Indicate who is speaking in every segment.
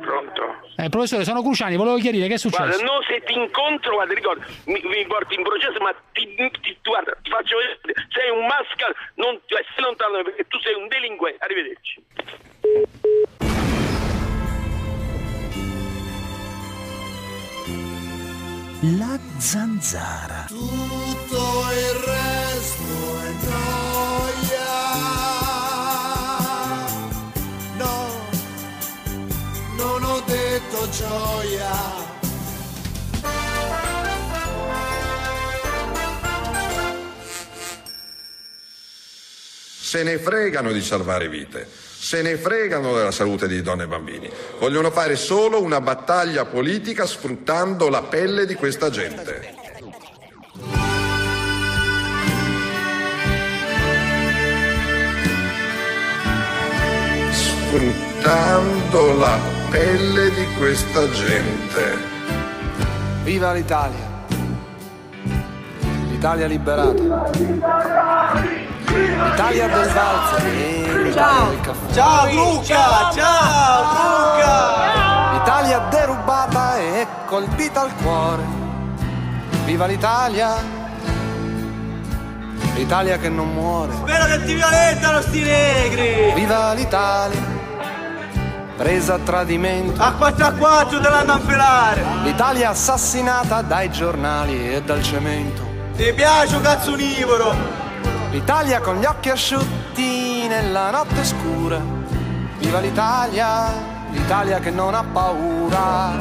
Speaker 1: Pronto?
Speaker 2: Eh, professore, sono Cruciani, volevo chiarire che è successo.
Speaker 1: Guarda, no, se ti incontro, guarda, ricorda, mi, mi porti in processo, ma ti, ti- guarda, ti faccio vedere, sei un mascal, non, cioè, stai lontano perché tu sei un delinquente. Arrivederci.
Speaker 3: La zanzara.
Speaker 4: Tutto il gioia.
Speaker 5: Se ne fregano di salvare vite, se ne fregano della salute di donne e bambini. Vogliono fare solo una battaglia politica sfruttando la pelle di questa gente. Sfruttando la pelle di questa gente.
Speaker 6: Viva l'Italia! L'Italia liberata! L'Italia del valzer e l'Italia del caffè!
Speaker 4: Ciao Luca, ciao Luca.
Speaker 6: L'Italia derubata e colpita al cuore! Viva l'Italia! L'Italia che non muore!
Speaker 4: Spero che ti violentano sti negri.
Speaker 6: Viva l'Italia! Presa a tradimento!
Speaker 4: A 4 a 4 te l'hanno a pelare.
Speaker 6: L'Italia assassinata dai giornali e dal cemento!
Speaker 4: Ti piace un cazzonivoro?
Speaker 6: L'Italia con gli occhi asciutti nella notte scura. Viva l'Italia, l'Italia che non ha paura.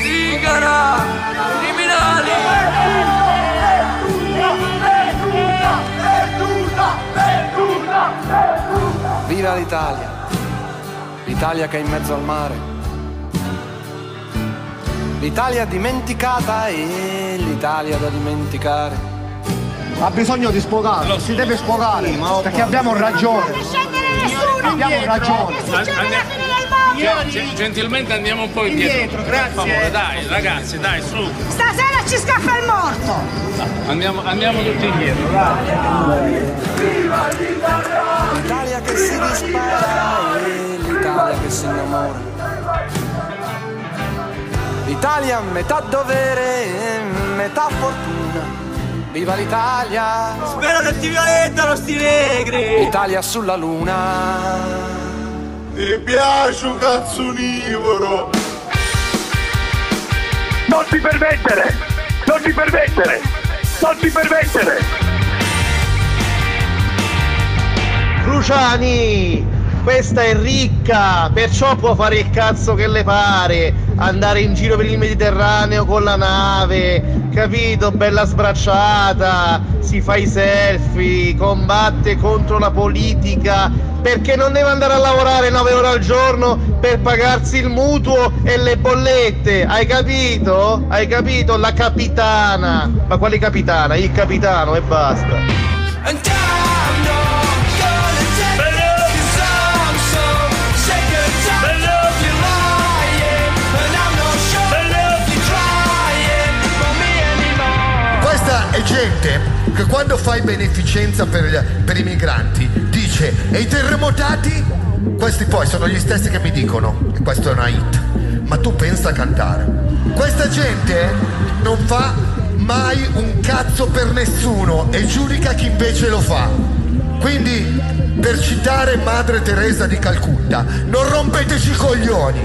Speaker 4: Zingara, criminali.
Speaker 6: Viva l'Italia, l'Italia che è in mezzo al mare. L'Italia dimenticata e l'Italia da dimenticare.
Speaker 7: Ha bisogno di sfogare, si deve sfogare, perché abbiamo ragione. Abbiamo ragione.
Speaker 8: gentilmente andiamo un po' indietro. Per favore, dai, ragazzi, dai, su.
Speaker 9: Stasera ci scappa il morto!
Speaker 8: Andiamo, andiamo tutti indietro, dai.
Speaker 6: L'Italia che si dispara e l'Italia che si innamora. L'Italia metà dovere e metà fortuna. Viva l'Italia!
Speaker 4: Spero che ti violentano sti negri.
Speaker 6: L'Italia sulla luna.
Speaker 4: Ti piace un cazzonivoro?
Speaker 10: Non ti permettere! Non ti permettere! Non ti permettere!
Speaker 7: Cruciani, questa è ricca, perciò può fare il cazzo che le pare, andare in giro per il Mediterraneo con la nave, capito? Bella sbracciata, si fa i selfie, combatte contro la politica, perché non deve andare a lavorare 9 ore al giorno per pagarsi il mutuo e le bollette, hai capito? Hai capito? La capitana, ma quale capitana? Il capitano e basta.
Speaker 11: Gente che quando fai beneficenza per, per i migranti dice e i terremotati? Questi poi sono gli stessi che mi dicono che questo è una hit. Ma tu pensa a cantare. Questa gente non fa mai un cazzo per nessuno e giudica chi invece lo fa. Quindi, per citare Madre Teresa di Calcutta, non rompeteci i coglioni.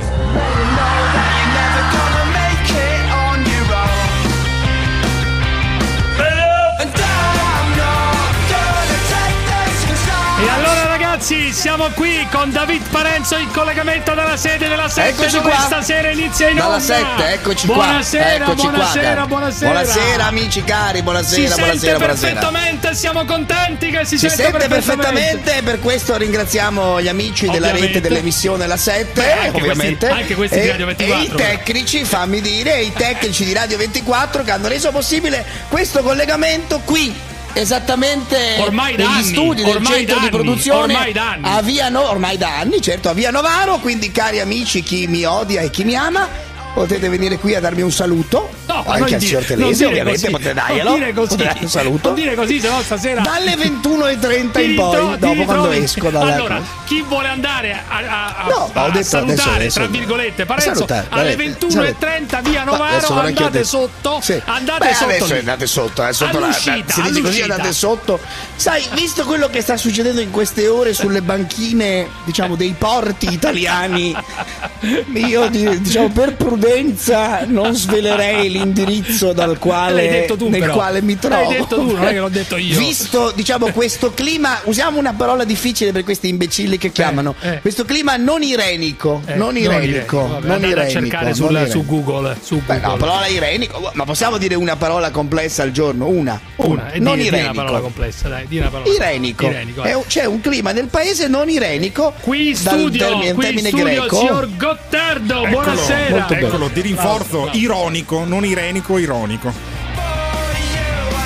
Speaker 2: E allora ragazzi, siamo qui con David Parenzo in collegamento dalla sede della 7
Speaker 12: Eccoci
Speaker 2: dove
Speaker 12: qua.
Speaker 2: stasera inizia in onda.
Speaker 12: Dalla 7, eccoci qua.
Speaker 2: buonasera,
Speaker 12: Eccoci qua,
Speaker 2: buonasera,
Speaker 12: cari.
Speaker 2: buonasera.
Speaker 12: Buonasera, amici cari,
Speaker 2: Si
Speaker 12: buonasera,
Speaker 2: sente
Speaker 12: buonasera, buonasera.
Speaker 2: perfettamente, siamo contenti che si,
Speaker 12: Si sente perfettamente e per questo ringraziamo gli amici della
Speaker 2: Ovviamente.
Speaker 12: rete dell'emissione La 7,
Speaker 2: Beh, anche
Speaker 12: ovviamente.
Speaker 2: questi- anche questi di
Speaker 12: e,
Speaker 2: Radio 24.
Speaker 12: E i tecnici, fammi dire, i tecnici di Radio 24 che hanno reso possibile questo collegamento qui. Esattamente
Speaker 2: Ormai da
Speaker 12: negli
Speaker 2: anni,
Speaker 12: studi del centro di produzione
Speaker 2: ormai da anni.
Speaker 12: a Via No- ormai da anni, certo, a Via Novaro, quindi cari amici, chi mi odia e chi mi ama, potete venire qui a darmi un saluto.
Speaker 2: No,
Speaker 12: anche al signor Telesi, ovviamente,
Speaker 2: così,
Speaker 12: potete darglielo.
Speaker 2: dire così.
Speaker 12: Potete un saluto.
Speaker 2: Non dire così, se no stasera.
Speaker 12: Dalle 21.30 in poi,
Speaker 2: ti
Speaker 12: dopo quando
Speaker 2: ritrovi-
Speaker 12: esco dalla
Speaker 2: Allora, chi vuole andare a, a-
Speaker 12: No,
Speaker 2: a
Speaker 12: ho detto
Speaker 2: salutare,
Speaker 12: adesso- adesso-
Speaker 2: tra virgolette, Parenzo,
Speaker 12: salutare,
Speaker 2: alle
Speaker 12: veramente,
Speaker 2: 21.30 via Novaro, andate
Speaker 12: te.
Speaker 2: sotto,
Speaker 12: Sì.
Speaker 2: andate
Speaker 12: Beh,
Speaker 2: sotto
Speaker 12: adesso andate sotto, eh, sotto la-
Speaker 2: All'uscita,
Speaker 12: si dice così
Speaker 2: all'uscita.
Speaker 12: andate sotto. Sai, visto quello che sta succedendo in queste ore sulle banchine, diciamo, dei porti italiani, io di- diciamo per prudenza non svelerei l'indirizzo dal quale,
Speaker 2: tu,
Speaker 12: nel
Speaker 2: però.
Speaker 12: quale mi trovo.
Speaker 2: L'hai detto tu, non è che l'ho detto io.
Speaker 12: Visto, diciamo, questo clima, usiamo una parola difficile per questi imbecilli che chiamano.
Speaker 2: eh.
Speaker 12: Questo clima non irenico,
Speaker 2: Eh,
Speaker 12: non irenico,
Speaker 2: Vabbè,
Speaker 12: non
Speaker 2: andate a
Speaker 12: irenico.
Speaker 2: cercare
Speaker 12: non
Speaker 2: sul-
Speaker 12: irenico.
Speaker 2: su Google. Su
Speaker 12: Beh, no,
Speaker 2: Google.
Speaker 12: parola irenico, ma possiamo dire una parola complessa al giorno? Una.
Speaker 2: Una, e
Speaker 12: non
Speaker 2: di, di una
Speaker 12: irenico.
Speaker 2: parola complessa, dai, di una parola.
Speaker 12: Irenico.
Speaker 2: Irenico, eh.
Speaker 12: un- c'è un clima nel paese non irenico.
Speaker 2: Qui in
Speaker 12: dal
Speaker 2: studio,
Speaker 12: termine,
Speaker 2: qui in
Speaker 12: termine
Speaker 2: studio
Speaker 12: greco.
Speaker 2: signor Gottardo,
Speaker 13: Eccolo,
Speaker 2: buonasera.
Speaker 13: molto Eccolo, di rinforzo,
Speaker 2: bravo.
Speaker 13: ironico, non irenico, ironico.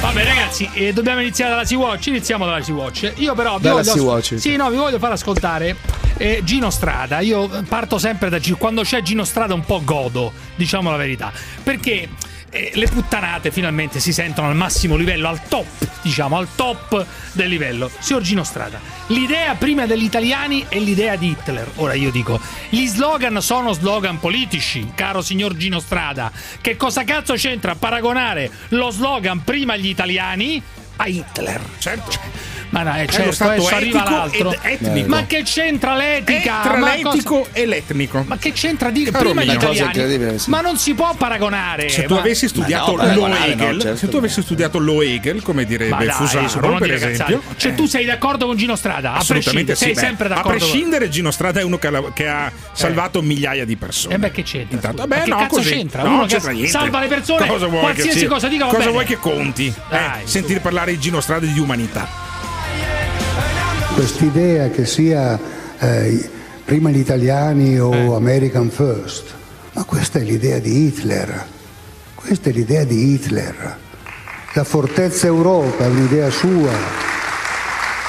Speaker 2: Vabbè ragazzi, eh, dobbiamo iniziare dalla Sea-Watch, iniziamo dalla Sea-Watch. Io però vi
Speaker 12: Dalla
Speaker 2: voglio,
Speaker 12: Sea-Watch.
Speaker 2: Sì, no, vi voglio far ascoltare eh, Gino Strada. Io parto sempre da Gino, quando c'è Gino Strada un po' godo, diciamo la verità, perché eh, le puttanate finalmente si sentono al massimo livello, al top, diciamo, al top del livello. Signor Gino Strada, l'idea prima degli italiani è l'idea di Hitler. Ora io dico, gli slogan sono slogan politici, caro signor Gino Strada. Che cosa cazzo c'entra paragonare lo slogan prima agli italiani a Hitler?
Speaker 13: Certo.
Speaker 2: Ma no, è
Speaker 13: lo
Speaker 2: certo,
Speaker 13: stato
Speaker 2: adesso arriva
Speaker 13: etico
Speaker 2: l'altro.
Speaker 13: ed etnico.
Speaker 2: Ma che c'entra l'etica?
Speaker 13: Tra
Speaker 2: Ma
Speaker 13: l'etico
Speaker 2: cosa-
Speaker 13: e l'etnico.
Speaker 2: Ma che c'entra dire
Speaker 13: Caro
Speaker 2: prima gli italiani?
Speaker 12: sì.
Speaker 2: Ma non si può paragonare.
Speaker 13: Se tu
Speaker 2: ma-
Speaker 13: avessi studiato
Speaker 12: no,
Speaker 13: Lo
Speaker 12: paragonare, no,
Speaker 13: Hegel,
Speaker 12: certo.
Speaker 13: se tu avessi studiato Lo Hegel, come direbbe Fusaro, per esempio,
Speaker 2: cazzate. Cioè, tu sei d'accordo con Gino Strada? A
Speaker 13: assolutamente sì.
Speaker 2: sei
Speaker 13: Beh,
Speaker 2: sempre
Speaker 13: a
Speaker 2: d'accordo. con-
Speaker 13: prescindere, Gino Strada è uno che ha, che ha salvato migliaia di persone.
Speaker 2: Eh beh, che c'entra?
Speaker 13: Intanto, beh,
Speaker 2: Ma che
Speaker 13: no,
Speaker 2: cazzo c'entra?
Speaker 13: No,
Speaker 2: Uno
Speaker 13: non
Speaker 2: che
Speaker 13: c'entra niente.
Speaker 2: salva le persone,
Speaker 13: Cosa vuoi
Speaker 2: qualsiasi cosa dica
Speaker 13: Cosa vuoi che conti?
Speaker 2: Dai,
Speaker 13: eh, sentire parlare di Gino Strada di umanità.
Speaker 14: Quest'idea che sia eh, prima gli italiani o
Speaker 2: Eh.
Speaker 14: American First, ma questa è l'idea di Hitler, questa è l'idea di Hitler. La fortezza Europa è un'idea sua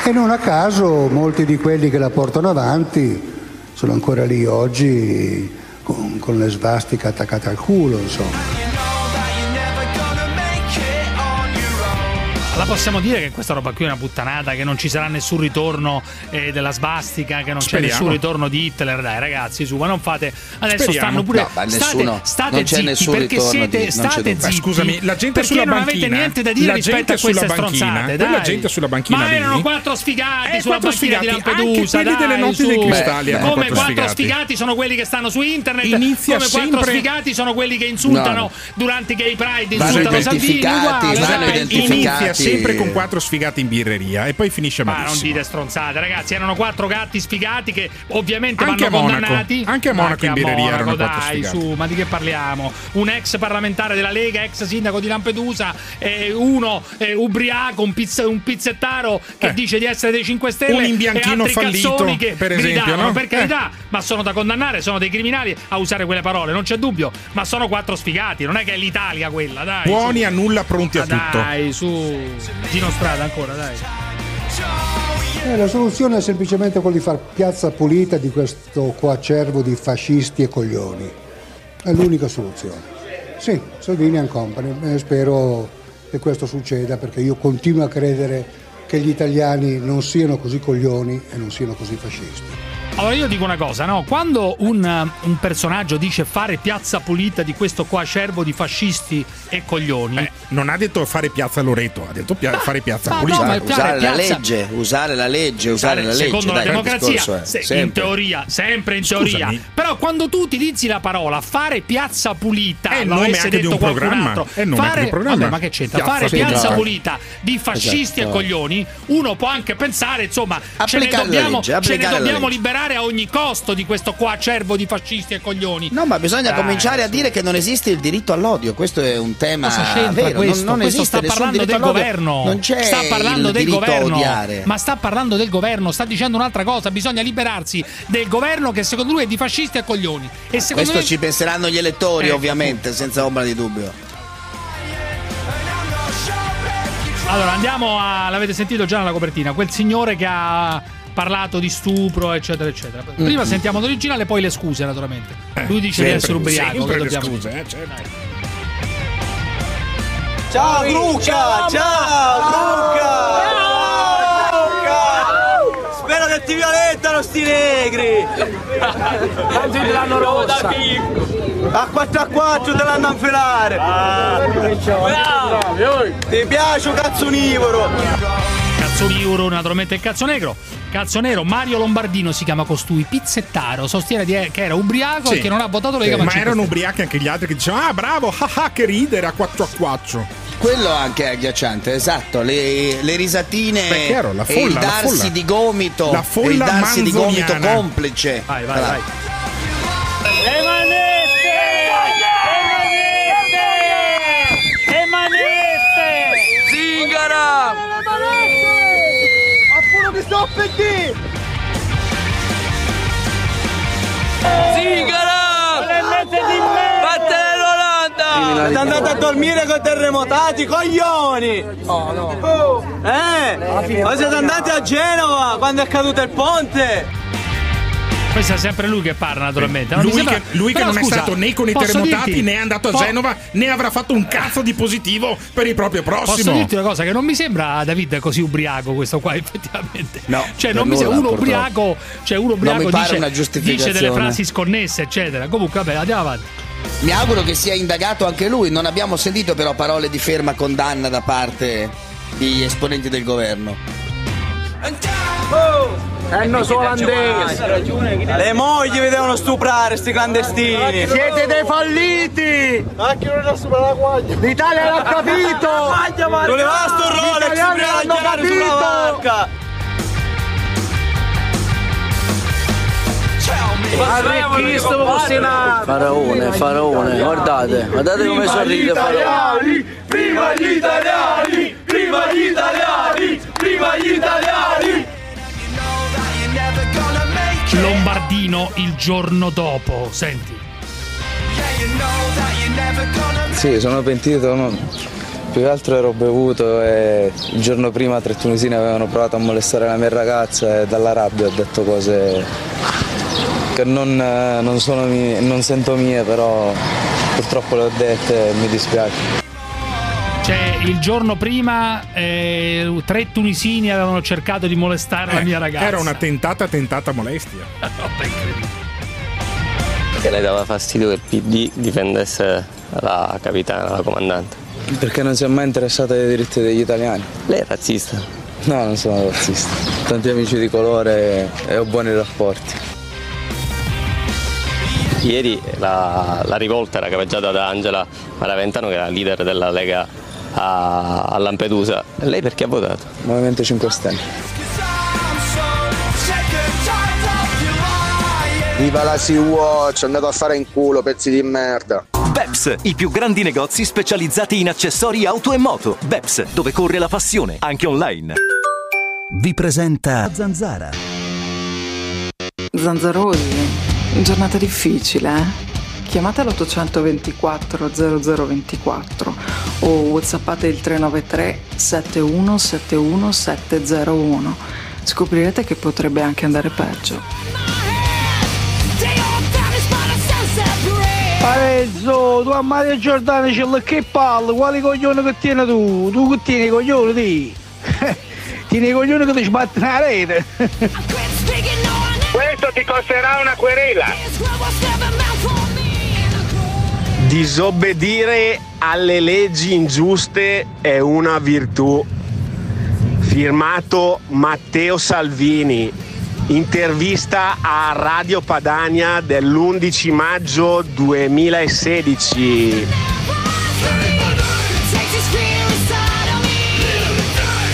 Speaker 14: e non a caso molti di quelli che la portano avanti sono ancora lì oggi con, con le svastiche attaccate al culo, insomma.
Speaker 2: La possiamo dire che questa roba qui è una puttanata, che non ci sarà nessun ritorno eh, della svastica, che non c'è
Speaker 13: Speriamo.
Speaker 2: nessun ritorno di Hitler. Dai, ragazzi, su, ma non fate. Adesso
Speaker 13: Speriamo.
Speaker 2: stanno pure.
Speaker 12: No,
Speaker 2: state
Speaker 12: nessuno-
Speaker 2: state
Speaker 12: non c'è
Speaker 2: zitti
Speaker 12: nessun
Speaker 2: perché
Speaker 12: ritorno
Speaker 2: siete.
Speaker 12: di- non c'è
Speaker 2: state zitti.
Speaker 13: Beh, scusami, la gente
Speaker 2: perché
Speaker 13: sulla
Speaker 2: non
Speaker 13: banchina,
Speaker 2: avete niente da dire
Speaker 13: la
Speaker 2: rispetto
Speaker 13: gente
Speaker 2: a queste
Speaker 13: sulla banchina,
Speaker 2: stronzate. Dai.
Speaker 13: gente sulla banchina
Speaker 2: Ma erano quattro sfigati
Speaker 13: Eh,
Speaker 2: sulla
Speaker 13: quattro
Speaker 2: banchina di
Speaker 13: sfigati,
Speaker 2: Lampedusa.
Speaker 13: anche quelli
Speaker 2: dai,
Speaker 13: delle notti
Speaker 2: su.
Speaker 13: dei cristalli erano
Speaker 2: Come
Speaker 13: quattro sfigati.
Speaker 2: sfigati sono quelli che stanno su internet.
Speaker 13: Inizia
Speaker 2: come quattro sfigati sono quelli che insultano
Speaker 12: No.
Speaker 2: durante i gay pride. Insultano Salvini. uguale.
Speaker 13: Inizia sempre con quattro sfigati in birreria e poi finisce
Speaker 2: Ma non
Speaker 13: malissimo.
Speaker 2: dite stronzate, ragazzi. Erano quattro gatti sfigati che ovviamente
Speaker 13: Anche
Speaker 2: vanno
Speaker 13: a Monaco.
Speaker 2: condannati.
Speaker 13: Anche a Monaco in birreria
Speaker 2: Monaco,
Speaker 13: erano quattro
Speaker 2: dai, su, ma di che parliamo? Un ex parlamentare della Lega, ex sindaco di Lampedusa, eh, uno eh, ubriaco, un, pizz- un pizzettaro che
Speaker 13: Eh.
Speaker 2: dice di essere dei 5 Stelle.
Speaker 13: Un imbianchino
Speaker 2: e altri
Speaker 13: fallito,
Speaker 2: che
Speaker 13: per esempio,
Speaker 2: gridavano,
Speaker 13: no?
Speaker 2: Per
Speaker 13: Eh.
Speaker 2: carità, ma sono da condannare, sono dei criminali a usare quelle parole, non c'è dubbio. Ma sono quattro sfigati, non è che è l'Italia quella, dai.
Speaker 13: Buoni
Speaker 2: su.
Speaker 13: a nulla, pronti a
Speaker 2: Ma
Speaker 13: tutto.
Speaker 2: Dai, su. Gino Strada ancora, dai.
Speaker 14: Eh, la soluzione è semplicemente quella di far piazza pulita di questo coacervo di fascisti e coglioni. È l'unica soluzione. Sì, Salvini and Company. E spero che questo succeda perché io continuo a credere che gli italiani non siano così coglioni e non siano così fascisti.
Speaker 2: Allora io dico una cosa, no? Quando un, uh, un personaggio dice fare piazza pulita di questo qua acervo di fascisti e coglioni,
Speaker 13: Eh, non ha detto fare piazza Loreto, ha detto pia- fare piazza
Speaker 2: ma
Speaker 13: pulita.
Speaker 2: no, ma
Speaker 12: usare,
Speaker 2: fare
Speaker 12: la
Speaker 2: piazza-
Speaker 12: legge, usare la legge, usare la legge.
Speaker 2: secondo la
Speaker 12: dai, il
Speaker 2: democrazia,
Speaker 12: discorso è
Speaker 2: se- in teoria, sempre in
Speaker 13: Scusami.
Speaker 2: teoria. Però quando tu utilizzi la parola fare piazza pulita,
Speaker 13: È il
Speaker 2: lo
Speaker 13: nome anche di
Speaker 2: detto
Speaker 13: un
Speaker 2: qualcun
Speaker 13: programma.
Speaker 2: altro,
Speaker 13: È il nome anche
Speaker 2: fare,
Speaker 13: di un programma.
Speaker 2: vabbè, ma che c'entra?
Speaker 13: Piazza
Speaker 2: fare
Speaker 13: pulita.
Speaker 2: piazza
Speaker 12: no.
Speaker 2: pulita di fascisti
Speaker 12: Esatto.
Speaker 2: e coglioni, uno può anche pensare, insomma, ce ne
Speaker 12: Applicare la
Speaker 2: dobbiamo,
Speaker 12: legge,
Speaker 2: ce ne
Speaker 12: applicare la
Speaker 2: dobbiamo
Speaker 12: legge.
Speaker 2: Liberare a ogni costo di questo qua acervo di fascisti e coglioni.
Speaker 12: No, ma bisogna
Speaker 2: Dai,
Speaker 12: cominciare a dire che non esiste il diritto all'odio. Questo è un tema vero.
Speaker 2: questo?
Speaker 12: Non, non
Speaker 2: questo
Speaker 12: esiste
Speaker 2: sta parlando del
Speaker 12: all'odio.
Speaker 2: governo.
Speaker 12: Non c'è
Speaker 2: sta parlando
Speaker 12: il
Speaker 2: del governo. Ma sta parlando del governo, sta dicendo un'altra cosa. Bisogna liberarsi del governo che secondo lui è di fascisti e coglioni. E secondo
Speaker 12: Questo
Speaker 2: me-
Speaker 12: ci penseranno gli elettori,
Speaker 2: Ecco,
Speaker 12: ovviamente, senza ombra di dubbio.
Speaker 2: Allora, andiamo a. L'avete sentito già nella copertina. Quel signore che ha parlato di stupro, eccetera, eccetera. Prima
Speaker 12: Mm.
Speaker 2: sentiamo l'originale, poi le scuse, naturalmente. Lui dice di
Speaker 13: sempre,
Speaker 2: essere ubriaco.
Speaker 13: sempre
Speaker 2: che
Speaker 13: le scuse, eh, certo.
Speaker 4: Ciao Luca! Ciao Luca! Spero che ti violettano sti negri! Tanti ti danno rossa! A 4 a 4 te l'hanno a infilare! Ti piace un cazzo univoro?
Speaker 2: Cazzo euro, naturalmente il cazzo negro. Cazzo nero, Mario Lombardino si chiama costui, pizzettaro, sostiene di- che era ubriaco
Speaker 13: Sì.
Speaker 2: e che non ha votato Lega
Speaker 13: Ma
Speaker 2: Cinque
Speaker 13: erano ubriachi anche gli altri che dicevano: Ah, bravo, ah, ah, che ridere a 4 a 4.
Speaker 12: Quello anche è agghiacciante, esatto. Le, le risatine
Speaker 13: Beh, chiaro, la
Speaker 12: e
Speaker 13: folla,
Speaker 12: il
Speaker 13: la
Speaker 12: darsi
Speaker 13: folla.
Speaker 12: di gomito.
Speaker 13: La
Speaker 12: e il
Speaker 13: folla
Speaker 12: darsi di gomito complice.
Speaker 2: Vai, vai,
Speaker 12: Bravo.
Speaker 2: vai.
Speaker 4: Le manette! Le manette! Zingara! Appunto che te! Zingara! Vattene l'Olanda! Siete andati a dormire con i terremotati, coglioni! Oh no! Eh! Ma siete andati a Genova quando è caduto il ponte!
Speaker 2: Questo è sempre lui che parla, naturalmente. Non
Speaker 13: Lui,
Speaker 2: sembra-
Speaker 13: che, lui che
Speaker 2: Però,
Speaker 13: non
Speaker 2: scusa,
Speaker 13: è stato né con i
Speaker 2: posso
Speaker 13: terremotati
Speaker 2: dirti-
Speaker 13: né è andato a
Speaker 2: po-
Speaker 13: Genova né avrà fatto un cazzo di positivo per il proprio
Speaker 2: Posso
Speaker 13: prossimo.
Speaker 2: dirti una cosa che non mi sembra David così ubriaco questo qua effettivamente.
Speaker 12: No,
Speaker 2: cioè non mi sembra uno ubriaco, cioè uno ubriaco
Speaker 12: mi pare
Speaker 2: dice,
Speaker 12: una
Speaker 2: dice
Speaker 12: giustificazione.
Speaker 2: delle frasi sconnesse, eccetera. Comunque vabbè, andiamo avanti.
Speaker 12: Mi auguro che sia indagato anche lui. Non abbiamo sentito però parole di ferma condanna da parte di esponenti del governo.
Speaker 4: Hanno solo olandesi! Le mogli vi devono stuprare, sti clandestini! Siete dei falliti!
Speaker 7: Anche non ha superato la guaglia.
Speaker 4: L'Italia l'ha capito! Non le va sto Rolex prima di lanciare sulla! Arricchissimo Postinato!
Speaker 15: Faraone, faraone, guardate, guardate come sorride faraone.
Speaker 4: Viva gli italiani! Viva gli italiani! Viva gli italiani!
Speaker 2: Lombardino il giorno dopo, senti.
Speaker 15: Sì, sono pentito, no? più che altro ero bevuto e il giorno prima tre tunisini avevano provato a molestare la mia ragazza e dalla rabbia ho detto cose che non, eh, non sono mie, non sento mie, però purtroppo le ho dette e mi dispiace.
Speaker 2: Il giorno prima eh, tre tunisini avevano cercato di molestare la
Speaker 13: Eh,
Speaker 2: mia ragazza.
Speaker 13: Era una tentata, tentata molestia.
Speaker 16: Che le dava fastidio che il PD difendesse la capitana, la comandante.
Speaker 15: Perché non si è mai interessata dei diritti degli italiani?
Speaker 16: Lei è razzista?
Speaker 15: No, non sono razzista. Ho tanti amici di colore e ho buoni rapporti.
Speaker 16: Ieri la, la rivolta era capeggiata da Angela Maraventano, che era leader della Lega a, a Lampedusa. E lei perché ha votato?
Speaker 15: Movimento 5 Stelle.
Speaker 17: Viva la Sea-Watch, andate a fare in culo, pezzi di merda.
Speaker 18: Beps, i più grandi negozi specializzati in accessori auto e moto. Beps, dove corre la passione, anche online.
Speaker 3: Vi presenta Zanzara.
Speaker 19: Zanzarosi, giornata difficile, eh? Chiamate l'824 0024 o whatsappate il 393 7171 701. Scoprirete che potrebbe anche andare peggio.
Speaker 20: Pareggio, tu a Mario Giordano c'è le che palle, quali coglioni che tieni tu? Tu che tieni i coglioni ti? tieni i coglioni che ti sbatti nella rete.
Speaker 10: Questo ti costerà una querela.
Speaker 21: Disobbedire alle leggi ingiuste è una virtù. Firmato Matteo Salvini. Intervista a Radio Padania dell'11 maggio 2016.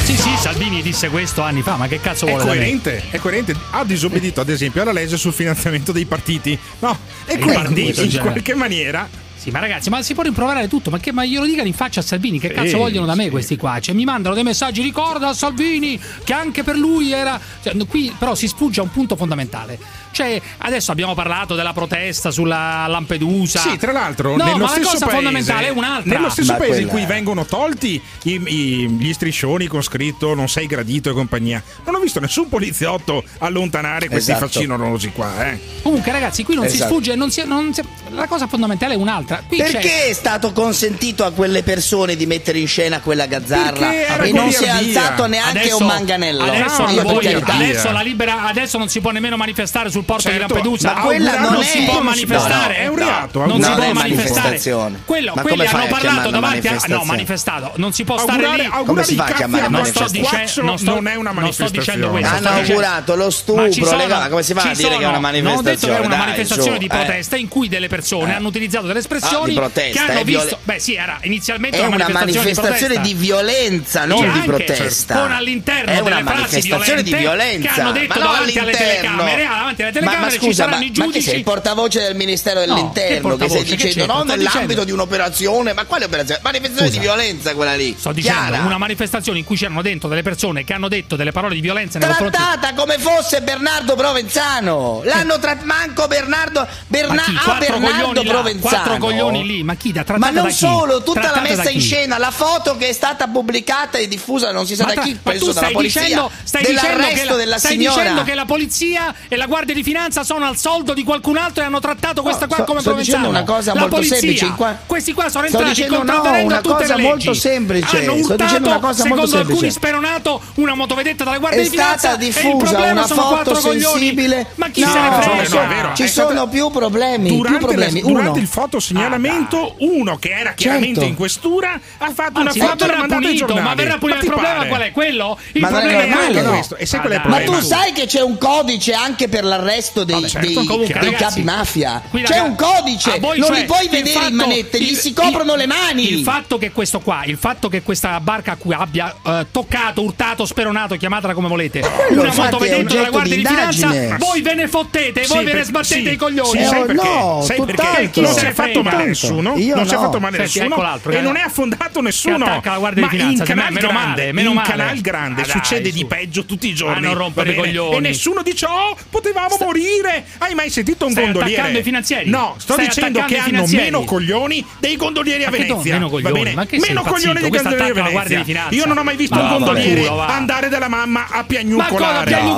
Speaker 2: Sì, sì, Salvini disse questo anni fa, ma che cazzo
Speaker 13: È
Speaker 2: vuole da me?
Speaker 13: coerente, è coerente. Ha disobbedito, ad esempio, alla legge sul finanziamento dei partiti. No, è coerente in
Speaker 2: cioè.
Speaker 13: qualche maniera.
Speaker 2: Sì, ma ragazzi, ma si può rimproverare tutto, ma, che, ma glielo dicano in faccia a Salvini, che
Speaker 13: Sì,
Speaker 2: cazzo vogliono da me questi qua? Cioè, mi mandano dei messaggi, ricorda a Salvini che anche per lui era... Cioè, qui però si sfugge a un punto fondamentale. Cioè, adesso abbiamo parlato della protesta sulla Lampedusa.
Speaker 13: Sì, tra l'altro,
Speaker 2: no,
Speaker 13: nello
Speaker 2: ma
Speaker 13: stesso
Speaker 2: la cosa
Speaker 13: paese,
Speaker 2: fondamentale è un'altra.
Speaker 13: Nello stesso
Speaker 12: ma
Speaker 13: paese in cui vengono tolti i, i, gli striscioni con scritto non sei gradito e compagnia. Non ho visto nessun poliziotto allontanare questi
Speaker 12: esatto.
Speaker 13: facinorosi qua, eh.
Speaker 2: Comunque, ragazzi, qui non
Speaker 12: esatto.
Speaker 2: si sfugge, non si, non si, la cosa fondamentale è un'altra. Qui
Speaker 12: Perché
Speaker 2: c'è...
Speaker 12: è stato consentito a quelle persone di mettere in scena quella gazzarra e ah, non si è alzato neanche
Speaker 2: adesso,
Speaker 12: un manganello?
Speaker 2: Adesso,
Speaker 13: no, voi,
Speaker 2: adesso, libera, adesso non si può nemmeno manifestare sul sul porto
Speaker 13: certo,
Speaker 2: di Lampedusa.
Speaker 12: Ma quella non,
Speaker 2: non si può manifestare.
Speaker 13: No, no, è un reato.
Speaker 2: No,
Speaker 13: non
Speaker 2: si può manifestare. Quello,
Speaker 12: ma
Speaker 2: quelli hanno parlato davanti a. No, manifestato. Non si può
Speaker 13: augurare,
Speaker 2: stare
Speaker 13: lì.
Speaker 12: Come si fa a chiamare
Speaker 2: non sto
Speaker 13: dicendo,
Speaker 2: non,
Speaker 13: è una manifestazione.
Speaker 12: Hanno augurato lo stupro. Come si fa a dire che è una
Speaker 2: manifestazione? Ho detto che era una manifestazione di protesta in cui delle persone hanno utilizzato delle espressioni che hanno visto. Beh, sì, era inizialmente
Speaker 12: una
Speaker 2: manifestazione
Speaker 12: di violenza, non
Speaker 2: cioè,
Speaker 12: di protesta.
Speaker 2: Con all'interno delle frasi violente che hanno detto davanti alle telecamere, davanti alle telecamere
Speaker 12: ma,
Speaker 2: ma
Speaker 12: scusa, ci
Speaker 2: saranno
Speaker 12: ma,
Speaker 2: i giudici.
Speaker 12: Ma sei il portavoce del Ministero dell'Interno no,
Speaker 2: che,
Speaker 12: che stai dicendo
Speaker 2: che
Speaker 12: no nell'ambito di un'operazione, ma quale operazione? Manifestazione
Speaker 2: scusa.
Speaker 12: di violenza quella lì.
Speaker 2: Sto dicendo
Speaker 12: Chiara.
Speaker 2: una manifestazione in cui c'erano dentro delle persone che hanno detto delle parole di violenza nei confronti
Speaker 12: trattata come fosse Bernardo Provenzano. L'hanno trattato manco Bernardo Berna-
Speaker 2: ma
Speaker 12: ah, Bernardo
Speaker 2: Provenzano. Là, quattro coglioni lì, ma chi da trattata Ma non
Speaker 12: solo, tutta
Speaker 2: trattata
Speaker 12: la
Speaker 2: messa
Speaker 12: in scena, la foto che è stata pubblicata e diffusa non si sa
Speaker 2: ma
Speaker 12: da chi, penso dalla polizia.
Speaker 2: Stai dicendo che la polizia e la guardia di di finanza sono al soldo di qualcun altro e hanno trattato questa qua
Speaker 12: so,
Speaker 2: come
Speaker 12: sto
Speaker 2: provenzano.
Speaker 12: una cosa
Speaker 2: la
Speaker 12: molto
Speaker 2: polizia.
Speaker 12: semplice. Qua...
Speaker 2: Questi qua sono entrati contravvenendo
Speaker 12: no,
Speaker 2: a tutte le
Speaker 12: molto semplice.
Speaker 2: Hanno urtato,
Speaker 12: una cosa molto semplice.
Speaker 2: secondo alcuni speronato, una motovedetta dalla guardia
Speaker 12: è
Speaker 2: di finanza
Speaker 12: è
Speaker 2: e il problema sono quattro
Speaker 12: sensibile.
Speaker 2: Ma chi
Speaker 12: no,
Speaker 2: se ne frega?
Speaker 13: Cioè, no,
Speaker 12: ci sono più problemi,
Speaker 13: durante,
Speaker 12: più
Speaker 13: problemi. Durante il fotosegnalamento ah, uno che era chiaramente
Speaker 12: certo.
Speaker 13: in questura ha fatto una
Speaker 2: ah,
Speaker 13: foto e l'ha mandata
Speaker 2: Ma verrà pulito il problema qual è quello? Il problema
Speaker 13: è
Speaker 2: questo.
Speaker 12: Ma tu sai che c'è un codice anche per l'arresto l'arresto dei,
Speaker 2: Vabbè, certo,
Speaker 12: dei,
Speaker 2: comunque,
Speaker 12: dei
Speaker 2: ragazzi,
Speaker 12: capi mafia.
Speaker 2: Qui,
Speaker 12: ragazzi,
Speaker 2: C'è
Speaker 12: un codice,
Speaker 2: voi,
Speaker 12: non
Speaker 2: cioè,
Speaker 12: li puoi vedere
Speaker 2: fatto, in
Speaker 12: manette, gli
Speaker 2: il,
Speaker 12: si coprono
Speaker 2: il,
Speaker 12: le mani.
Speaker 2: Il fatto che questo qua, il fatto che questa barca qui abbia eh, toccato, urtato, speronato, chiamatela come volete, una motovedetta della Guardia
Speaker 12: di,
Speaker 2: di Finanza, voi ve ne fottete,
Speaker 13: sì,
Speaker 2: voi ve ne sbattete
Speaker 13: sì,
Speaker 2: i coglioni.
Speaker 13: Sì.
Speaker 12: Eh, no,
Speaker 13: perché? Non si è fatto male nessuno, non si è fatto male nessuno
Speaker 2: ecco
Speaker 13: e
Speaker 2: eh.
Speaker 13: non è affondato nessuno.
Speaker 2: Attacca la Guardia di
Speaker 13: cioè,
Speaker 2: meno male, meno male.
Speaker 13: Canal Grande succede di peggio tutti i giorni.
Speaker 2: A non rompere i coglioni.
Speaker 13: E nessuno di ciò oh, potevamo morire. Hai mai sentito un
Speaker 2: Stai
Speaker 13: gondoliere?
Speaker 2: i finanzieri.
Speaker 13: No, sto
Speaker 2: Stai
Speaker 13: dicendo che hanno meno coglioni dei gondolieri a Venezia.
Speaker 2: Meno coglioni, ma che
Speaker 13: meno coglioni dei gondolieri a Venezia. Io non ho mai visto un gondoliere andare dalla mamma a piagnucolare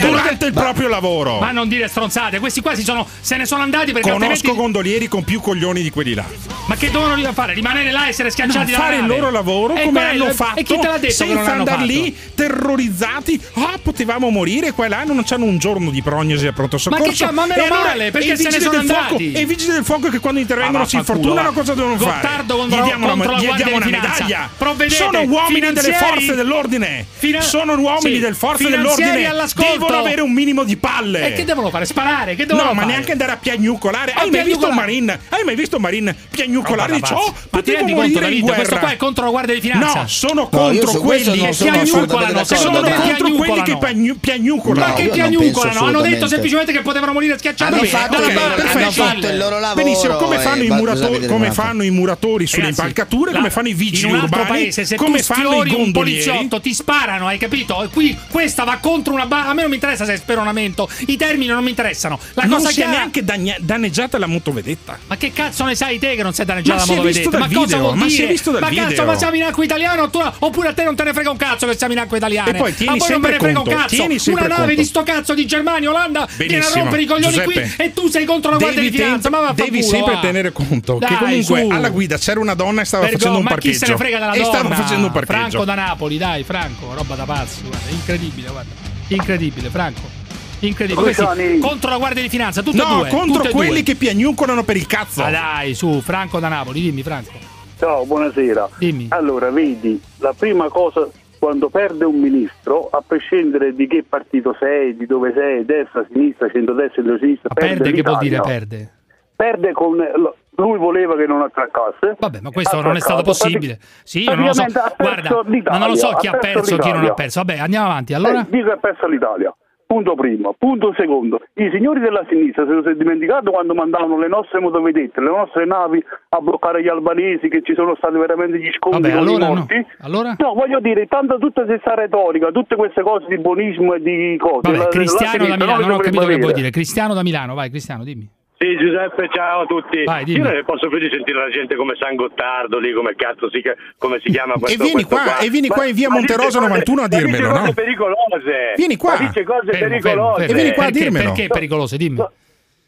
Speaker 13: durante il proprio lavoro.
Speaker 2: Ma non dire stronzate, questi qua si sono, se ne sono andati perché
Speaker 13: Conosco
Speaker 2: altrimenti...
Speaker 13: gondolieri con più coglioni di quelli là.
Speaker 2: Ma che dovevano fare? Rimanere là e essere schiacciati
Speaker 13: no, fare il loro lavoro
Speaker 2: e
Speaker 13: come hanno fatto.
Speaker 2: E chi te l'ha detto
Speaker 13: senza andare lì terrorizzati. Ah, potevamo morire qua e là, non c'hanno un giorno di prognosi scesi a pronto soccorso.
Speaker 2: Ma che c'è? Ma meno male, perché se ne sono andati.
Speaker 13: e i vigili del fuoco che quando intervengono
Speaker 2: ah,
Speaker 13: si infortunano, cosa devono
Speaker 2: Gottardo
Speaker 13: fare?
Speaker 2: Gli
Speaker 13: diamo una, gli diamo una medaglia.
Speaker 2: Provvedete.
Speaker 13: Sono uomini delle forze dell'ordine.
Speaker 2: Fina-
Speaker 13: sono uomini
Speaker 2: sì.
Speaker 13: delle forze dell'ordine. Devono avere un minimo di palle.
Speaker 2: E che devono fare? Sparare? Che devono
Speaker 13: no,
Speaker 2: fare?
Speaker 13: Ma neanche andare a piagnucolare. Hai mai visto un Marin? Hai mai visto un Marin piagnucolare? Dice, oh, potevo morire in guerra.
Speaker 2: Questo qua è contro la Guardia di Finanza.
Speaker 13: No, sono contro quelli che
Speaker 2: piagnucolano.
Speaker 13: Sono contro quelli che
Speaker 2: piagnucolano. Ma che piagnucolano? Hanno detto semplicemente che potevano morire schiacciati
Speaker 12: hanno fatto,
Speaker 2: dalla
Speaker 12: okay,
Speaker 2: barca.
Speaker 12: Hanno fatto il loro lavoro.
Speaker 13: Benissimo, come
Speaker 12: eh,
Speaker 13: fanno, i, muratori, come fanno i muratori sulle
Speaker 2: Ragazzi,
Speaker 13: impalcature, come fanno i vigili urbani,
Speaker 2: paese, se
Speaker 13: come fanno i
Speaker 2: gondolieri. Un poliziotto ti sparano, hai capito? E qui questa va contro una barra. A me non mi interessa se è speronamento, i termini non mi interessano. La cosa non
Speaker 13: si è neanche danneggiata la motovedetta.
Speaker 2: Ma che cazzo ne sai te che non sei danneggiata
Speaker 13: ma
Speaker 2: la
Speaker 13: motovedetta?
Speaker 2: Ma cosa vuol
Speaker 13: ma
Speaker 2: dire? Ma ma
Speaker 13: video.
Speaker 2: cazzo, ma siamo in acqua italiana oppure a te non te ne frega un cazzo che siamo in acqua italiana?
Speaker 13: E poi tieni
Speaker 2: ma poi non me ne frega un cazzo. Una nave di sto cazzo di Germania, Olanda finanza Benissimo. viene a rompere i coglioni
Speaker 13: Giuseppe,
Speaker 2: qui e tu sei contro la Guardia di Finanza. Ma
Speaker 13: Devi culo, sempre
Speaker 2: ah.
Speaker 13: tenere conto
Speaker 2: Dai, che
Speaker 13: comunque
Speaker 2: su.
Speaker 13: alla guida c'era una donna e stava
Speaker 2: Vergo,
Speaker 13: facendo un parcheggio.
Speaker 2: Ma chi se ne frega della donna?
Speaker 13: E stava facendo un parcheggio.
Speaker 2: Franco da Napoli, dai, Franco, roba da pazzo, guarda, incredibile, guarda. Incredibile, Franco. Incredibile.
Speaker 10: Sì.
Speaker 2: Contro la Guardia di Finanza, tutti
Speaker 13: no, e
Speaker 2: due.
Speaker 13: contro quelli
Speaker 2: due.
Speaker 13: che piagnucolano per il cazzo.
Speaker 2: Ma dai, su, Franco da Napoli, dimmi Franco.
Speaker 10: Ciao, buonasera.
Speaker 2: Dimmi.
Speaker 10: Allora, vedi, la prima cosa quando perde un ministro, a prescindere di che partito sei, di dove sei, destra, sinistra, centrodestra, centrosinistra, perde,
Speaker 2: Perde che vuol dire perde?
Speaker 10: Perde con lui voleva che non attraccasse.
Speaker 2: Vabbè, ma questo non è stato possibile. Sì, io non lo so. Guarda, ma non lo so chi ha perso e chi non ha perso. Vabbè, andiamo avanti. Allora?
Speaker 10: Eh, dico ha perso l'Italia. Punto primo. Punto secondo. I signori della sinistra se lo sono dimenticato quando mandavano le nostre motovedette, le nostre navi a bloccare gli albanesi che ci sono stati veramente gli scontri
Speaker 2: Vabbè, allora no. Allora?
Speaker 10: No, voglio dire, tanto tutta questa retorica, tutte queste cose di buonismo e di cose.
Speaker 2: Vabbè,
Speaker 10: la- la
Speaker 2: Cristiano da
Speaker 10: sinistra
Speaker 2: Milano, non ho capito che vuoi dire. Cristiano da Milano, vai Cristiano, dimmi.
Speaker 22: Sì, Giuseppe, ciao a tutti.
Speaker 2: Vai.
Speaker 22: Io non ne posso più di sentire la gente come San Gottardo lì, come cazzo si, come si chiama questo
Speaker 13: vieni
Speaker 22: questo
Speaker 13: qua, e vieni qua in via Monterosa
Speaker 22: cose-
Speaker 13: 91 a dirmelo,
Speaker 22: cose
Speaker 13: no?
Speaker 22: pericolose.
Speaker 13: Vieni qua.
Speaker 22: Ma dice cose
Speaker 2: Fermo, fermo,
Speaker 22: pericolose.
Speaker 2: fermo.
Speaker 13: E vieni qua a
Speaker 2: Perché-
Speaker 13: dirmelo.
Speaker 2: Perché pericolose? Dimmi.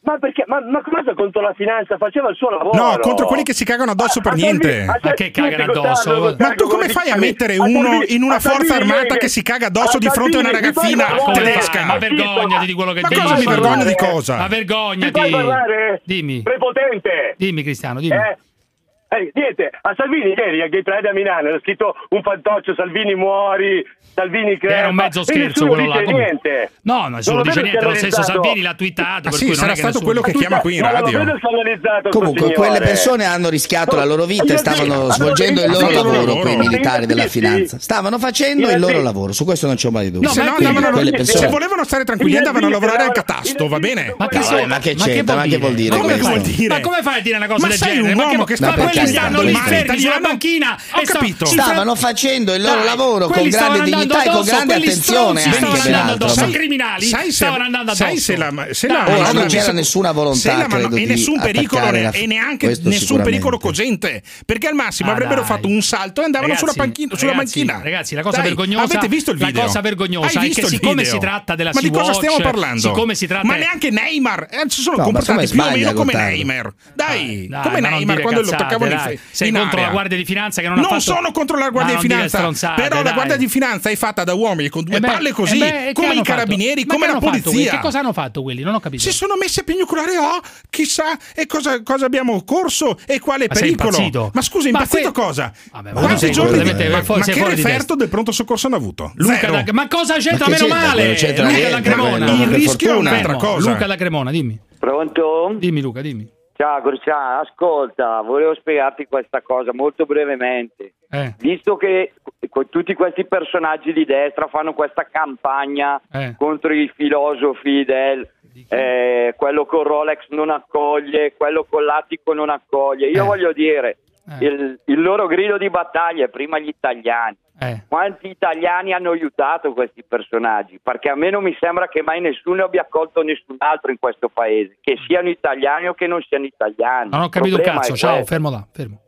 Speaker 22: Ma perché? Ma, ma cosa contro la finanza? Faceva il suo lavoro.
Speaker 13: No, contro quelli che si cagano addosso per niente.
Speaker 2: Ma che cagano addosso?
Speaker 13: Ma tu come fai a mettere uno in una forza armata che si caga addosso di fronte a una ragazzina tedesca?
Speaker 2: Ma vergognati di quello che
Speaker 13: Ma
Speaker 2: dici.
Speaker 13: cosa mi vergogno di cosa?
Speaker 2: Ma vergognati.
Speaker 22: parlare?
Speaker 2: Dimmi.
Speaker 22: Prepotente.
Speaker 2: Dimmi Cristiano, dimmi.
Speaker 22: Eh? Niente, a Salvini ieri a Gay Pride a Milano era scritto un fantoccio, Salvini muori, Salvini crepa.
Speaker 2: Era un mezzo scherzo quello là.
Speaker 22: niente.
Speaker 2: No, nessuno
Speaker 22: Non
Speaker 2: dice niente. Lo stesso
Speaker 22: scandalizzato.
Speaker 2: Salvini l'ha twittato.
Speaker 13: Ah,
Speaker 2: per
Speaker 13: sì,
Speaker 2: cui non
Speaker 13: sarà
Speaker 2: è che
Speaker 13: stato
Speaker 2: nessuno-
Speaker 13: quello che chiama qui in radio.
Speaker 12: Comunque, quelle persone hanno rischiato la loro vita e stavano svolgendo il loro lavoro, quei militari della finanza. Stavano facendo il loro lavoro, su questo non c'è mai dubbio.
Speaker 13: se, volevano stare tranquilli andavano a lavorare al catasto, va bene?
Speaker 2: Ma che,
Speaker 12: c'entra? Ma che vuol dire?
Speaker 2: Ma come fai a dire una cosa
Speaker 13: Ma
Speaker 2: del
Speaker 13: sei
Speaker 2: genere?
Speaker 13: un
Speaker 2: ma
Speaker 13: uomo
Speaker 2: che,
Speaker 13: che sta
Speaker 2: stanno lì fermi sulla banchina
Speaker 13: Ho
Speaker 2: e
Speaker 13: capito.
Speaker 12: Stavano facendo il loro
Speaker 2: Dai,
Speaker 12: lavoro con grande dignità e con grande attenzione
Speaker 2: stavano
Speaker 12: anche
Speaker 2: andando addosso,
Speaker 12: ma-
Speaker 2: i criminali
Speaker 13: sai se-
Speaker 2: stavano andando addosso.
Speaker 13: sai se la- se la- la-
Speaker 12: non c'era nessuna volontà,
Speaker 13: la-
Speaker 12: credo,
Speaker 13: e nessun pericolo
Speaker 12: la-
Speaker 13: e neanche nessun pericolo cogente perché al massimo
Speaker 2: Ah,
Speaker 13: avrebbero
Speaker 2: dai.
Speaker 13: fatto un salto e andavano
Speaker 2: Ragazzi,
Speaker 13: sulla, panchina, sulla
Speaker 2: ragazzi,
Speaker 13: banchina
Speaker 2: Ragazzi, la cosa
Speaker 13: Dai,
Speaker 2: vergognosa
Speaker 13: avete visto il
Speaker 2: la
Speaker 13: video
Speaker 2: cosa vergognosa
Speaker 13: Hai
Speaker 2: è che siccome
Speaker 13: video?
Speaker 2: si tratta della
Speaker 13: ma di cosa stiamo parlando
Speaker 2: siccome si tratta
Speaker 13: ma neanche Neymar eh, si sono
Speaker 12: No,
Speaker 13: comportati
Speaker 12: come
Speaker 13: più o meno come? Neymar dai,
Speaker 2: Dai,
Speaker 13: come Neymar quando lo
Speaker 2: cazzate,
Speaker 13: toccavano in
Speaker 2: dai.
Speaker 13: fe-
Speaker 2: Sei
Speaker 13: in
Speaker 2: contro
Speaker 13: area.
Speaker 2: la Guardia di Finanza che non ha
Speaker 13: non
Speaker 2: fatto-
Speaker 13: sono contro la Guardia
Speaker 2: non
Speaker 13: di Finanza però la
Speaker 2: dai.
Speaker 13: Guardia di Finanza è fatta da uomini con due
Speaker 2: Eh beh,
Speaker 13: palle così
Speaker 2: eh beh, che
Speaker 13: come
Speaker 2: hanno
Speaker 13: i carabinieri come la polizia
Speaker 2: Che cosa hanno fatto quelli? Non ho capito.
Speaker 13: si sono messi a piagnucolare, oh, chissà, e cosa, cosa abbiamo corso e quale
Speaker 2: Ma
Speaker 13: pericolo. Ma scusa,
Speaker 2: Ma
Speaker 13: impazzito
Speaker 2: que-
Speaker 13: cosa?
Speaker 2: Vabbè, ma
Speaker 13: Quanti giorni di... Ma, ma che referto del pronto soccorso hanno avuto?
Speaker 2: Luca ma cosa c'entra? Meno male.
Speaker 12: Non
Speaker 2: Luca da Cremona.
Speaker 13: Il rischio è un'altra cosa.
Speaker 2: Luca da Cremona, dimmi.
Speaker 23: Pronto?
Speaker 2: Dimmi Luca, dimmi.
Speaker 23: Ciao Cristiano, ascolta, volevo spiegarti questa cosa molto brevemente.
Speaker 2: Eh.
Speaker 23: Visto che tutti questi personaggi di destra fanno questa campagna
Speaker 2: Eh.
Speaker 23: contro i filosofi del eh, quello con Rolex non accoglie, quello con l'attico non accoglie, io
Speaker 2: Eh.
Speaker 23: voglio dire,
Speaker 2: Eh.
Speaker 23: il, il loro grido di battaglia è prima gli italiani.
Speaker 2: Eh.
Speaker 23: Quanti italiani hanno aiutato questi personaggi? Perché a me non mi sembra che mai nessuno abbia accolto nessun altro in questo paese, che siano italiani o che non siano italiani.
Speaker 2: Non ho capito cazzo. Ciao,
Speaker 23: questo.
Speaker 2: fermo là, fermo.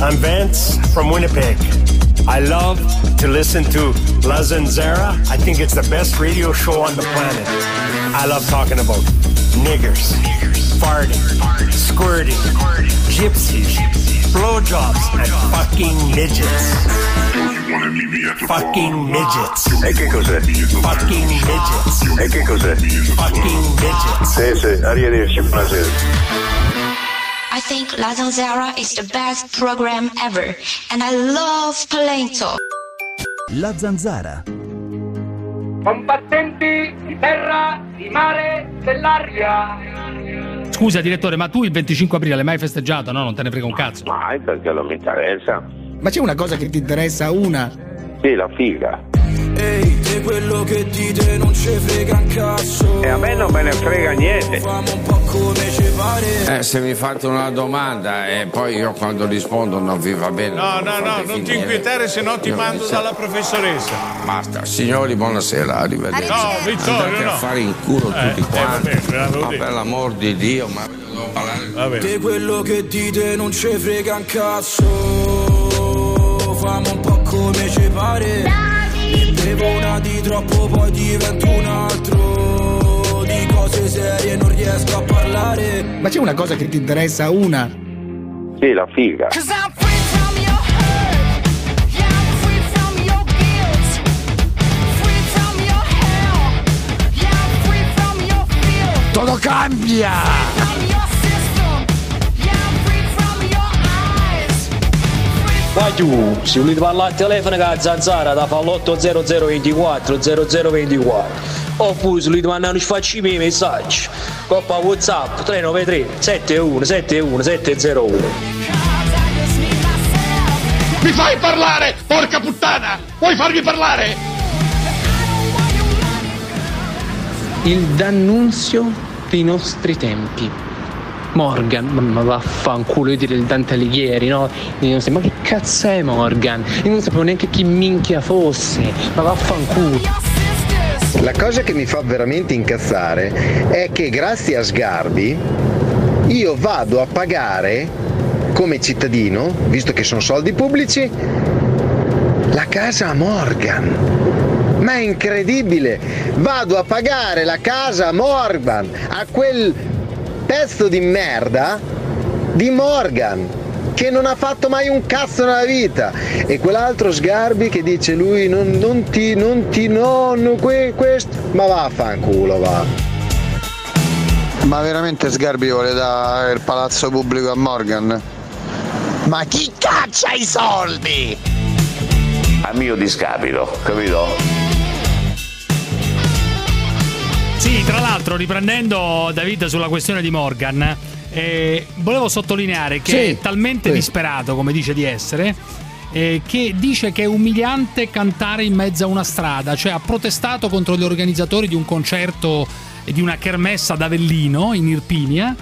Speaker 24: I'm Vance from Winnipeg. I love to listen to La Zanzara. I think it's the best radio show on the planet. I love talking about niggers, farting, squirting, gypsies, blowjobs, and fucking midgets. Fucking midgets.
Speaker 19: E che cos'è?
Speaker 24: Fucking midgets.
Speaker 19: E che cos'è?
Speaker 24: Fucking midgets.
Speaker 19: Sì, sì, arrivederci, buonasera.
Speaker 25: I think La Zanzara is the best program ever, and I love playing talk.
Speaker 26: La zanzara.
Speaker 27: Combattenti di terra, di mare, dell'aria.
Speaker 2: Scusa, direttore, ma tu il 25 aprile l'hai mai festeggiato? No, non te ne frega un cazzo.
Speaker 19: Mai perché non mi interessa.
Speaker 12: Ma c'è una cosa che ti interessa, una?
Speaker 19: Sì, la figa.
Speaker 28: Te quello che dite non ci frega un cazzo.
Speaker 19: E a me non me ne frega niente.
Speaker 28: Famo un po' come ci pare.
Speaker 29: Eh, se mi fate una domanda e poi io quando rispondo non vi va bene.
Speaker 30: No, no, no,
Speaker 29: fate
Speaker 30: non ti
Speaker 29: finire.
Speaker 30: inquietare, se no ti
Speaker 29: Io
Speaker 30: mando dalla professoressa.
Speaker 29: Basta, signori, buonasera, arrivederci.
Speaker 30: No, Vittorio,
Speaker 29: Andate
Speaker 30: no.
Speaker 29: a fare in culo
Speaker 30: Eh,
Speaker 29: tutti
Speaker 30: eh,
Speaker 29: quanti.
Speaker 30: vabbè, l'avevo
Speaker 29: ma per l'amor di Dio, ma devo parlare.
Speaker 28: Te quello che dite non ci frega un cazzo. Famo un po' come ci pare. Ne bevo una di troppo, poi divento un altro. Di cose serie non riesco a parlare.
Speaker 12: Ma c'è una cosa che ti interessa, una?
Speaker 19: Sì, la figa.
Speaker 12: Todo cambia!
Speaker 31: Guagliù, se volete parlare al telefono con la zanzara da fallotto 0024 0024 oppure se volete mandare facciamo i messaggi coppa whatsapp 393 71 71 701
Speaker 32: Mi fai parlare, porca puttana! Vuoi farmi parlare?
Speaker 33: Il D'Annunzio dei nostri tempi Morgan, ma, vaffanculo io dire il Dante Alighieri, no? Io non so, ma che cazzo è Morgan? Io non sapevo neanche chi minchia fosse, ma vaffanculo.
Speaker 34: La cosa che mi fa veramente incazzare è che grazie a Sgarbi io vado a pagare come cittadino, visto che sono soldi pubblici, la casa a Morgan. Ma è incredibile! Vado a pagare la casa a Morgan, a quel pezzo di merda di Morgan che non ha fatto mai un cazzo nella vita e quell'altro Sgarbi che dice lui non, non ti non ti no, no que, questo ma vaffanculo va
Speaker 35: Ma veramente Sgarbi vuole dare il palazzo pubblico a Morgan?
Speaker 36: Ma chi caccia i soldi?
Speaker 37: A mio discapito, capito?
Speaker 2: Sì, tra l'altro, riprendendo David sulla questione di Morgan, eh, volevo sottolineare che
Speaker 12: Sì,
Speaker 2: è talmente
Speaker 12: sì.
Speaker 2: disperato come dice di essere. eh, che dice che è umiliante cantare in mezzo a una strada, cioè ha protestato contro gli organizzatori di un concerto e di una kermessa ad Avellino in Irpinia.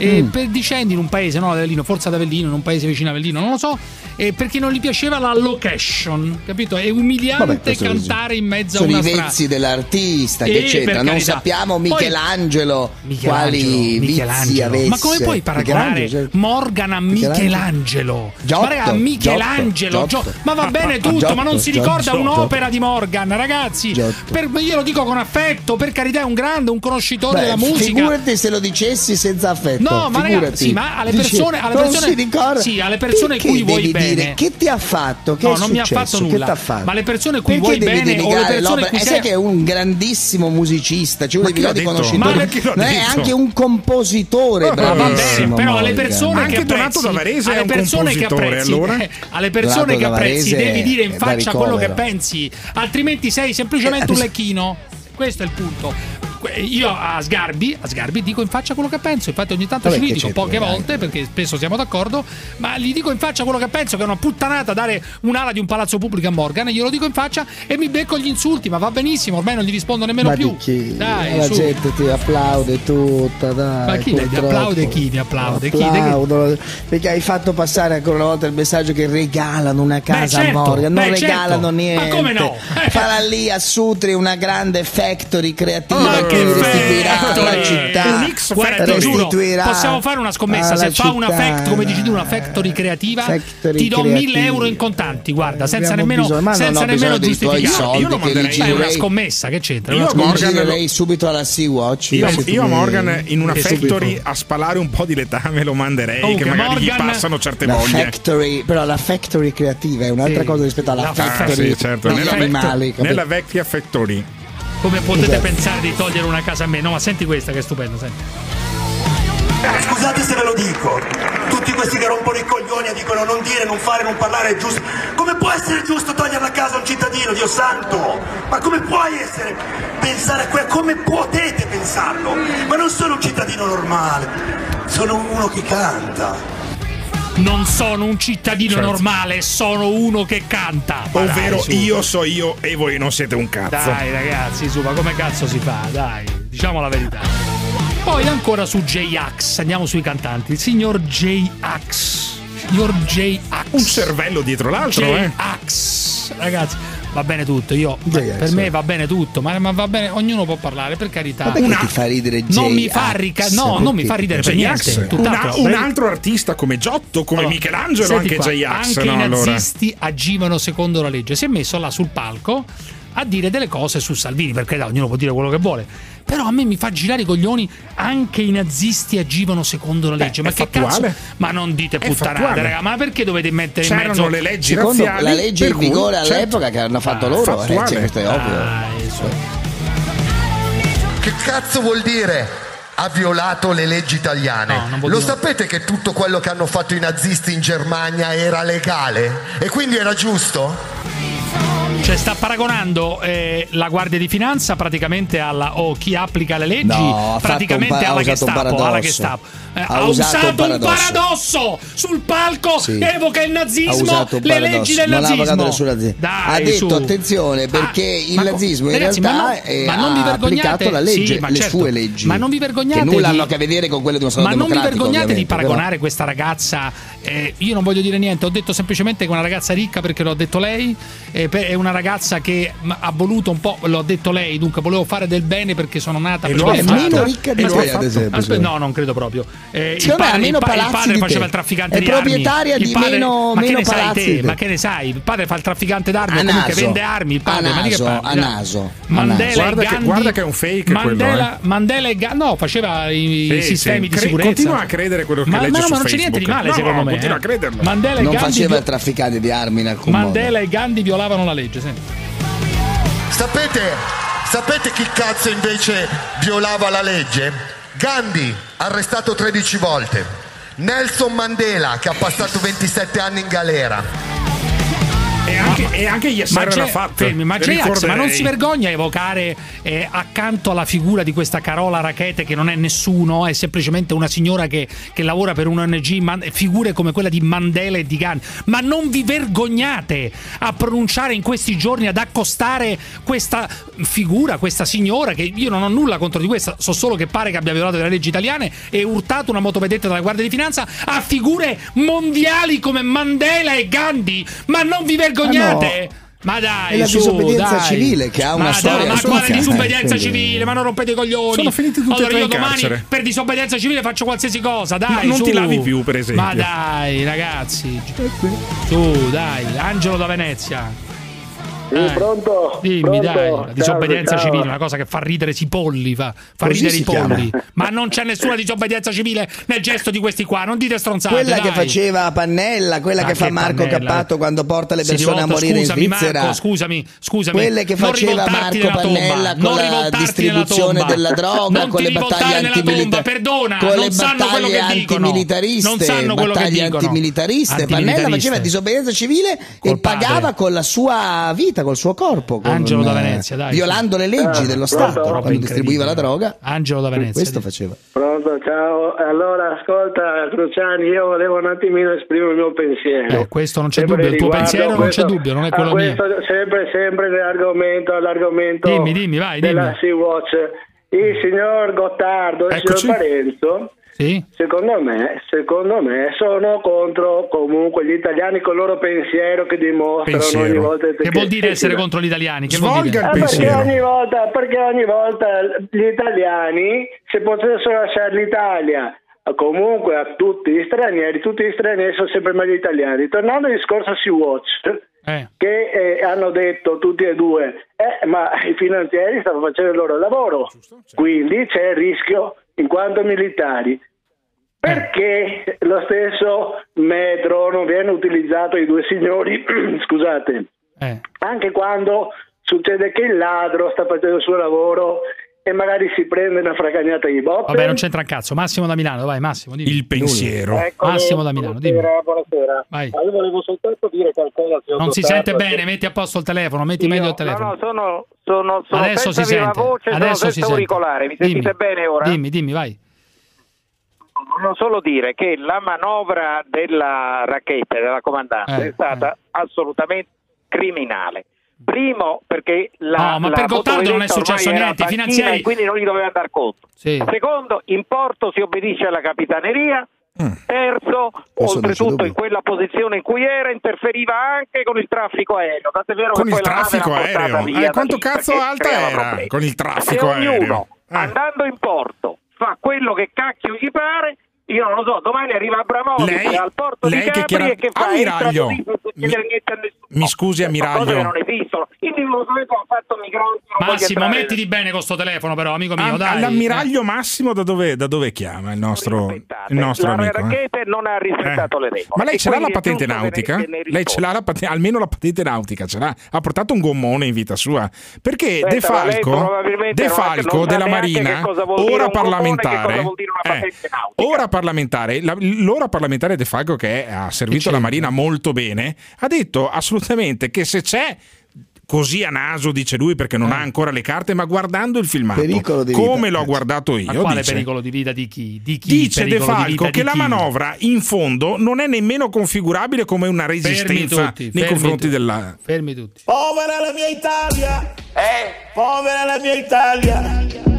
Speaker 2: E
Speaker 12: Mm.
Speaker 2: per dicendo in un paese, no ad Avellino, forse ad Avellino, in un paese vicino a Avellino, non lo so, e perché non gli piaceva la location, capito? È umiliante
Speaker 12: Vabbè,
Speaker 2: cantare in mezzo
Speaker 12: Sono
Speaker 2: a
Speaker 12: i
Speaker 2: una strada.
Speaker 12: vezzi dell'artista
Speaker 2: Eh,
Speaker 12: che c'entra. Non sappiamo
Speaker 2: Poi-
Speaker 12: Michelangelo,
Speaker 2: Michelangelo,
Speaker 12: quali vizi
Speaker 2: Michelangelo.
Speaker 12: avesse.
Speaker 2: Ma come puoi paragonare
Speaker 12: certo.
Speaker 2: Morgan a Michelangelo?
Speaker 12: Giotto,
Speaker 2: ma raga, Michelangelo,
Speaker 12: Giotto,
Speaker 2: Gio- ma va bene tutto,
Speaker 12: Giotto,
Speaker 2: ma non si
Speaker 12: Giotto,
Speaker 2: ricorda
Speaker 12: Giotto.
Speaker 2: un'opera di Morgan, ragazzi.
Speaker 12: Giotto.
Speaker 2: Per- io lo dico con affetto, per carità, è un grande, un conoscitore
Speaker 12: Beh,
Speaker 2: della musica.
Speaker 12: Figurati se lo dicessi senza affetto.
Speaker 2: No, ma
Speaker 12: figurati.
Speaker 2: ragazzi, sì, ma alle
Speaker 12: Dici,
Speaker 2: persone- alle
Speaker 12: non
Speaker 2: persone-
Speaker 12: si ricorda.
Speaker 2: sì, alle persone
Speaker 12: Perché
Speaker 2: cui vuoi
Speaker 12: devi
Speaker 2: bene.
Speaker 12: dire che ti ha fatto? Che
Speaker 2: No,
Speaker 12: è
Speaker 2: non mi ha fatto
Speaker 12: Che
Speaker 2: nulla.
Speaker 12: t'ha fatto?
Speaker 2: Ma le persone cui
Speaker 12: Perché
Speaker 2: vuoi
Speaker 12: devi
Speaker 2: bene o le persone cui
Speaker 12: Eh,
Speaker 2: sei-
Speaker 12: sai che è un grandissimo musicista,
Speaker 2: Ma l'ha
Speaker 12: grandi
Speaker 2: detto?
Speaker 12: conoscitori.
Speaker 2: Ma
Speaker 12: No, è anche un compositore,
Speaker 2: Ma va bene,
Speaker 12: bravissimo.
Speaker 2: però alle persone che apprezzi, alle persone che apprezzi, eh, alle persone che apprezzi devi dire in faccia quello che pensi, altrimenti sei semplicemente
Speaker 12: Eh,
Speaker 2: un lecchino. Questo è il punto. Io a Sgarbi, a Sgarbi dico in faccia quello che penso, infatti ogni tanto
Speaker 12: Vabbè,
Speaker 2: ci
Speaker 12: c'entra,
Speaker 2: poche
Speaker 12: dai.
Speaker 2: volte perché spesso siamo d'accordo, ma gli dico in faccia quello che penso che è una puttanata dare un'ala di un palazzo pubblico a Morgan, glielo dico in faccia e mi becco gli insulti, ma va benissimo, ormai non gli rispondo nemmeno
Speaker 12: Ma
Speaker 2: più.
Speaker 12: chi?
Speaker 2: Dai,
Speaker 12: la
Speaker 2: su.
Speaker 12: gente ti applaude tutta, dai.
Speaker 2: Ma chi
Speaker 12: purtroppo.
Speaker 2: applaude chi? Mi applaude chi?
Speaker 12: Applaudono, perché hai fatto passare ancora una volta il messaggio che regalano una casa
Speaker 2: certo,
Speaker 12: a Morgan, non
Speaker 2: beh, certo.
Speaker 12: regalano
Speaker 2: Ma
Speaker 12: niente.
Speaker 2: come no? Eh.
Speaker 12: Farà lì a Sutri una grande factory creativa
Speaker 2: Ma
Speaker 12: che restituirà alla
Speaker 2: factory?
Speaker 12: città.
Speaker 2: Un X Guarda, giuro, possiamo fare una scommessa. Se
Speaker 12: alla
Speaker 2: fa una
Speaker 12: città.
Speaker 2: fact, come dici tu, una factory creativa,
Speaker 12: Factory
Speaker 2: ti do
Speaker 12: creativa.
Speaker 2: 1000 euro in contanti. Guarda, senza
Speaker 12: Abbiamo
Speaker 2: nemmeno,
Speaker 12: bisogno-
Speaker 2: senza nemmeno giustificare.
Speaker 12: li
Speaker 2: Beh, è una scommessa, che c'entra?
Speaker 13: Io. Morgan-
Speaker 12: subito alla Sea-Watch.
Speaker 13: Io, io a Morgan in una factory a spalare un po' di letame lo manderei, che magari gli passano certe
Speaker 12: La
Speaker 13: voglie.
Speaker 12: factory, però la factory creativa è un'altra cosa rispetto alla
Speaker 2: La
Speaker 12: factory
Speaker 13: Ah, certo. nella vecchia factory.
Speaker 2: Come potete
Speaker 12: Esatto.
Speaker 2: pensare di togliere una casa a me? No, ma senti questa che è stupenda, senti.
Speaker 32: Eh, Scusate se ve lo dico, tutti questi che rompono i coglioni e dicono non dire, non fare, non parlare è giusto. Come può essere giusto togliere la casa a un cittadino, Dio santo? Ma come puoi essere, pensare a que- come potete pensarlo? Ma non sono un cittadino normale, sono uno che canta.
Speaker 2: Non sono un cittadino
Speaker 13: Certo.
Speaker 2: normale, sono uno che canta. Dai,
Speaker 13: Ovvero
Speaker 2: su.
Speaker 13: io so io e voi non siete un cazzo.
Speaker 2: Dai ragazzi, su, ma come cazzo si fa? Dai, diciamo la verità. Poi ancora su J-Ax, andiamo sui cantanti. Il signor J-Ax. Signor J-Ax.
Speaker 13: Un cervello dietro l'altro, eh.
Speaker 2: J-Ax. Ragazzi, va bene tutto. Io,
Speaker 12: J-Ax,
Speaker 2: per me va bene tutto, ma, ma va bene, ognuno può parlare, per carità.
Speaker 12: Ma perché ti fa ridere
Speaker 2: non mi fa rica- no, non mi fa ridere per
Speaker 13: J-Ax.
Speaker 2: niente.
Speaker 13: Un,
Speaker 2: Tutt'altro.
Speaker 13: un
Speaker 2: Per-
Speaker 13: altro artista come Giotto, come
Speaker 2: Allora,
Speaker 13: Michelangelo,
Speaker 2: senti
Speaker 13: anche
Speaker 2: qua,
Speaker 13: J-Ax.
Speaker 2: Anche
Speaker 13: no,
Speaker 2: i
Speaker 13: allora.
Speaker 2: nazisti agivano secondo la legge. Si è messo là sul palco a dire delle cose su Salvini, perché da ognuno può dire quello che vuole. Però a me mi fa girare i coglioni, anche i nazisti agivano secondo la legge. ma
Speaker 13: è
Speaker 2: che
Speaker 13: fattuale.
Speaker 2: cazzo? Ma non dite puttanate, raga. Ma perché dovete mettere in
Speaker 13: C'erano
Speaker 2: mezzo
Speaker 13: le leggi
Speaker 12: Secondo
Speaker 13: razziali,
Speaker 12: la legge in
Speaker 13: cui,
Speaker 12: vigore
Speaker 13: certo.
Speaker 12: all'epoca che hanno fatto
Speaker 2: Ah,
Speaker 12: loro, eh,
Speaker 13: fattuale.
Speaker 12: questo è ovvio.
Speaker 2: Su.
Speaker 36: Che cazzo vuol dire ha violato le leggi italiane?
Speaker 2: No,
Speaker 36: Lo
Speaker 2: dire-
Speaker 36: sapete che tutto quello che hanno fatto i nazisti in Germania era legale? E quindi era giusto?
Speaker 2: Cioè, sta paragonando eh, la Guardia di Finanza praticamente alla. o chi applica le leggi
Speaker 12: No,
Speaker 2: praticamente
Speaker 12: pa-
Speaker 2: alla, Gestapo, alla Gestapo. Eh,
Speaker 12: Ha
Speaker 2: ha,
Speaker 12: usato
Speaker 2: usato,
Speaker 12: un paradosso.
Speaker 2: paradosso sul palco,
Speaker 12: Sì.
Speaker 2: evoca il nazismo, le leggi del
Speaker 12: non
Speaker 2: nazismo. Dai,
Speaker 12: ha detto
Speaker 2: su.
Speaker 12: attenzione perché il
Speaker 2: ma co-
Speaker 12: nazismo in
Speaker 2: ragazzi,
Speaker 12: realtà
Speaker 2: ma non-
Speaker 12: eh,
Speaker 2: ma non vi
Speaker 12: ha applicato la legge,
Speaker 2: Sì,
Speaker 12: le
Speaker 2: certo.
Speaker 12: sue leggi.
Speaker 2: Ma non vi vergognate
Speaker 12: Che nulla
Speaker 2: di-
Speaker 12: hanno a che vedere con quelle di uno Stato
Speaker 2: Ma non vi vergognate di paragonare questa ragazza? Eh, io non voglio dire niente, ho detto semplicemente che è una ragazza ricca perché l'ho detto lei. eh, è una ragazza che ha voluto un po', l'ho detto lei, dunque volevo fare del bene perché sono nata
Speaker 12: E
Speaker 2: per
Speaker 12: lo. È meno ricca di te, ad esempio,
Speaker 2: Aspe- no, non credo proprio. Eh, il
Speaker 12: meno
Speaker 2: il pa- il padre faceva
Speaker 12: te.
Speaker 2: il trafficante
Speaker 12: È
Speaker 2: di armi.
Speaker 12: proprietaria
Speaker 2: Il
Speaker 12: di
Speaker 2: padre-
Speaker 12: meno-
Speaker 2: ma che
Speaker 12: meno
Speaker 2: ne sai
Speaker 12: palazzi
Speaker 2: te?
Speaker 12: di te.
Speaker 2: Ma che ne sai? Il padre fa il trafficante d'armi
Speaker 12: A
Speaker 2: o comunque
Speaker 12: naso.
Speaker 2: vende armi. Il padre,
Speaker 12: A
Speaker 2: ma di che
Speaker 12: a naso,
Speaker 2: Mandela
Speaker 13: Guarda che-
Speaker 2: Gandhi-
Speaker 13: guarda che è un fake quello,
Speaker 2: Mandela,
Speaker 13: eh.
Speaker 2: Mandela e Gandhi, no, faceva i sistemi di sicurezza.
Speaker 13: continua a credere quello che legge
Speaker 2: ma no,
Speaker 13: su
Speaker 2: ma non c'è niente di
Speaker 13: Facebook.
Speaker 2: male, secondo me.
Speaker 13: Continua
Speaker 2: eh.
Speaker 13: a crederlo.
Speaker 2: Mandela e
Speaker 12: non
Speaker 2: Gandhi
Speaker 12: faceva
Speaker 2: vi-
Speaker 12: il trafficante di armi in alcun modo.
Speaker 2: Mandela e Gandhi violavano la legge, sì.
Speaker 36: Sapete, sapete chi cazzo invece violava la legge? Gandhi, arrestato 13 volte. Nelson Mandela, che ha passato 27 anni in galera.
Speaker 13: E anche, e anche Yasser
Speaker 2: Ma
Speaker 13: Arafat.
Speaker 2: fermi, ma c'è Ax, ma non si vergogna a evocare eh, accanto alla figura di questa Carola Rackete che non è nessuno, è semplicemente una signora che, che lavora per un ONG, man- figure come quella di Mandela e di Gandhi. Ma non vi vergognate a pronunciare in questi giorni, ad accostare questa figura, questa signora, che io non ho nulla contro di questa, so solo che pare che abbia violato le leggi italiane e urtato una motovedetta dalla Guardia di Finanza a figure mondiali come Mandela e Gandhi. Ma non vi vergognate? Ma dai,
Speaker 12: È la
Speaker 2: su,
Speaker 12: disobbedienza
Speaker 2: dai.
Speaker 12: civile che ha una
Speaker 2: ma
Speaker 12: storia
Speaker 2: dai, ma quale disobbedienza civile? Ma non rompete i coglioni.
Speaker 13: Sono finiti tutti
Speaker 2: allora io domani
Speaker 13: carcere.
Speaker 2: per disobbedienza civile faccio qualsiasi cosa, dai.
Speaker 13: Ma non
Speaker 2: su.
Speaker 13: ti lavi più, per esempio.
Speaker 2: Ma dai, ragazzi. Su, dai, Angelo da Venezia.
Speaker 38: Sì, pronto?
Speaker 2: Dimmi,
Speaker 38: Pronto?
Speaker 2: dai, la
Speaker 38: Ciao,
Speaker 2: disobbedienza
Speaker 38: ciao.
Speaker 2: civile, una cosa che fa ridere i polli, fa, fa ridere i polli.
Speaker 12: chiama.
Speaker 2: Ma non c'è nessuna disobbedienza civile nel gesto di questi qua, non dite stronzate.
Speaker 12: Quella
Speaker 2: dai.
Speaker 12: che faceva Pannella, quella
Speaker 2: Ma
Speaker 12: che fa
Speaker 2: che
Speaker 12: Marco
Speaker 2: Pannella?
Speaker 12: Cappato quando porta le persone a
Speaker 2: rivolto,
Speaker 12: morire
Speaker 2: scusami,
Speaker 12: in Svizzera.
Speaker 2: Marco, scusami, scusami.
Speaker 12: Quelle che
Speaker 2: Non
Speaker 12: faceva Marco Pannella con la distribuzione della droga,
Speaker 2: Non
Speaker 12: con le battaglie
Speaker 2: nella tomba,
Speaker 12: antimilitari,
Speaker 2: perdona,
Speaker 12: con
Speaker 2: non
Speaker 12: le
Speaker 2: sanno quello che dicono.
Speaker 12: antimilitariste,
Speaker 2: Non sanno quello che dicono.
Speaker 12: antimilitariste. Pannella
Speaker 2: Antimilitariste.
Speaker 12: faceva disobbedienza civile e pagava con la sua vita, col suo corpo, con,
Speaker 2: Angelo da
Speaker 12: eh,
Speaker 2: Venezia, dai.
Speaker 12: violando le leggi
Speaker 38: Ah,
Speaker 12: dello
Speaker 38: pronto?
Speaker 12: Stato
Speaker 38: Roba
Speaker 12: quando distribuiva la droga.
Speaker 2: Angelo da Venezia.
Speaker 12: Questo faceva.
Speaker 38: Pronto, ciao. Allora, ascolta, Cruciani, io volevo un attimino esprimere il mio pensiero.
Speaker 2: Eh, questo non c'è
Speaker 38: Sempre
Speaker 2: dubbio, il tuo pensiero non
Speaker 38: questo-
Speaker 2: c'è dubbio, non è quello mio.
Speaker 38: questo, Sempre, sempre l'argomento, l'argomento
Speaker 2: Dimmi, dimmi, vai,
Speaker 38: della
Speaker 2: dimmi.
Speaker 38: Sea-Watch. Il signor Gottardo e il
Speaker 2: Eccoci.
Speaker 38: signor Parenzo,
Speaker 2: Sì?
Speaker 38: secondo me, secondo me, sono contro comunque gli italiani con il loro pensiero che dimostrano
Speaker 2: Pensiero.
Speaker 38: ogni volta
Speaker 2: Che vuol dire
Speaker 38: eh,
Speaker 2: essere contro gli italiani? Che vuol dire?
Speaker 38: Ah, perché ogni volta, perché ogni volta gli italiani, se potessero lasciare l'Italia comunque a tutti gli stranieri, tutti gli stranieri sono sempre meglio italiani. Tornando al discorso Sea-Watch,
Speaker 2: Eh.
Speaker 38: che eh, hanno detto tutti e due, eh, ma i finanzieri stanno facendo il loro lavoro, quindi c'è il rischio in quanto militari. Perché lo stesso metro non viene utilizzato i due signori, scusate,
Speaker 2: Eh.
Speaker 38: anche quando succede che il ladro sta facendo il suo lavoro e magari si prende una fragagnata di botte?
Speaker 2: Vabbè, non c'entra un cazzo. Massimo da Milano, vai, Massimo. Dimmi.
Speaker 13: Il pensiero.
Speaker 38: Eccomi.
Speaker 2: Massimo da Milano, dimmi.
Speaker 38: Buonasera, buonasera.
Speaker 2: Vai.
Speaker 38: Ma io volevo soltanto dire qualcosa
Speaker 2: Non si sente
Speaker 38: perché-
Speaker 2: bene, metti a posto il telefono, metti meglio il telefono.
Speaker 39: No, no, sono, sono, sono
Speaker 2: Adesso si sente.
Speaker 39: voce, sono
Speaker 2: Adesso si sente.
Speaker 39: auricolare. Mi
Speaker 2: Dimmi.
Speaker 39: sentite bene ora?
Speaker 2: Dimmi, dimmi, vai.
Speaker 39: Volevo solo dire che la manovra della racchetta della comandante
Speaker 2: Eh,
Speaker 39: è stata assolutamente criminale. Primo perché la,
Speaker 2: No, ma
Speaker 39: la
Speaker 2: per Gottardo non è successo niente, finanziari-
Speaker 39: quindi non gli doveva dar conto.
Speaker 2: Sì.
Speaker 39: Secondo, in porto si obbedisce alla capitaneria. Terzo,
Speaker 12: Questo
Speaker 39: oltretutto in quella posizione in cui era interferiva anche con il traffico aereo. Tant'è vero
Speaker 13: Con
Speaker 39: che
Speaker 13: il
Speaker 39: poi la nave
Speaker 13: traffico
Speaker 39: portata
Speaker 13: aereo?
Speaker 39: via
Speaker 13: Eh, quanto
Speaker 39: lì,
Speaker 13: cazzo alta era
Speaker 39: problemi.
Speaker 13: con il traffico
Speaker 39: Se ognuno
Speaker 13: aereo? Eh.
Speaker 39: andando in porto fa quello che cacchio gli pare, io non lo so, domani arriva Abramovic
Speaker 13: Lei-
Speaker 39: al porto
Speaker 13: lei
Speaker 39: di
Speaker 13: che
Speaker 39: Capri
Speaker 13: chiara-
Speaker 39: e che fa
Speaker 13: Ammiraglio,
Speaker 39: a nessuno.
Speaker 13: Mi scusi, ammiraglio.
Speaker 39: non esistono. Il Diplomatico ha fatto migranti. non voglio
Speaker 2: Massimo, mettiti bene con sto telefono, però, amico mio,
Speaker 13: Am-
Speaker 2: dai.
Speaker 13: All'ammiraglio Massimo da dove, da dove chiama il nostro, il nostro
Speaker 39: la
Speaker 13: amico? eh?
Speaker 39: non ha rispettato
Speaker 13: Eh.
Speaker 39: le regole.
Speaker 13: Ma lei ce l'ha la patente nautica? Lei ce l'ha la patente, almeno la patente nautica ce l'ha. Ha portato un gommone in vita sua. Perché De
Speaker 39: Aspetta, lei
Speaker 13: Falco, De
Speaker 39: non
Speaker 13: Falco
Speaker 39: non
Speaker 13: della Marina, ora parlamentare,
Speaker 39: cosa vuol dire una
Speaker 13: eh,
Speaker 39: patente nautica.
Speaker 13: ora parlamentare, la- l'ora parlamentare De Falco che ha servito la Marina molto bene, ha detto assolutamente che se c'è così a naso, dice lui, perché non ha ancora le carte, ma guardando il filmato, come l'ho guardato io,
Speaker 2: Ma quale
Speaker 13: dice,
Speaker 2: pericolo di vita di chi? Di chi?
Speaker 13: dice De
Speaker 2: di
Speaker 13: Falco
Speaker 2: di
Speaker 13: che la
Speaker 2: chi?
Speaker 13: manovra in fondo non è nemmeno configurabile come una
Speaker 2: Fermi
Speaker 13: resistenza
Speaker 2: tutti,
Speaker 13: nei
Speaker 2: fermi
Speaker 13: confronti
Speaker 2: tutti.
Speaker 13: della...
Speaker 2: Fermi tutti.
Speaker 32: Povera la mia Italia! Eh? Povera la mia Italia!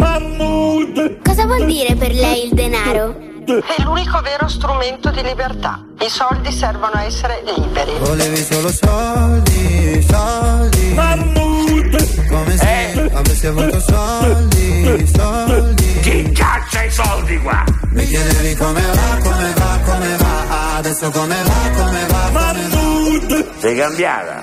Speaker 32: Mammut!
Speaker 24: Cosa vuol dire per lei il denaro?
Speaker 25: È l'unico vero strumento di libertà. I soldi servono a essere liberi.
Speaker 32: Volevi solo soldi, soldi. Mammut! Come se avessi avuto soldi, soldi.
Speaker 40: Chi caccia i soldi qua?
Speaker 32: Mi chiedevi come va, come va, come va. Adesso come va, come va, Mammut!
Speaker 40: Sei cambiata?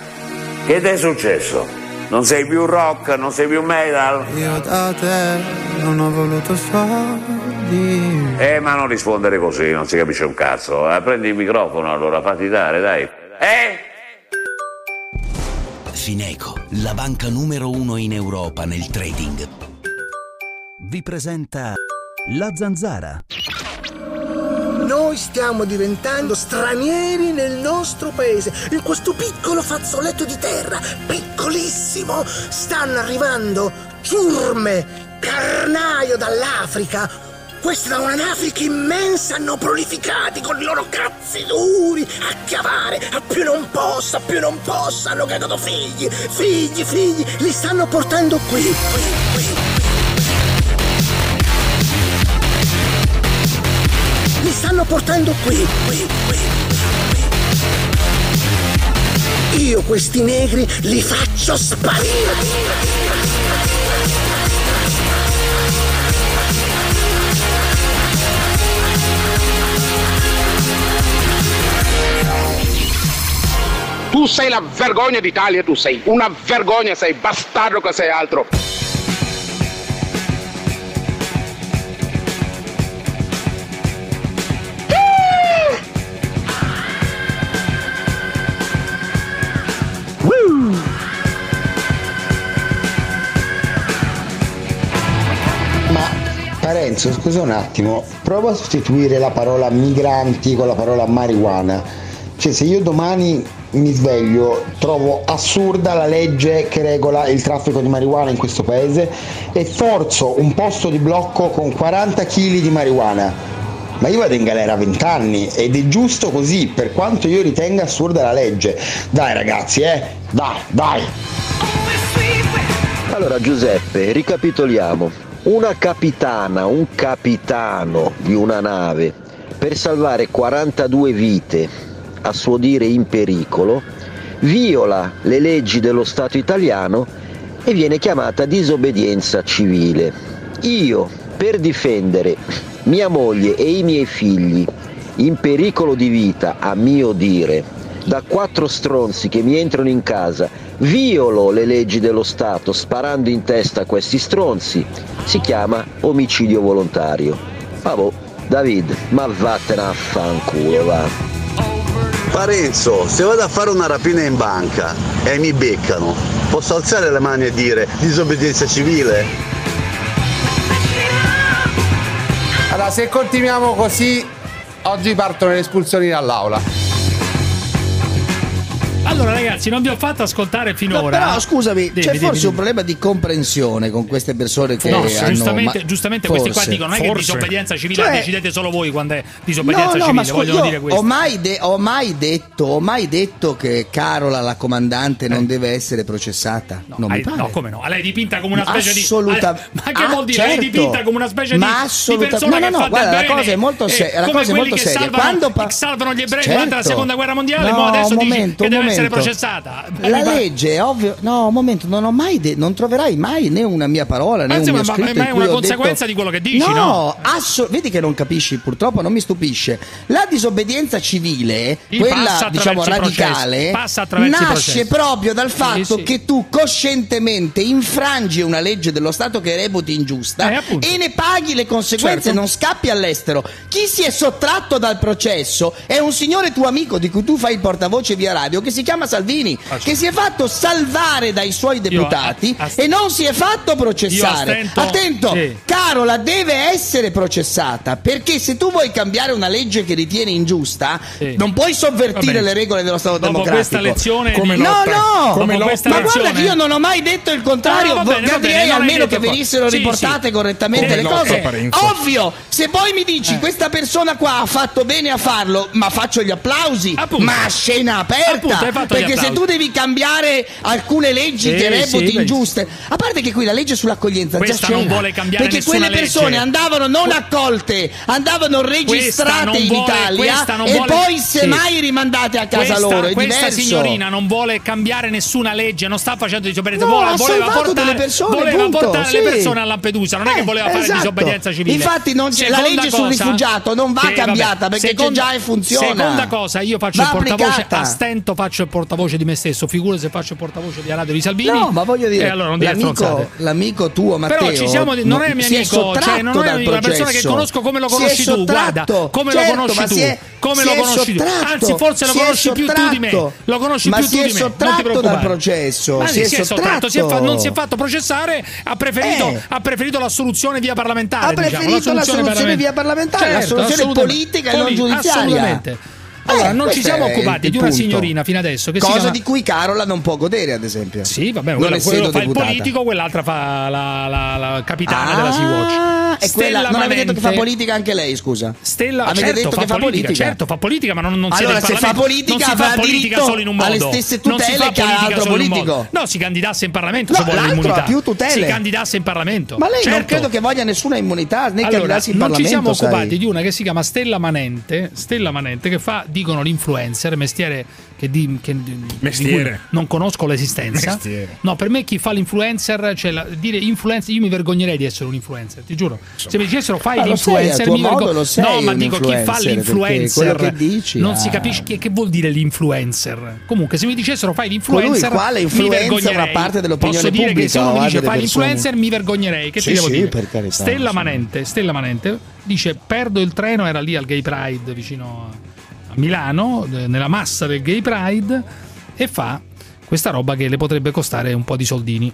Speaker 40: Che ti è successo? Non sei più rock, non sei più metal?
Speaker 32: Io da te non ho voluto soldi.
Speaker 40: Eh, ma non rispondere così, non si capisce un cazzo. Eh, prendi il microfono allora, fatti dare, dai. Eh?
Speaker 26: Fineco, la banca numero uno in Europa nel trading. Vi presenta La Zanzara.
Speaker 29: Noi stiamo diventando stranieri nel nostro paese, in questo piccolo fazzoletto di terra, piccolissimo. Stanno arrivando ciurme, carnaio dall'Africa. Questi da un'Africa immensa hanno prolificati con i loro cazzi duri a chiavare, a più non possa, a più non possa, hanno cagato figli, figli, figli, li stanno portando qui, qui, qui. Stanno portando qui, qui, qui. Io questi negri li faccio sparire.
Speaker 41: Tu sei la vergogna d'Italia, tu sei una vergogna, sei bastardo che sei altro.
Speaker 42: Parenzo, scusa un attimo, prova a sostituire la parola migranti con la parola marijuana. Cioè, se io domani mi sveglio, trovo assurda la legge che regola il traffico di marijuana in questo paese e forzo un posto di blocco con 40 kg di marijuana. Ma io vado in galera a 20 anni ed è giusto così, per quanto io ritenga assurda la legge. Dai ragazzi, eh, dai, dai.
Speaker 34: Allora Giuseppe, ricapitoliamo. Una capitana, un capitano di una nave, per salvare 42 vite, a suo dire in pericolo, viola le leggi dello Stato italiano e viene chiamata disobbedienza civile. Io, per difendere mia moglie e i miei figli in pericolo di vita, a mio dire, da quattro stronzi che mi entrano in casa, violo le leggi dello Stato sparando in testa a questi stronzi, si chiama omicidio volontario. Vabbè, David, ma vattene a fanculo, va.
Speaker 43: Parenzo, se vado a fare una rapina in banca e mi beccano, posso alzare le mani e dire disobbedienza civile?
Speaker 44: Allora, se continuiamo così, oggi partono le espulsioni dall'aula.
Speaker 2: Allora, ragazzi, non vi ho fatto ascoltare
Speaker 12: No,
Speaker 2: finora.
Speaker 12: però scusami,
Speaker 2: Dimmi,
Speaker 12: c'è
Speaker 2: dimmi,
Speaker 12: forse
Speaker 2: dimmi.
Speaker 12: un problema di comprensione con queste persone che
Speaker 2: No,
Speaker 12: hanno
Speaker 2: giustamente,
Speaker 12: ma-
Speaker 2: giustamente questi qua
Speaker 12: forse.
Speaker 2: dicono non è che disobbedienza civile
Speaker 12: Cioè-
Speaker 2: decidete solo voi quando è disobbedienza
Speaker 12: no, no,
Speaker 2: civile, vogliono
Speaker 12: io
Speaker 2: dire questo.
Speaker 12: ho mai, de- ho mai detto, ho mai detto che Carola, la comandante, non deve essere processata. non mi
Speaker 2: Hai-
Speaker 12: pare.
Speaker 2: no, come no? A lei è dipinta come una specie
Speaker 12: Assoluta-
Speaker 2: di. Ma che
Speaker 12: Ah,
Speaker 2: vuol dire? Lei è
Speaker 12: certo.
Speaker 2: dipinta come una specie
Speaker 12: Ma
Speaker 2: di, di
Speaker 12: assoluta-
Speaker 2: persona
Speaker 12: no, no, no, guarda, la cosa è molto
Speaker 2: eh,
Speaker 12: seria, la
Speaker 2: come
Speaker 12: cosa è
Speaker 2: quelli
Speaker 12: molto
Speaker 2: che
Speaker 12: seria.
Speaker 2: Salvano,
Speaker 12: Quando
Speaker 2: salvano gli ebrei
Speaker 12: Certo.
Speaker 2: durante la seconda guerra mondiale,
Speaker 12: No,
Speaker 2: adesso
Speaker 12: momento,
Speaker 2: che deve essere processata.
Speaker 12: La legge è ovvio. No, un momento, non ho mai de- non troverai mai né una mia parola né
Speaker 2: Anzi,
Speaker 12: un mio
Speaker 2: ma-
Speaker 12: scritto
Speaker 2: ma è una conseguenza
Speaker 12: detto-
Speaker 2: di quello che dici, no?
Speaker 12: asso- vedi che non capisci, purtroppo non mi stupisce. La disobbedienza civile,
Speaker 2: Sì,
Speaker 12: quella diciamo radicale, nasce proprio dal fatto
Speaker 2: sì.
Speaker 12: che tu coscientemente infrangi una legge dello Stato che reputi ingiusta e ne paghi le conseguenze,
Speaker 2: Certo.
Speaker 12: non scappi all'estero. Chi si è sottratto dal processo è un signore tuo amico di cui tu fai il portavoce via radio che si chiama Salvini, che si è fatto salvare dai suoi deputati
Speaker 2: a- a-
Speaker 12: e non si è fatto processare. Attento,
Speaker 2: sì.
Speaker 12: Carola deve essere processata perché se tu vuoi cambiare una legge che ritieni ingiusta, non puoi sovvertire le regole dello Stato
Speaker 2: Dopo
Speaker 12: democratico.
Speaker 2: questa lezione
Speaker 12: Come
Speaker 2: di-
Speaker 12: no, no,
Speaker 2: come
Speaker 12: ma
Speaker 2: lotta-
Speaker 12: guarda che
Speaker 2: lezione-
Speaker 12: io non ho mai detto il contrario.
Speaker 2: No, bene, hai
Speaker 12: almeno che venissero
Speaker 2: Sì,
Speaker 12: riportate
Speaker 2: sì.
Speaker 12: correttamente
Speaker 2: Come
Speaker 12: le cose.
Speaker 2: Parenzo.
Speaker 12: Ovvio, se poi mi dici questa persona qua ha fatto bene a farlo, ma faccio gli applausi, ma a scena aperta.
Speaker 2: Appunto,
Speaker 12: perché se tu devi cambiare alcune leggi
Speaker 2: Sì,
Speaker 12: che reputi
Speaker 2: sì,
Speaker 12: ingiuste, a parte che qui la legge sull'accoglienza
Speaker 2: Questa
Speaker 12: già
Speaker 2: non
Speaker 12: c'era,
Speaker 2: vuole cambiare
Speaker 12: perché quelle persone
Speaker 2: legge.
Speaker 12: andavano non accolte, andavano registrate
Speaker 2: non
Speaker 12: in
Speaker 2: vuole-
Speaker 12: Italia
Speaker 2: non
Speaker 12: e
Speaker 2: vuole-
Speaker 12: poi
Speaker 2: sì.
Speaker 12: semmai rimandate a casa
Speaker 2: questa,
Speaker 12: loro. È
Speaker 2: questa
Speaker 12: diverso.
Speaker 2: signorina non vuole cambiare nessuna legge, non sta facendo disobbedienza,
Speaker 12: No,
Speaker 2: voleva
Speaker 12: salvato
Speaker 2: portare,
Speaker 12: persone,
Speaker 2: voleva
Speaker 12: punto,
Speaker 2: portare le
Speaker 12: sì.
Speaker 2: persone a Lampedusa, non è che
Speaker 12: Eh,
Speaker 2: voleva fare
Speaker 12: esatto.
Speaker 2: disobbedienza civile.
Speaker 12: Infatti non c'è- la
Speaker 2: Seconda
Speaker 12: legge sul rifugiato non va
Speaker 2: Sì, vabbè.
Speaker 12: cambiata, perché c'è già e funziona.
Speaker 2: Seconda cosa, io faccio il portavoce a stento, faccio il portavoce di me stesso, figura se faccio il portavoce di Aradio di Salvini.
Speaker 12: No, ma voglio dire,
Speaker 2: E allora non
Speaker 12: l'amico, l'amico tuo Matteo
Speaker 2: Però ci siamo, non è mio amico,
Speaker 12: sottratto
Speaker 2: cioè non è
Speaker 12: dal
Speaker 2: una persona che conosco come lo
Speaker 12: è
Speaker 2: conosci tu, guarda, come
Speaker 12: Certo,
Speaker 2: lo conosci tu,
Speaker 12: è-
Speaker 2: come lo
Speaker 12: è
Speaker 2: conosci tu. Anzi, forse lo
Speaker 12: è
Speaker 2: conosci più tu di me. Lo conosci più tu
Speaker 12: è
Speaker 2: di me. non ti preoccupare.
Speaker 12: processo, si è
Speaker 2: si è sottratto, si è fa- non si è fatto processare, ha preferito,
Speaker 12: Eh.
Speaker 2: ha preferito la soluzione via parlamentare,
Speaker 12: Ha
Speaker 2: diciamo,
Speaker 12: preferito la soluzione
Speaker 2: parlament-
Speaker 12: via parlamentare, la
Speaker 2: Certo,
Speaker 12: soluzione politica e non giudiziaria.
Speaker 2: Assolutamente. Allora,
Speaker 12: Eh,
Speaker 2: non ci siamo occupati di una
Speaker 12: punto.
Speaker 2: signorina fino adesso che
Speaker 12: Cosa
Speaker 2: chiama
Speaker 12: di cui Carola non può godere, ad esempio.
Speaker 2: Sì, vabbè, quello, quello fa il politico, quell'altra fa la, la- la capitana
Speaker 12: Ah,
Speaker 2: della Sea-Watch.
Speaker 12: E quella, non avete detto che fa politica anche lei, scusa.
Speaker 2: Stella,
Speaker 12: avete
Speaker 2: certo,
Speaker 12: detto
Speaker 2: fa
Speaker 12: che fa politica.
Speaker 2: certo, fa politica, ma non, non
Speaker 12: Allora, se fa
Speaker 2: Parlamento.
Speaker 12: politica,
Speaker 2: non si fa politica solo in un modo.
Speaker 12: alle stesse tutele che ha
Speaker 2: politica
Speaker 12: altro
Speaker 2: solo in un
Speaker 12: politico.
Speaker 2: No, si candidasse in Parlamento
Speaker 12: No,
Speaker 2: se vuole
Speaker 12: l'altro
Speaker 2: l'immunità.
Speaker 12: ha più tutele.
Speaker 2: Si candidasse in Parlamento.
Speaker 12: Ma lei non
Speaker 2: Certo.
Speaker 12: credo che voglia nessuna immunità né candidarsi in
Speaker 2: non ci
Speaker 12: Parlamento.
Speaker 2: siamo occupati di una che si chiama Stella Manente, Stella Manente che fa, dicono l'influencer, mestiere che, di, che- di- di
Speaker 13: Mestiere.
Speaker 2: cui non conosco l'esistenza.
Speaker 13: Mestiere.
Speaker 2: No, per me chi fa l'influencer, cioè la- dire influencer, io mi vergognerei di essere un influencer, ti giuro. Se mi dicessero fai
Speaker 12: Ma
Speaker 2: l'influencer, mi vergogno. No, ma dico chi fa l'influencer.
Speaker 12: quello che dici,
Speaker 2: non
Speaker 12: ah.
Speaker 2: si capisce che, che vuol dire l'influencer. Comunque, se mi dicessero fai l'influencer,
Speaker 12: Colui quale
Speaker 2: mi
Speaker 12: influenza
Speaker 2: vergognerei.
Speaker 12: una parte dell'opinione
Speaker 2: Posso dire che
Speaker 12: pubblica
Speaker 2: se uno mi
Speaker 12: ha
Speaker 2: dice fai
Speaker 12: persone.
Speaker 2: l'influencer, mi vergognerei. Che
Speaker 12: Sì,
Speaker 2: ti devo
Speaker 12: sì,
Speaker 2: dire?
Speaker 12: per carità,
Speaker 2: Stella. Manente, Stella Manente dice perdo il treno, era lì al Gay Pride vicino a Milano, eh, nella massa del Gay Pride e fa questa roba che le potrebbe costare un po' di soldini.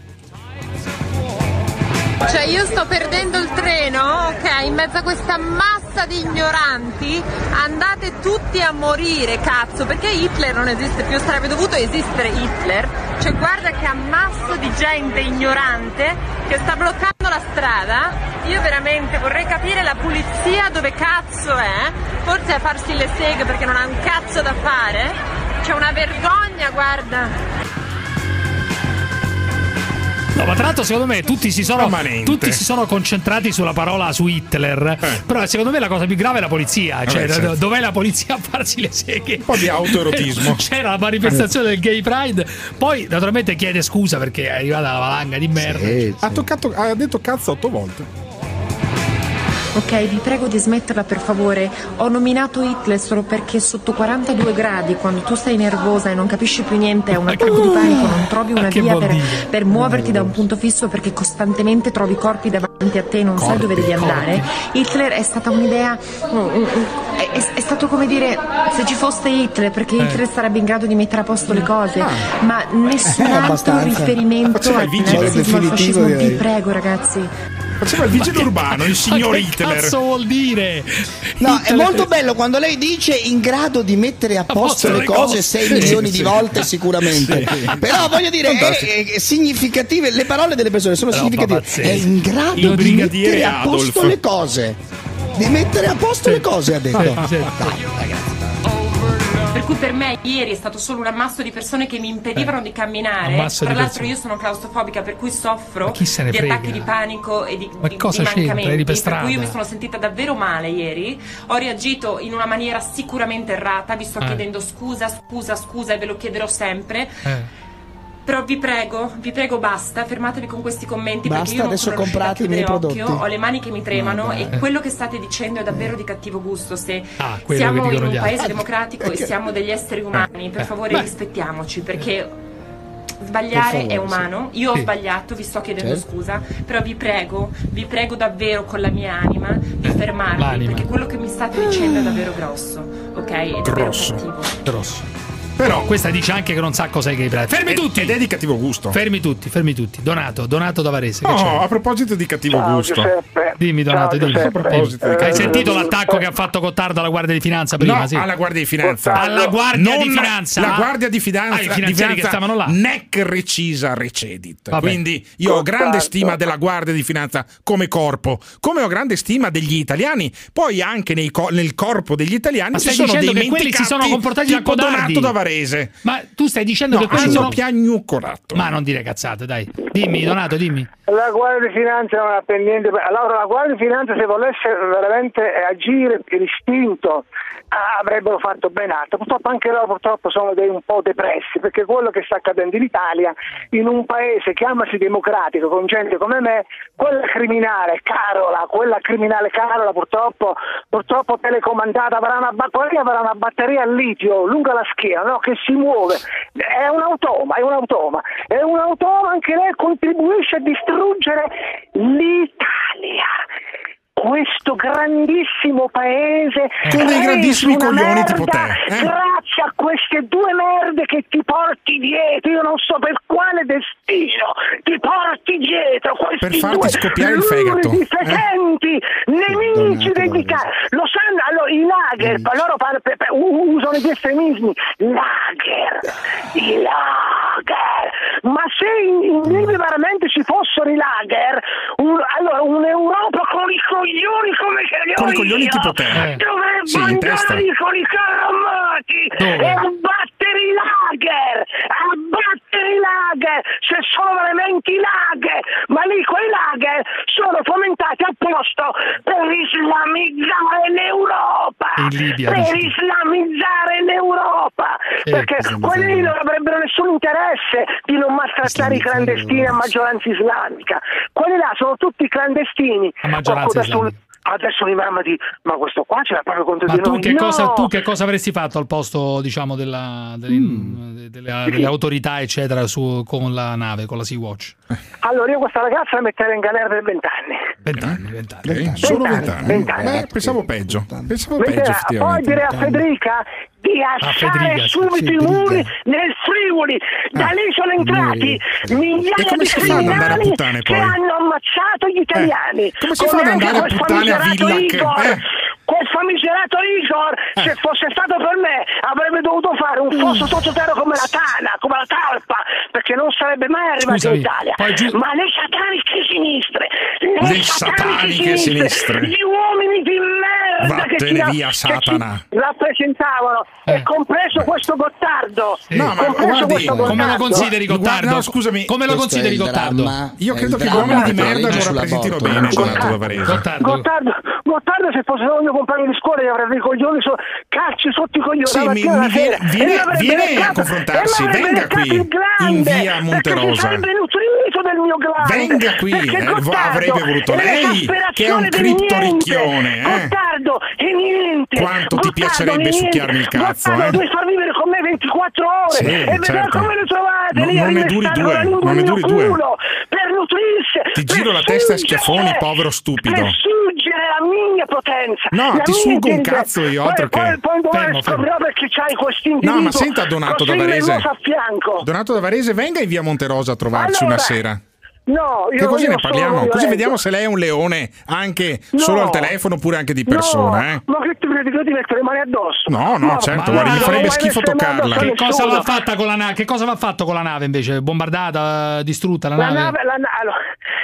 Speaker 45: Cioè io sto perdendo il treno, ok, in mezzo a questa massa di ignoranti, andate tutti a morire, cazzo, perché Hitler non esiste più, sarebbe dovuto esistere Hitler. Cioè guarda che ammasso di gente ignorante che sta bloccando la strada. Io veramente vorrei capire la pulizia dove cazzo è, forse a farsi le seghe perché non ha un cazzo da fare. C'è una vergogna, guarda.
Speaker 2: No, ma tra l'altro, secondo me, tutti si sono, tutti si sono concentrati sulla parola su Hitler. Però, secondo me, la cosa più grave è la polizia. Cioè,
Speaker 13: Eh, certo.
Speaker 2: do- dov'è la polizia a farsi le seghe? Un
Speaker 13: po' di autoerotismo.
Speaker 2: C'era la manifestazione del Gay Pride. Poi, naturalmente, chiede scusa perché è arrivata la valanga di merda.
Speaker 13: Ha, toccato, ha detto cazzo otto volte.
Speaker 46: Ok, vi prego di smetterla per favore. Ho nominato Hitler solo perché sotto 42 gradi, quando tu sei nervosa e non capisci più niente, è un attacco di panico, non trovi una via per, per muoverti da un punto fisso perché costantemente trovi corpi davanti a te e non sai
Speaker 2: Corpi,
Speaker 46: dove devi
Speaker 2: corpi.
Speaker 46: andare. Hitler è stata un'idea. mm, mm, mm, È, è- è stato come dire se ci fosse Hitler, perché
Speaker 2: Eh.
Speaker 46: Hitler sarebbe in grado di mettere a posto le cose, ma nessun
Speaker 12: Eh,
Speaker 46: altro riferimento
Speaker 13: Faceva
Speaker 46: al nazismo, al fascismo. Vi prego, ragazzi.
Speaker 13: Faceva il vigile urbano, il signor
Speaker 2: Ma che
Speaker 13: Hitler.
Speaker 2: cazzo vuol dire?
Speaker 12: No, è
Speaker 2: Hitler-
Speaker 12: molto bello quando lei dice in grado di mettere a posto
Speaker 2: posto
Speaker 12: le cose
Speaker 2: cose.
Speaker 12: 6
Speaker 2: Sì,
Speaker 12: milioni
Speaker 2: sì.
Speaker 12: di volte sicuramente.
Speaker 2: Sì.
Speaker 12: Però voglio dire, è, è significative, le parole delle persone sono
Speaker 2: Roba
Speaker 12: significative. È in grado
Speaker 13: Il
Speaker 12: di mettere a posto
Speaker 13: Adolf.
Speaker 12: le cose. Di mettere a posto le cose, ha detto.
Speaker 2: Sì, sì.
Speaker 46: Per cui per me ieri è stato solo un ammasso di persone che mi impedivano di camminare. Tra
Speaker 2: di
Speaker 46: l'altro io sono claustrofobica per cui soffro di
Speaker 2: frega?
Speaker 46: attacchi di panico e di,
Speaker 2: Ma
Speaker 46: di-
Speaker 2: cosa
Speaker 46: di mancamenti.
Speaker 2: Per
Speaker 46: per cui io mi sono sentita davvero male ieri. Ho reagito in una maniera sicuramente errata, vi sto
Speaker 2: Eh.
Speaker 46: chiedendo scusa, scusa, scusa e ve lo chiederò sempre.
Speaker 2: Eh.
Speaker 46: Però vi prego, vi prego basta, fermatevi con questi commenti
Speaker 12: Basta,
Speaker 46: perché io non
Speaker 12: adesso
Speaker 46: sono riuscita a
Speaker 12: comprate i miei
Speaker 46: chiudere occhio,
Speaker 12: prodotti.
Speaker 46: ho le mani che mi tremano
Speaker 12: No,
Speaker 46: e quello che state dicendo è davvero di cattivo gusto. Se
Speaker 2: Ah,
Speaker 46: siamo in un
Speaker 2: altri.
Speaker 46: paese democratico e siamo degli esseri umani, per
Speaker 2: eh,
Speaker 46: favore
Speaker 2: beh.
Speaker 46: rispettiamoci perché sbagliare
Speaker 12: favore,
Speaker 46: è umano. Io ho
Speaker 2: Sì.
Speaker 46: sbagliato, vi sto chiedendo
Speaker 12: Certo.
Speaker 46: scusa, però vi prego, vi prego davvero con la mia anima di fermarvi
Speaker 2: l'anima.
Speaker 46: perché quello che mi state dicendo è davvero grosso, ok? È davvero
Speaker 13: Grosso.
Speaker 46: cattivo.
Speaker 2: Grosso. Però questa dice anche che non sa cos'è Gay Pride. Fermi
Speaker 13: Ed-
Speaker 2: tutti!
Speaker 13: Ed è di cattivo gusto.
Speaker 2: Fermi tutti, fermi tutti. Donato, Donato da Varese. Che
Speaker 13: Oh,
Speaker 2: c'è?
Speaker 13: a proposito di cattivo
Speaker 2: Ciao,
Speaker 13: gusto.
Speaker 2: Giuseppe. Dimmi, Donato,
Speaker 13: Ciao,
Speaker 2: dimmi.
Speaker 13: A proposito di
Speaker 2: Hai sentito l'attacco che ha fatto Cottardo alla Guardia di Finanza prima?
Speaker 13: no,
Speaker 2: sì.
Speaker 13: alla Guardia di Finanza.
Speaker 2: Alla Guardia di
Speaker 13: Non
Speaker 2: Finanza.
Speaker 13: La Guardia di Finanza.
Speaker 2: Ah, i
Speaker 13: di
Speaker 2: finanzieri che
Speaker 13: Finanza,
Speaker 2: stavano là.
Speaker 13: Nec recisa recedit.
Speaker 2: Vabbè.
Speaker 13: Quindi io ho grande stima della Guardia di Finanza come corpo, come ho grande stima degli italiani. Poi anche nei co- nel corpo degli italiani
Speaker 2: Ma
Speaker 13: ci sono dei
Speaker 2: che quelli si sono comportati da codardi?
Speaker 13: Donato da Varese.
Speaker 2: Ma tu stai dicendo
Speaker 13: No,
Speaker 2: che quelli
Speaker 13: hanno
Speaker 2: sono
Speaker 13: piagnucolato.
Speaker 2: Ma non dire cazzate, dai. Dimmi, Donato, dimmi.
Speaker 47: La Guardia di Finanza non ha per niente. Allora, la Guardia di Finanza, se volesse veramente agire per istinto, avrebbero fatto ben altro. Purtroppo anche loro purtroppo sono dei, un po' depressi, perché quello che sta accadendo in Italia, in un paese che democratico, con gente come me, quella criminale Carola, quella criminale Carola purtroppo, purtroppo telecomandata, avrà una, avrà una batteria a litio lunga la schiena, no? che si muove. È un automa, è un automa. È un automa anche lei contribuisce a distruggere l'Italia. Questo grandissimo paese
Speaker 13: Con dei grandissimi coglioni tipo te, eh?
Speaker 47: grazie a queste due merde che ti porti dietro io non so per quale destino ti porti dietro questi
Speaker 13: Per farti
Speaker 47: due
Speaker 13: scoppiare il fegato, eh?
Speaker 47: fetenti nemici dell'Italia lo sanno allora i lager
Speaker 13: Mm.
Speaker 47: loro par- per- per- usano gli estremismi lager i lager ma se in, in Libia veramente ci fossero i lager un- allora un'Europa con i coglioni come ce li ho
Speaker 13: Con i coglioni
Speaker 47: io,
Speaker 13: tipo te. Eh.
Speaker 47: dovrebbe
Speaker 13: Sì,
Speaker 47: andare con i carramati
Speaker 13: Dove?
Speaker 47: e abbattere i lager abbattere i lager se sono veramente i lager ma lì quei lager sono fomentati apposta per islamizzare l'Europa
Speaker 2: Libia,
Speaker 47: per islamizzare l'Europa
Speaker 2: Eh,
Speaker 47: perché quelli lì non avrebbero nessun interesse di non maltrattare i clandestini a maggioranza islamica quelli là sono tutti clandestini
Speaker 2: A maggioranza
Speaker 47: Oh, adesso,
Speaker 2: islamica.
Speaker 47: adesso mi mamma di ma questo qua ce l'ha proprio contro
Speaker 2: Ma
Speaker 47: di
Speaker 2: tu
Speaker 47: noi
Speaker 2: che,
Speaker 47: no!
Speaker 2: cosa, tu che cosa avresti fatto al posto, diciamo, della- delle,
Speaker 13: Mm.
Speaker 2: delle- delle autorità, eccetera, su- con la nave, con la Sea-Watch?
Speaker 47: allora io questa ragazza la metterei in galera per vent'anni
Speaker 2: Vent'anni, vent'anni.
Speaker 13: Ok, Solo
Speaker 47: Vent'anni.
Speaker 13: Eh, pensavo peggio. Pensavo peggio,
Speaker 47: poi direi a Federica di alzare
Speaker 13: sì,
Speaker 47: subito
Speaker 13: sì,
Speaker 47: i muri nel Friuli. Da lì sono entrati migliaia di criminali
Speaker 13: puttane,
Speaker 47: che hanno ammazzato gli italiani.
Speaker 13: come si fa ad andare a
Speaker 47: quel
Speaker 13: puttane a. Eh.
Speaker 47: Quel famigerato Igor, se fosse stato per me, avrebbe dovuto fare un fosso sottoterra come la Tana, come la Talpa, perché non sarebbe mai arrivato
Speaker 2: Scusami,
Speaker 47: in Italia.
Speaker 2: giu-
Speaker 47: Ma le sataniche sinistre, le,
Speaker 13: Le sataniche sinistre.
Speaker 47: gli uomini di merda che
Speaker 13: Vattene
Speaker 47: ci,
Speaker 13: via,
Speaker 47: che ci
Speaker 13: Satana.
Speaker 47: rappresentavano,
Speaker 2: Eh.
Speaker 47: e compreso questo Gottardo.
Speaker 13: No, ma
Speaker 47: compreso
Speaker 13: guardi,
Speaker 47: questo
Speaker 2: come lo consideri Gottardo?
Speaker 13: No, scusami.
Speaker 2: Come lo consideri Gottardo?
Speaker 12: dramma,
Speaker 13: Io credo che gli uomini di merda lo rappresentino bene.
Speaker 2: Gottardo.
Speaker 47: Gottardo, Gottardo se fosse stato mio compagno di scuola gli avrebbe i coglioni so, calci sotto i coglioni
Speaker 13: Sì, mi- mi viene- viene- viene a confrontarsi, venga qui,
Speaker 47: grande,
Speaker 13: in via Monterosa. Venga qui, eh,
Speaker 47: Gottardo
Speaker 13: avrebbe voluto lei, che è un criptoricchione, eh.
Speaker 47: Gottardo è niente
Speaker 13: Quanto ti
Speaker 47: Gottardo
Speaker 13: piacerebbe
Speaker 47: è niente.
Speaker 13: succhiarmi il cazzo,
Speaker 47: Gottardo
Speaker 13: eh?
Speaker 47: devi far vivere con me 24 ore
Speaker 13: Sì,
Speaker 47: e vedere
Speaker 13: certo.
Speaker 47: come le trovate
Speaker 13: Non-
Speaker 47: lì
Speaker 13: non ne duri due, non ne duri due.
Speaker 47: per nutrirsi
Speaker 13: Ti giro la testa a schiaffoni, povero stupido.
Speaker 47: per suggere la mia potenza
Speaker 13: No,
Speaker 47: la
Speaker 13: ti sugo un cazzo io,
Speaker 47: Poi-
Speaker 13: altro che-
Speaker 47: poi, poi
Speaker 13: Fermo, fermo.
Speaker 47: perché c'hai questo
Speaker 13: No,
Speaker 47: individuo
Speaker 13: ma senta Donato da Varese. Donato da Varese, venga in via Monterosa a trovarci
Speaker 47: Allora,
Speaker 13: una sera.
Speaker 47: no io
Speaker 13: Che così ne parliamo? Così vediamo se lei è un leone anche
Speaker 47: No.
Speaker 13: solo al telefono oppure anche di persona,
Speaker 47: no,
Speaker 13: eh?
Speaker 47: ma che ti credi che ti metto le mani addosso
Speaker 13: No, no, certo,
Speaker 47: ma
Speaker 13: guardi, mi
Speaker 47: non
Speaker 13: farebbe schifo toccarla.
Speaker 2: Che cosa, va fatta con la nave? che cosa va fatto con la nave invece? Bombardata, distrutta la
Speaker 47: La
Speaker 2: nave?
Speaker 47: nave, la, na- allora,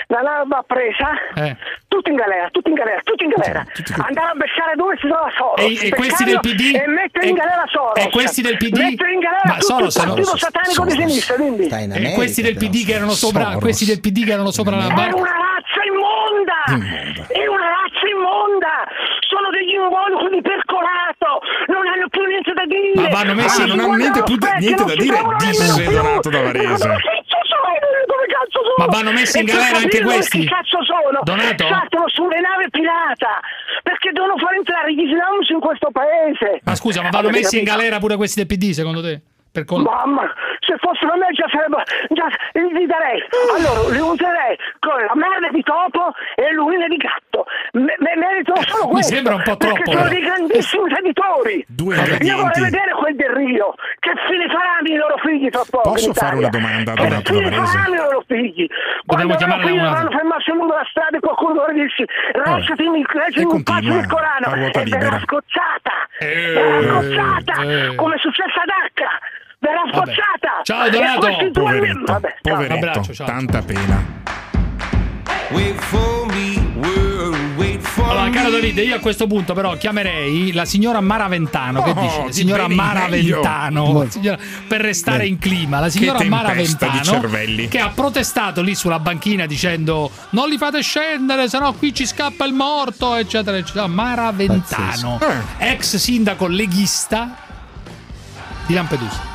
Speaker 47: la nave va presa,
Speaker 2: Eh.
Speaker 47: tutti in galera, tutti in galera, tutti in galera. Andare a beccare dove si trova Soros.
Speaker 2: E- e questi del PD?
Speaker 47: E mettere in galera Soros.
Speaker 2: e questi del PD?
Speaker 47: Mettere in galera
Speaker 2: Ma
Speaker 47: tutto
Speaker 2: Soros
Speaker 47: il partito satanico di sinistra, quindi.
Speaker 2: e questi del PD che erano sopra,
Speaker 13: Soros.
Speaker 2: questi del PD che erano sopra la
Speaker 47: È
Speaker 2: barca?
Speaker 47: una razza immonda! È una razza immonda! Sono degli involucri percolato! Non hanno più niente da dire!
Speaker 13: Ma vanno messi-
Speaker 47: Ah,
Speaker 13: non hanno niente più da- niente da dire, disse Donato da Varese.
Speaker 47: Ma cazzo sono?
Speaker 2: Vanno messi in galera anche questi?
Speaker 47: Che cazzo sono?
Speaker 2: Donato?
Speaker 47: Saltano sulle navi pirata! Perché devono far entrare gli islams in questo paese!
Speaker 2: Ma scusa, ma vanno messi in galera pure questi del PD secondo te? Per col-
Speaker 47: Mamma,
Speaker 48: se fossero me già sarebbe già li darei allora li userei con la merda di topo e l'urina di gatto. Me, me- meritano solo
Speaker 2: Mi
Speaker 48: questo
Speaker 2: sembra un po'
Speaker 48: perché
Speaker 2: troppo,
Speaker 48: sono
Speaker 2: però.
Speaker 48: dei grandissimi traditori
Speaker 13: Due
Speaker 48: io vorrei vedere quel del Rio. Che fine faranno i loro figli tra poco
Speaker 13: Posso
Speaker 48: in
Speaker 13: fare una domanda a
Speaker 48: che fine faranno i loro figli? Quando i loro figli
Speaker 2: una-
Speaker 48: dovranno fermarsi lungo la strada e qualcuno dovrà dirsi reciti in
Speaker 13: E
Speaker 48: un
Speaker 13: continua
Speaker 48: del Corano
Speaker 13: a
Speaker 48: e verrà scozzata. Verrà scozzata
Speaker 2: eh.
Speaker 48: come è successo ad H verrà scozzata
Speaker 2: Ciao, Donato.
Speaker 13: Poveretto,
Speaker 48: Vabbè, ciao.
Speaker 13: poveretto,
Speaker 2: Abbraccio, ciao.
Speaker 13: tanta pena.
Speaker 2: Allora, caro Davide, io a questo punto però chiamerei la signora Maraventano. Che
Speaker 13: Oh,
Speaker 2: dici?
Speaker 13: di
Speaker 2: Signora Maraventano. Signora- per restare
Speaker 13: Beh,
Speaker 2: in clima, la signora
Speaker 13: che
Speaker 2: Maraventano che ha protestato lì sulla banchina dicendo non li fate scendere, sennò qui ci scappa il morto, eccetera, eccetera. Maraventano,
Speaker 13: Eh.
Speaker 2: ex sindaco leghista di Lampedusa.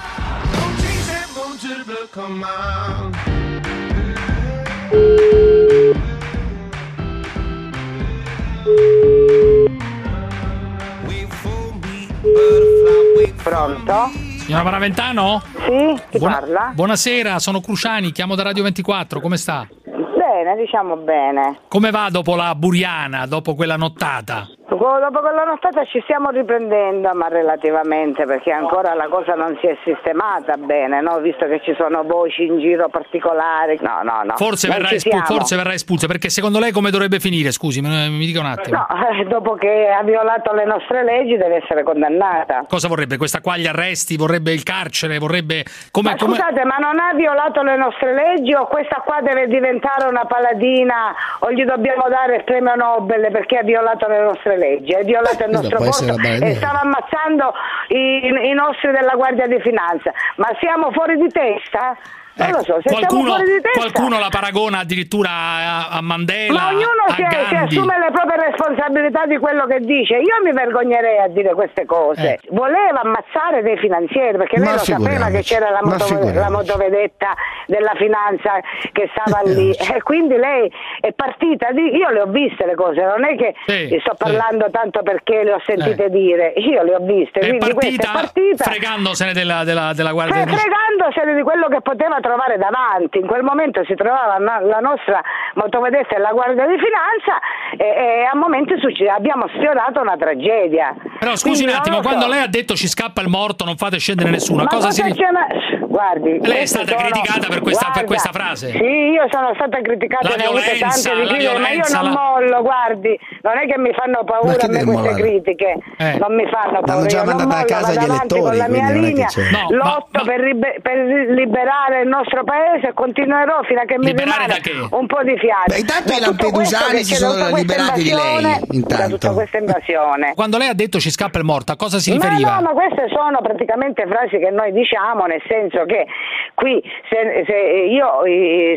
Speaker 49: Pronto?
Speaker 2: Signora Maraventano?
Speaker 49: Sì, chi
Speaker 2: Buona-
Speaker 49: parla?
Speaker 2: Buonasera, sono Cruciani, chiamo da Radio 24, come sta?
Speaker 49: Bene, diciamo bene.
Speaker 2: Come va dopo la Buriana, dopo quella nottata?
Speaker 49: Dopo quella nottata ci stiamo riprendendo, ma relativamente, perché ancora la cosa non si è sistemata bene, no? Visto che ci sono voci in giro particolari. No, no, no.
Speaker 2: Forse verrà, espu- forse verrà espulsa, perché secondo lei come dovrebbe finire? Scusi, mi dica un attimo.
Speaker 49: No, eh, dopo che ha violato le nostre leggi deve essere condannata.
Speaker 2: Cosa vorrebbe? Questa qua gli arresti? Vorrebbe il carcere? Vorrebbe... Come,
Speaker 49: Ma
Speaker 2: come-
Speaker 49: scusate, ma non ha violato le nostre leggi o questa qua deve diventare una paladina o gli dobbiamo dare il premio Nobel perché ha violato le nostre leggi? Ha violato il
Speaker 12: questa
Speaker 49: nostro
Speaker 12: paladina.
Speaker 49: e stava ammazzando i, i nostri della Guardia di Finanza. Ma siamo fuori di testa? Non lo so, se
Speaker 2: Ecco, qualcuno,
Speaker 49: di testa...
Speaker 2: qualcuno la paragona addirittura a, a Mandela,
Speaker 49: Ma ognuno
Speaker 2: a
Speaker 49: si, si assume le proprie responsabilità di quello che dice. Io mi vergognerei a dire queste cose. Voleva ammazzare dei finanzieri perché lei lo sapeva che c'era la, moto- la motovedetta della finanza che stava lì e quindi lei è partita. Di, io le ho viste le cose, non è che
Speaker 2: Sì,
Speaker 49: sto parlando tanto perché le ho sentite dire, io le ho viste.
Speaker 2: È
Speaker 49: quindi questa
Speaker 2: partita,
Speaker 49: è partita.
Speaker 2: fregandosene della, della, della Guardia
Speaker 49: Fre-
Speaker 2: di
Speaker 49: fregandosene di quello che poteva trovare davanti. In quel momento si trovava la nostra motovedetta e la Guardia di Finanza e, e a momenti succede- abbiamo sfiorato una tragedia.
Speaker 2: Però scusi
Speaker 49: Quindi
Speaker 2: un attimo,
Speaker 49: so.
Speaker 2: quando lei ha detto ci scappa il morto, non fate scendere nessuno,
Speaker 49: Ma
Speaker 2: cosa si
Speaker 49: cosa c'è ma- Guardi,
Speaker 2: Lei è stata
Speaker 49: sono-
Speaker 2: criticata per questa- per
Speaker 49: guarda,
Speaker 2: questa frase?
Speaker 49: Sì, io sono stata criticata
Speaker 2: La violenza,
Speaker 49: tante di
Speaker 2: la
Speaker 49: critiche, ma io non
Speaker 2: la-
Speaker 49: mollo, guardi, non è che mi fanno
Speaker 12: Ma
Speaker 49: paura a me queste
Speaker 12: mollare?
Speaker 49: critiche,
Speaker 2: Eh.
Speaker 49: non mi fanno paura.
Speaker 12: L'hanno già
Speaker 49: io non
Speaker 12: mandata a casa
Speaker 49: vado
Speaker 12: gli
Speaker 49: avanti
Speaker 12: elettori,
Speaker 49: con la mia linea.
Speaker 2: No, ma-
Speaker 49: lotto per, ribe- per liberare il nostro paese e continuerò fino a che mi
Speaker 2: Liberare
Speaker 49: rimane
Speaker 2: da che?
Speaker 49: un po' di fiato.
Speaker 12: Beh, intanto
Speaker 49: Da
Speaker 12: i lampedusani si sono liberati di lei, intanto.
Speaker 49: Da tutta questa invasione.
Speaker 2: Quando lei ha detto ci scappa il morto, a cosa si
Speaker 49: Ma
Speaker 2: riferiva?
Speaker 49: no, ma queste sono praticamente frasi che noi diciamo, nel senso che qui se, se io,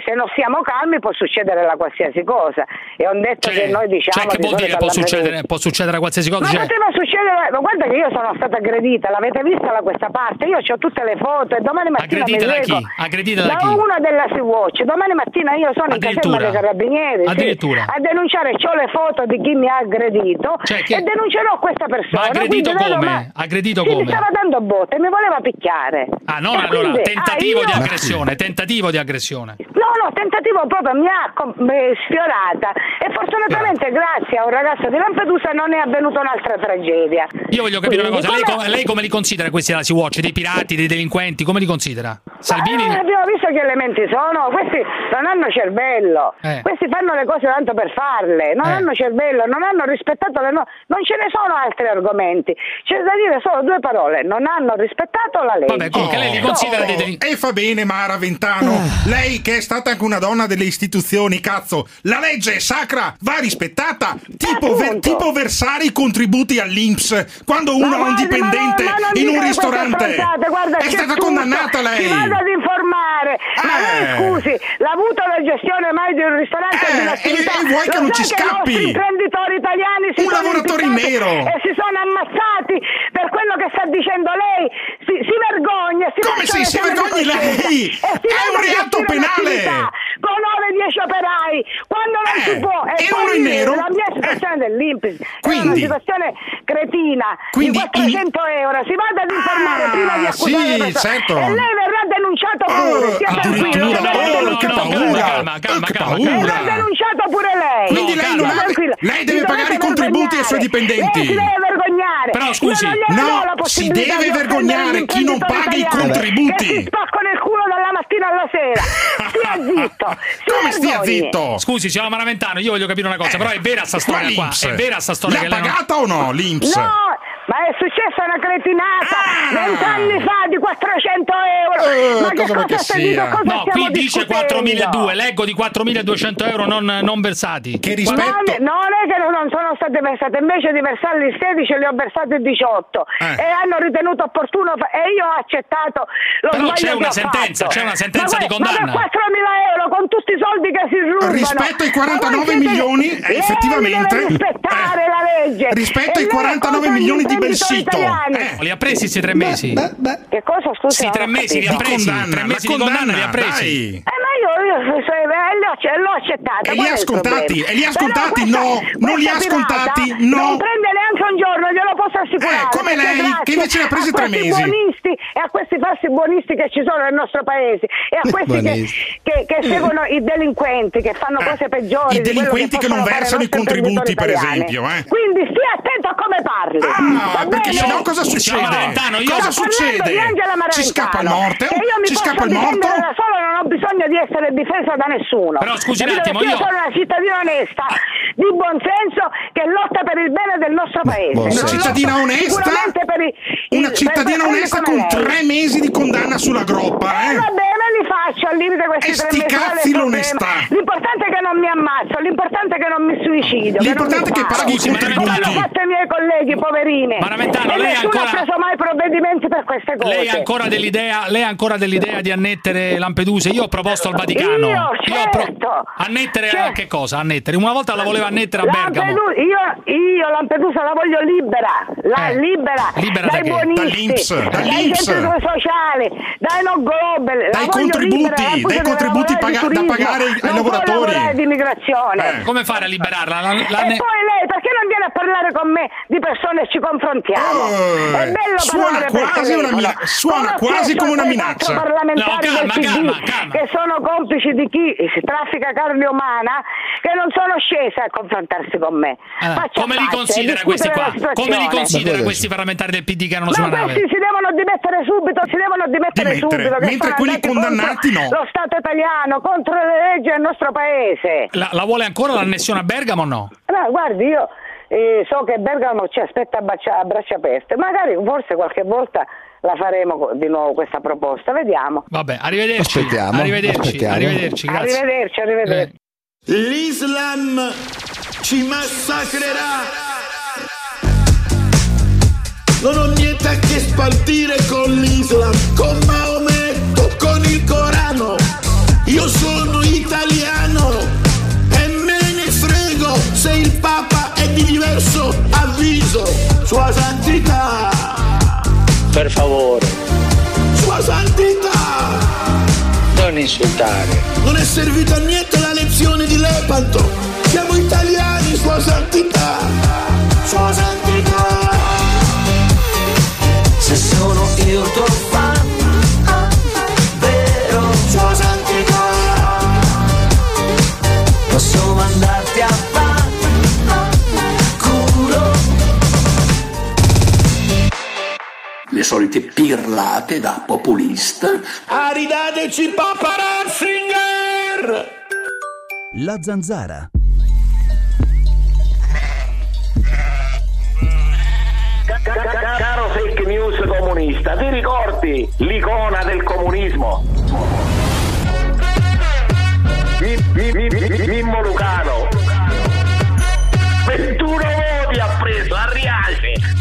Speaker 49: se non stiamo calmi può succedere la qualsiasi cosa. È un detto che noi diciamo
Speaker 2: Cioè, che
Speaker 49: di
Speaker 2: vuol dire può succedere, può succedere qualsiasi cosa?
Speaker 49: Ma
Speaker 2: Cioè,
Speaker 49: poteva succedere, ma guarda che io sono stata aggredita, l'avete vista da questa parte? Io ho tutte le foto e domani mattina
Speaker 2: Aggredita
Speaker 49: mi
Speaker 2: da
Speaker 49: leggo
Speaker 2: chi? Aggredita da chi?
Speaker 49: uno della Sea-Watch, domani mattina io sono in caserma dei carabinieri sì,
Speaker 2: Addirittura?
Speaker 49: a denunciare, ho le foto di chi mi ha aggredito
Speaker 2: Cioè, chi-
Speaker 49: e denuncerò questa persona.
Speaker 2: Ma aggredito
Speaker 49: da
Speaker 2: come?
Speaker 49: domani-
Speaker 2: Aggredito
Speaker 49: sì,
Speaker 2: come?
Speaker 49: mi stava dando botte e mi voleva picchiare.
Speaker 2: Ah, non
Speaker 49: E
Speaker 2: allora,
Speaker 49: quindi,
Speaker 2: tentativo
Speaker 49: ah,
Speaker 2: di
Speaker 49: io-
Speaker 2: aggressione, tentativo di aggressione.
Speaker 49: No, no, tentativo proprio mi ha sfiorata e fortunatamente grazie a un ragazzo di Lampedusa non è avvenuta un'altra tragedia.
Speaker 2: Io voglio capire una
Speaker 49: Quindi,
Speaker 2: cosa, lei
Speaker 49: come-
Speaker 2: come, lei come li considera questi della Sea-Watch? Dei pirati, dei delinquenti? Come li considera? Salvini?
Speaker 49: Eh, abbiamo visto che elementi sono, questi non hanno cervello,
Speaker 2: Eh.
Speaker 49: questi fanno le cose tanto per farle, non
Speaker 2: Eh.
Speaker 49: hanno cervello, non hanno rispettato le norme, non ce ne sono altri argomenti, c'è da dire solo due parole, non hanno rispettato la legge.
Speaker 2: Vabbè, comunque lei li considera dei delinquenti.
Speaker 13: E fa bene Mara Ventano,
Speaker 2: Ah.
Speaker 13: lei che è stata anche una donna delle istituzioni, cazzo, la legge è sacra, va rispettata, tipo, ver- tipo versare i contributi all'Inps quando uno ha un dipendente
Speaker 49: ma no- ma non
Speaker 13: in un ristorante.
Speaker 49: guarda,
Speaker 13: È stata
Speaker 49: tutto.
Speaker 13: condannata lei.
Speaker 49: Vada ad informare. Ma
Speaker 13: Eh.
Speaker 49: lei scusi, l'ha avuto la gestione mai di un ristorante o di
Speaker 13: Eh,
Speaker 49: un'attività?
Speaker 13: e- e vuoi che non ci
Speaker 49: i
Speaker 13: scappi?
Speaker 49: imprenditori italiani si
Speaker 13: Un
Speaker 49: sono
Speaker 13: lavoratore in nero.
Speaker 49: E si sono ammazzati per quello che sta dicendo lei. Si, si vergogna. Si
Speaker 13: Come si- si vergogni lei?
Speaker 49: e
Speaker 13: È un reato penale.
Speaker 49: Con 9-10 operai, quando non si può.
Speaker 13: e
Speaker 49: poi
Speaker 13: uno in nero?
Speaker 49: La mia situazione dell'Impis è una
Speaker 13: Quindi-
Speaker 49: situazione cretina
Speaker 13: Quindi
Speaker 49: di 400 euro. Si vada ad informare
Speaker 13: Ah,
Speaker 49: prima di accusare
Speaker 13: sì, certo.
Speaker 49: E lei verrà denunciato pure, stia tranquillo. pure
Speaker 13: paura!
Speaker 49: lei.
Speaker 2: Calma, calma,
Speaker 13: che
Speaker 2: calma.
Speaker 13: paura!
Speaker 49: Verrà denunciato pure lei.
Speaker 13: Quindi lei non ha- lei deve
Speaker 49: Si
Speaker 13: pagare i contributi ai suoi dipendenti.
Speaker 49: Lei si deve vergognare.
Speaker 2: Però, scusi,
Speaker 13: no, si deve vergognare chi non paga i contributi.
Speaker 49: Che si spaccano il culo dalla mattina alla sera. Stia zitto. Si
Speaker 13: Come stia zitto?
Speaker 2: Scusi, signora Maraventano, io voglio capire una cosa,
Speaker 13: Eh,
Speaker 2: però è vera sta storia qua? È vera sta storia
Speaker 13: L'ha
Speaker 2: che lei non-
Speaker 13: pagata o no l'Inps?
Speaker 49: No, ma è successa una cretinata
Speaker 13: Ah!
Speaker 49: vent'anni fa di 400 euro.
Speaker 13: Eh,
Speaker 49: ma che
Speaker 13: cosa vuoi che
Speaker 49: cosa stai
Speaker 13: sia?
Speaker 49: Cosa
Speaker 2: No,
Speaker 49: stiamo
Speaker 2: qui dice
Speaker 49: discutendo?
Speaker 2: 4.200, leggo di 4.200 euro non, non versati.
Speaker 13: Che
Speaker 49: Non,
Speaker 13: rispetto...
Speaker 49: non è che non sono state versate, invece di versarli 16 li ho versati 18
Speaker 13: Eh.
Speaker 49: e hanno ritenuto opportuno e io ho accettato lo
Speaker 2: Però c'è una sentenza,
Speaker 49: fatto.
Speaker 2: c'è una sentenza
Speaker 49: ma
Speaker 2: di condanna.
Speaker 49: Ma per 4.000 euro con tutti i soldi che si rubano
Speaker 13: Rispetto ai
Speaker 49: Ma voi
Speaker 13: 49
Speaker 49: siete-
Speaker 13: milioni, effettivamente,
Speaker 49: rispettare
Speaker 13: eh,
Speaker 49: la legge
Speaker 13: rispetto
Speaker 49: E
Speaker 13: ai
Speaker 49: lei
Speaker 13: 49
Speaker 49: contro gli
Speaker 13: milioni di Belsito.
Speaker 49: italiani.
Speaker 13: Eh.
Speaker 2: Li ha presi questi tre mesi?
Speaker 49: Che cosa scusa?
Speaker 2: Sì, tre mesi li ha presi.
Speaker 13: condanna,
Speaker 2: tre mesi di condanna li ha presi.
Speaker 13: dai.
Speaker 49: Eh, ma io, se- eh, l'ho, acc- l'ho accettata.
Speaker 13: E li ha
Speaker 49: problema?
Speaker 13: E li ha
Speaker 49: questa-
Speaker 13: No, non li ha
Speaker 49: pirata
Speaker 13: No.
Speaker 49: Non prende neanche un giorno, glielo posso assicurare.
Speaker 13: Eh, come lei, che invece ne ha presi tre mesi.
Speaker 49: buonisti e a questi falsi buonisti che ci sono nel nostro paese e a questi che, che, che seguono i delinquenti, che fanno
Speaker 13: Eh,
Speaker 49: cose peggiori.
Speaker 13: i delinquenti che non
Speaker 49: possono fare
Speaker 13: versano i contributi, per esempio, eh.
Speaker 49: Quindi stia attento a come parli.
Speaker 13: Ah, perché
Speaker 49: bene?
Speaker 13: sennò cosa succede? Cosa succede? Ci scappa il
Speaker 49: Maraventano,
Speaker 13: morto?
Speaker 49: che io mi
Speaker 13: Ci scappa il morto?
Speaker 49: solo, non ho bisogno di essere difesa da nessuno.
Speaker 2: Però, scusi un attimo,
Speaker 49: Perché
Speaker 2: io-
Speaker 49: sono una cittadina onesta, di buon senso, che lotta per il bene del nostro paese. Non.
Speaker 13: Una cittadina onesta?
Speaker 49: i-
Speaker 13: Una cittadina onesta con
Speaker 49: lei.
Speaker 13: tre mesi di condanna sulla groppa,
Speaker 49: Eh,
Speaker 13: eh?
Speaker 49: va bene, li faccio al limite questi
Speaker 13: E
Speaker 49: tre
Speaker 13: sti
Speaker 49: mesi. è
Speaker 13: cazzi
Speaker 49: problema?
Speaker 13: l'onestà.
Speaker 49: L'importante è che non mi ammazzo, l'importante è che non mi suicido.
Speaker 13: L'importante è che
Speaker 49: non mi
Speaker 13: paghi i
Speaker 49: Come
Speaker 2: Maraventano.
Speaker 49: hanno fatto i miei colleghi, poverini.
Speaker 2: Maraventano,
Speaker 49: e
Speaker 2: lei
Speaker 49: nessuno
Speaker 2: ancora-
Speaker 49: ha preso mai provvedimenti per queste cose.
Speaker 2: Lei ha ancora dell'idea, lei ha ancora dell'idea di annettere Lampedusa? Io ho proposto al Vaticano.
Speaker 49: Io,
Speaker 2: ho pro-
Speaker 49: certo.
Speaker 2: annettere a
Speaker 49: Certo.
Speaker 2: che cosa? Annettere. Una volta la voleva annettere a Bergamo.
Speaker 49: Lampedusa, io, io Lampedusa la voglio libera, la
Speaker 2: Eh,
Speaker 49: libera,
Speaker 2: libera da
Speaker 49: dai
Speaker 2: che?
Speaker 49: buonisti,
Speaker 13: Dall'Inps,
Speaker 49: dai
Speaker 13: dall'Inps.
Speaker 49: centri sociali, dai no global, la
Speaker 13: Dai contributi,
Speaker 49: libera,
Speaker 13: dai contributi paga- da pagare ai
Speaker 49: non
Speaker 13: lavoratori.
Speaker 49: di immigrazione.
Speaker 13: Eh.
Speaker 2: Come fare a liberarla? La- la-
Speaker 49: E poi lei perché non viene a parlare con me di persone e ci confrontiamo?
Speaker 13: Eh,
Speaker 49: È bello
Speaker 13: suona quasi una mina- suona
Speaker 49: Come
Speaker 13: quasi come una minaccia.
Speaker 49: parlamentari
Speaker 2: No, calma,
Speaker 49: del PD
Speaker 2: calma, calma.
Speaker 49: che sono complici di chi si traffica carne umana che non sono scese a confrontarsi con me. Faccia
Speaker 2: come li considera questi qua? Come li considera
Speaker 12: Ma
Speaker 2: questi parlamentari del PD che erano
Speaker 49: Ma
Speaker 2: sulla nave?
Speaker 49: questi si devono dimettere subito, si devono dimettere
Speaker 13: Dimettere,
Speaker 49: subito.
Speaker 13: mentre
Speaker 49: sono
Speaker 13: quelli condannati no.
Speaker 49: Lo Stato italiano, contro le leggi del nostro paese.
Speaker 2: La, la vuole ancora l'annessione a Bergamo o no?
Speaker 49: No, guardi, io eh, so che Bergamo ci aspetta a braccia, a braccia aperte, magari forse qualche volta la faremo di nuovo questa proposta, vediamo.
Speaker 2: Vabbè, arrivederci.
Speaker 12: Aspettiamo,
Speaker 2: Arrivederci,
Speaker 12: aspettiamo.
Speaker 2: arrivederci, grazie.
Speaker 49: Arrivederci, arrivederci.
Speaker 2: Eh,
Speaker 50: L'Islam ci massacrerà. Non ho niente a che spartire con l'Islam, con Maometto, con il Corano. Io sono italiano se il Papa è di diverso avviso. Sua Santità,
Speaker 51: Per favore,
Speaker 50: Sua Santità.
Speaker 51: non insultare.
Speaker 50: Non è servita a niente la lezione di Lepanto. Siamo italiani, Sua Santità. Sua Santità.
Speaker 28: Se sono io tuo
Speaker 50: Le solite pirlate da populista. Aridateci Papa Ratzinger!
Speaker 3: La zanzara.
Speaker 52: Ca- ca- ca- Caro fake news comunista, ti ricordi l'icona del comunismo? Mi- mi- mi- mi- Mimmo Lucano. 21 voti ha preso, a Riace, 21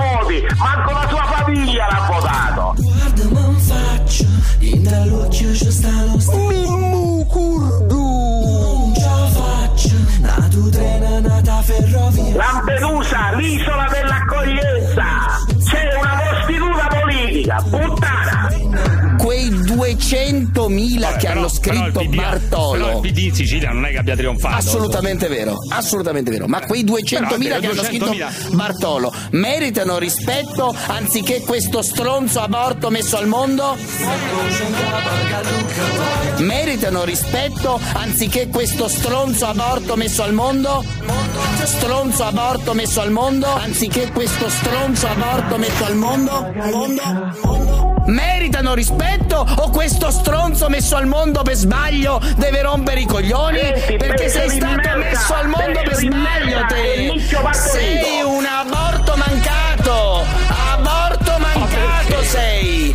Speaker 52: voti, manco la sua famiglia l'ha votato.
Speaker 28: Guarda, non faccio, intra l'occhio c'è sta lo Mimmu curdu. Non ce la faccio, nato treno, nata ferrovia.
Speaker 52: Lampedusa, l'isola dell'accoglienza, c'è una prostituta politica, puttana.
Speaker 12: Quei 200.000 che hanno scritto Bartolo.
Speaker 2: Però il PD in Sicilia non è che abbia trionfato.
Speaker 12: Assolutamente vero, assolutamente vero. Ma quei 200.000 che hanno scritto
Speaker 2: 200.000.
Speaker 12: Bartolo meritano rispetto anziché questo stronzo aborto messo al mondo? Meritano rispetto anziché questo stronzo aborto messo al mondo? Stronzo aborto messo al mondo anziché questo stronzo aborto messo al mondo? Mondo? Meritano rispetto o questo stronzo messo al mondo per sbaglio deve rompere i coglioni? Perché sei stato messo al mondo per sbaglio te! Sei un aborto mancato! Aborto mancato sei!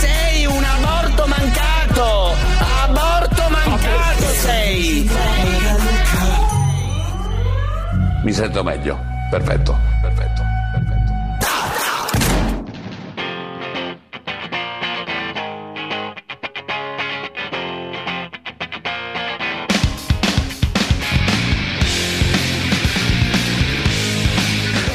Speaker 12: Sei un aborto mancato! Aborto mancato sei!
Speaker 37: Mi sento meglio. Perfetto, perfetto.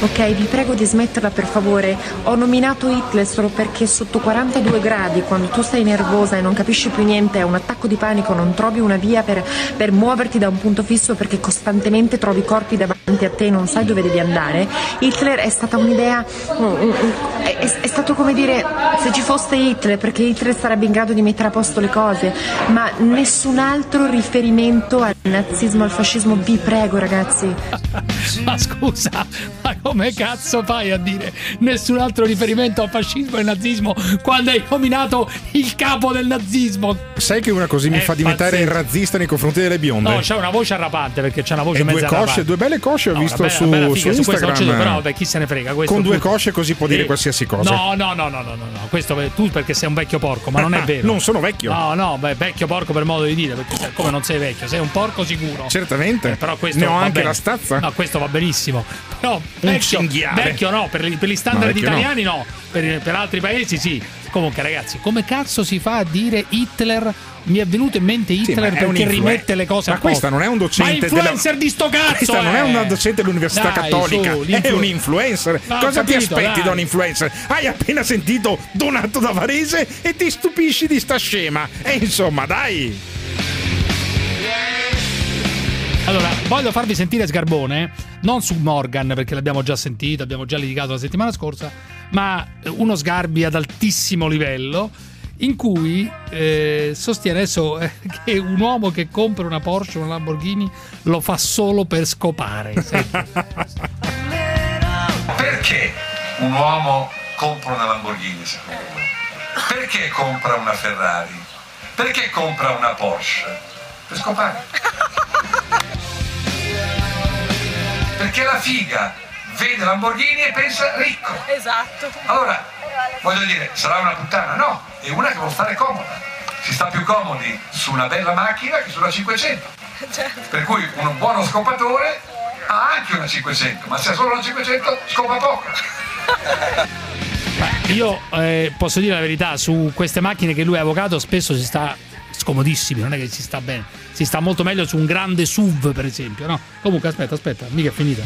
Speaker 46: Ok, vi prego di smetterla per favore. Ho nominato Hitler solo perché sotto 42 gradi, quando tu sei nervosa e non capisci più niente, è un attacco di panico, non trovi una via per, per muoverti da un punto fisso perché costantemente trovi corpi davanti a te e non sai dove devi andare. Hitler è stata un'idea. mm, mm, mm, È, è- è stato come dire se ci fosse Hitler, perché Hitler sarebbe in grado di mettere a posto le cose, ma nessun altro riferimento al nazismo, al fascismo. Vi prego, ragazzi.
Speaker 2: Ma scusa, ma come cazzo fai a dire nessun altro riferimento al fascismo e al nazismo quando hai nominato il capo del nazismo?
Speaker 13: Sai che una così mi
Speaker 2: È
Speaker 13: fa diventare
Speaker 2: pazzesco.
Speaker 13: razzista nei confronti delle bionde?
Speaker 2: No, c'ha una voce arrapante perché c'ha una voce
Speaker 13: E due
Speaker 2: mezza
Speaker 13: cosce,
Speaker 2: arrapante.
Speaker 13: due belle cosce ho
Speaker 2: No,
Speaker 13: visto
Speaker 2: bella-
Speaker 13: su,
Speaker 2: bella
Speaker 13: su
Speaker 2: figa, su questo non ci
Speaker 13: Instagram.
Speaker 2: do, però vabbè, chi se ne frega. questo
Speaker 13: Con due
Speaker 2: tu-
Speaker 13: cosce così può dire
Speaker 2: Sì.
Speaker 13: qualsiasi cosa.
Speaker 2: No, no, no, no, no, no, no. Questo tu perché sei un vecchio porco, ma non è vero.
Speaker 13: Non sono vecchio.
Speaker 2: No, no, beh, vecchio porco per modo di dire, perché come non sei vecchio, sei un porco sicuro.
Speaker 13: Certamente.
Speaker 2: Eh, però questo
Speaker 13: Ne ho anche
Speaker 2: bene.
Speaker 13: la stazza.
Speaker 2: No, questo va benissimo. Però vecchio,
Speaker 13: cinghiale.
Speaker 2: vecchio no, per, gli- per gli standard
Speaker 13: vecchio no.
Speaker 2: italiani no, Per, per altri paesi sì. Comunque ragazzi, come cazzo si fa a dire Hitler? Mi è venuto in mente
Speaker 13: Sì,
Speaker 2: Hitler
Speaker 13: ma un
Speaker 2: perché rimette le cose
Speaker 13: Ma
Speaker 2: a posto.
Speaker 13: questa non è un docente
Speaker 2: Ma influencer di sto cazzo!
Speaker 13: Questa non è
Speaker 2: eh!
Speaker 13: una docente dell'università
Speaker 2: Dai,
Speaker 13: cattolica,
Speaker 2: su,
Speaker 13: è un influencer.
Speaker 2: Ma
Speaker 13: Cosa ti
Speaker 2: capito,
Speaker 13: aspetti
Speaker 2: dai.
Speaker 13: da un influencer? Hai appena sentito Donato da Varese e ti stupisci di sta scema. E insomma, dai.
Speaker 2: Allora, voglio farvi sentire Sgarbone, non su Morgan perché l'abbiamo già sentito, abbiamo già litigato la settimana scorsa, ma uno Sgarbi ad altissimo livello in cui eh, sostiene adesso eh, che un uomo che compra una Porsche o una Lamborghini lo fa solo per scopare.
Speaker 53: Perché un uomo compra una Lamborghini secondo me? Perché compra una Ferrari? Perché compra una Porsche? Per scopare. Perché la figa vede Lamborghini e pensa ricco.
Speaker 45: Esatto.
Speaker 53: Allora, voglio dire, sarà una puttana? No, è una che vuole stare comoda. Si sta più comodi su una bella macchina che sulla 500. Per cui un buono scopatore ha anche una 500, ma se ha solo una 500 scopa poco.
Speaker 2: Io eh, posso dire la verità, su queste macchine che lui ha avvocato spesso si sta scomodissimi, non è che si sta bene, si sta molto meglio su un grande SUV per esempio, no? Comunque aspetta, aspetta, mica è finita.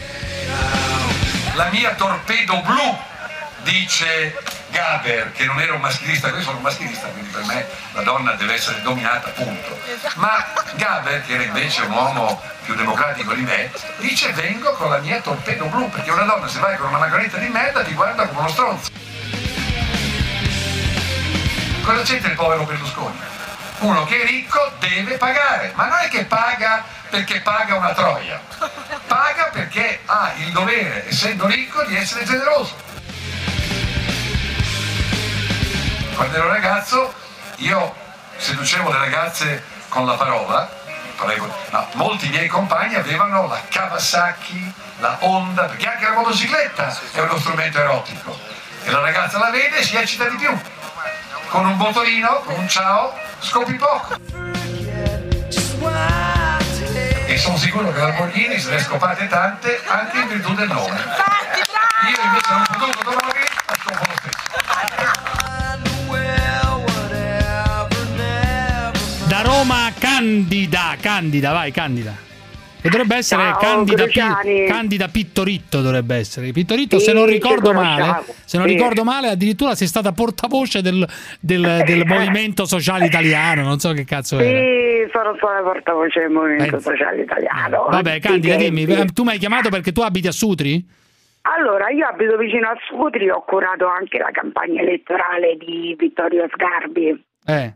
Speaker 53: La mia torpedo blu, dice Gaber, che non era un maschilista, io sono un maschilista, quindi per me la donna deve essere dominata, punto. Ma Gaber, che era invece un uomo più democratico di me, dice vengo con la mia torpedo blu, perché una donna se vai con una margarita di merda ti guarda come uno stronzo. Cosa c'entra il povero Berlusconi? Uno che è ricco deve pagare, ma non è che paga perché paga una troia, paga perché ha il dovere, essendo ricco, di essere generoso. Quando ero ragazzo io seducevo le ragazze con la parola, prego, no, molti miei compagni avevano la Kawasaki, la Honda, perché anche la motocicletta è uno strumento erotico e la ragazza la vede e si eccita di più. Con un motorino, con un ciao, scopi poco. E sono sicuro che Lamborghini se ne scopate tante anche in virtù del nome. Io invece non ho potuto domani, ma scopo lo stesso.
Speaker 2: Da Roma Candida, Candida, vai Candida. Che dovrebbe essere
Speaker 49: Ciao,
Speaker 2: Candida, Pi-. Candida Pittoritto dovrebbe essere. Pittoritto,
Speaker 49: Sì,
Speaker 2: se non ricordo male, se non
Speaker 49: Sì.
Speaker 2: ricordo male, addirittura sei stata portavoce del, del- del movimento sociale italiano, non so che cazzo era.
Speaker 49: Sì, sono stata portavoce del Movimento Sociale Italiano.
Speaker 2: Vabbè, Candida, dimmi, eh, tu mi hai chiamato perché tu abiti a Sutri?
Speaker 49: Allora, io abito vicino a Sutri, ho curato anche la campagna elettorale di Vittorio Sgarbi
Speaker 2: Eh.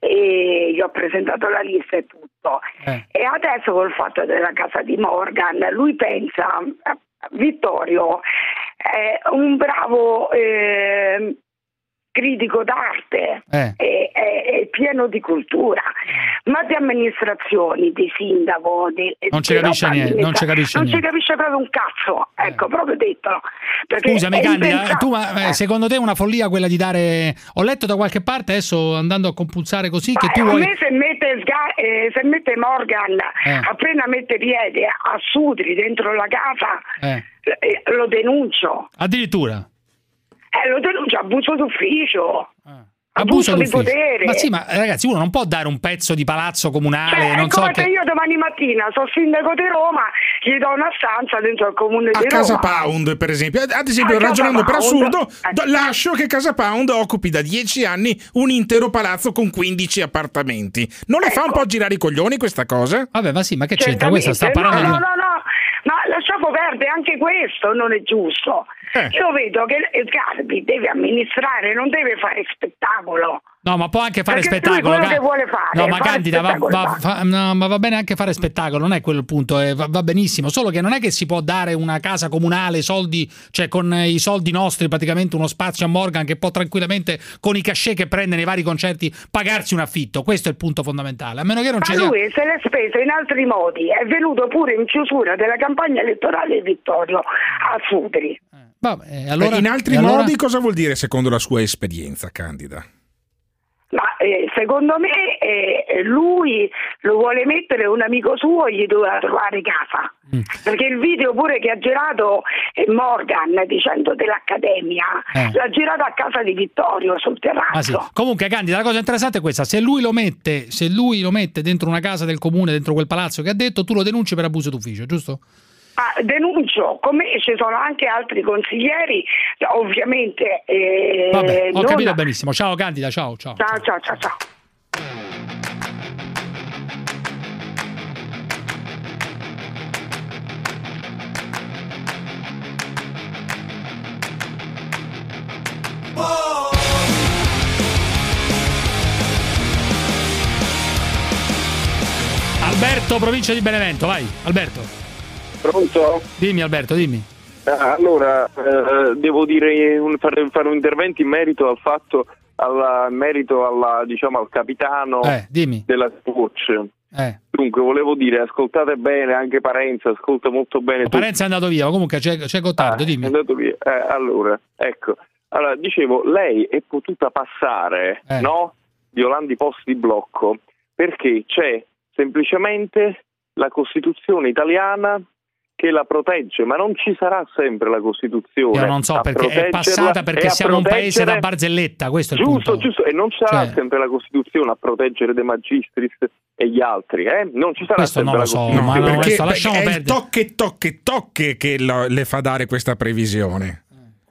Speaker 49: e gli ho presentato la lista e tutto.
Speaker 2: Eh.
Speaker 49: E adesso col fatto della casa di Morgan, lui pensa, Vittorio è un bravo eh, critico d'arte,
Speaker 2: Eh.
Speaker 49: è, è- è pieno di cultura, ma di amministrazioni, di sindaco, di,
Speaker 2: Non ci capisce niente, non ci capisce
Speaker 49: non
Speaker 2: niente.
Speaker 49: capisce proprio un cazzo, ecco, proprio detto.
Speaker 2: Scusami, Candida, tu, ma, eh, secondo te è una follia quella di dare. Ho letto da qualche parte, adesso andando a compulsare così, che tu vuoi.
Speaker 49: se mette, eh, se mette Morgan
Speaker 2: Eh.
Speaker 49: appena mette piede a Sudri dentro la casa
Speaker 2: Eh,
Speaker 49: eh, lo denuncio
Speaker 2: addirittura.
Speaker 49: Eh, lo denuncio abuso d'ufficio
Speaker 2: Abuso
Speaker 49: abuso di potere
Speaker 2: Ma sì, ma ragazzi, uno non può dare un pezzo di palazzo comunale,
Speaker 49: Cioè,
Speaker 2: non so che.
Speaker 49: io domani mattina sono sindaco di Roma gli do una stanza dentro il comune
Speaker 13: A
Speaker 49: di
Speaker 13: Casa
Speaker 49: Roma
Speaker 13: Pound, per esempio. Ad esempio,
Speaker 49: A
Speaker 13: ragionando per assurdo, do- lascio che Casa Pound occupi da 10 anni un intero palazzo con 15 appartamenti. Non le fa un po' girare i coglioni questa cosa?
Speaker 2: Vabbè, ma sì, ma che
Speaker 49: Certamente.
Speaker 2: Questa sta parlando
Speaker 49: no, no, no, no, ma lasciamo perdere anche questo, non è giusto.
Speaker 2: Eh.
Speaker 49: Io vedo che Sgarbi deve amministrare, non deve fare spettacolo.
Speaker 2: No, ma può anche fare
Speaker 49: Perché
Speaker 2: spettacolo.
Speaker 49: quello che vuole fare,
Speaker 2: no, ma
Speaker 49: fare
Speaker 2: Candida, va, va- fa- no, ma va bene anche fare spettacolo, non è quello il punto, eh, va, va benissimo. Solo che non è che si può dare una casa comunale, soldi, cioè con eh, i soldi nostri, praticamente uno spazio a Morgan che può tranquillamente, con i cachet che prende nei vari concerti, pagarsi un affitto. Questo è il punto fondamentale. A meno che non ci
Speaker 49: Ma
Speaker 2: sia.
Speaker 49: lui se l'è spesa in altri modi, è venuto pure in chiusura della campagna elettorale di Vittorio a Sudri.
Speaker 2: Vabbè, allora-
Speaker 13: in altri
Speaker 2: e allora-
Speaker 13: modi, cosa vuol dire secondo la sua esperienza, Candida?
Speaker 49: Ma eh, secondo me eh, lui lo vuole mettere un amico suo gli doveva trovare casa.
Speaker 2: Mm.
Speaker 49: Perché il video pure che ha girato eh, Morgan dicendo dell'Accademia
Speaker 2: Eh.
Speaker 49: l'ha girato a casa di Vittorio sul terrazzo.
Speaker 2: Ah, sì. Comunque, Candida, la cosa interessante è questa: se lui lo mette, se lui lo mette dentro una casa del comune, dentro quel palazzo che ha detto, tu lo denunci per abuso d'ufficio, giusto?
Speaker 49: Ah, denuncio, come ci sono anche altri consiglieri, ovviamente. eh,
Speaker 2: Vabbè, ho
Speaker 49: non-
Speaker 2: capito benissimo. Ciao Candida, ciao, ciao.
Speaker 49: Ciao, ciao, ciao, ciao.
Speaker 2: Alberto, provincia di Benevento, vai, Alberto.
Speaker 54: Pronto?
Speaker 2: Dimmi Alberto, dimmi.
Speaker 54: Ah, Allora, eh, devo dire un- fare, fare un intervento in merito al fatto, alla, in merito alla, diciamo, al capitano
Speaker 2: Eh, dimmi.
Speaker 54: della Watch.
Speaker 2: Eh.
Speaker 54: Dunque, volevo dire, ascoltate bene, anche Parenza ascolta molto bene. tutti.
Speaker 2: Parenzo è andato via, comunque c'è, c'è Gottardo,
Speaker 54: È
Speaker 2: dimmi.
Speaker 54: andato via. Eh, allora, ecco. Allora, dicevo, lei è potuta passare,
Speaker 2: Eh.
Speaker 54: no? Violando i posti di blocco, perché c'è semplicemente la Costituzione italiana che la protegge, ma non ci sarà sempre la Costituzione.
Speaker 2: Io non so perché è passata perché siamo un paese da barzelletta, questo è il
Speaker 54: Giusto,
Speaker 2: punto.
Speaker 54: giusto, e non ci sarà
Speaker 2: Cioè-
Speaker 54: sempre la Costituzione a proteggere De Magistris e gli altri, eh? Non ci sarà
Speaker 2: Questo
Speaker 54: sempre
Speaker 2: non
Speaker 54: la
Speaker 2: lo so,
Speaker 54: Costituzione.
Speaker 2: ma
Speaker 13: perché,
Speaker 2: questo
Speaker 13: perché
Speaker 2: lasciamo
Speaker 13: è il tocche tocche tocche che lo- le fa dare questa previsione.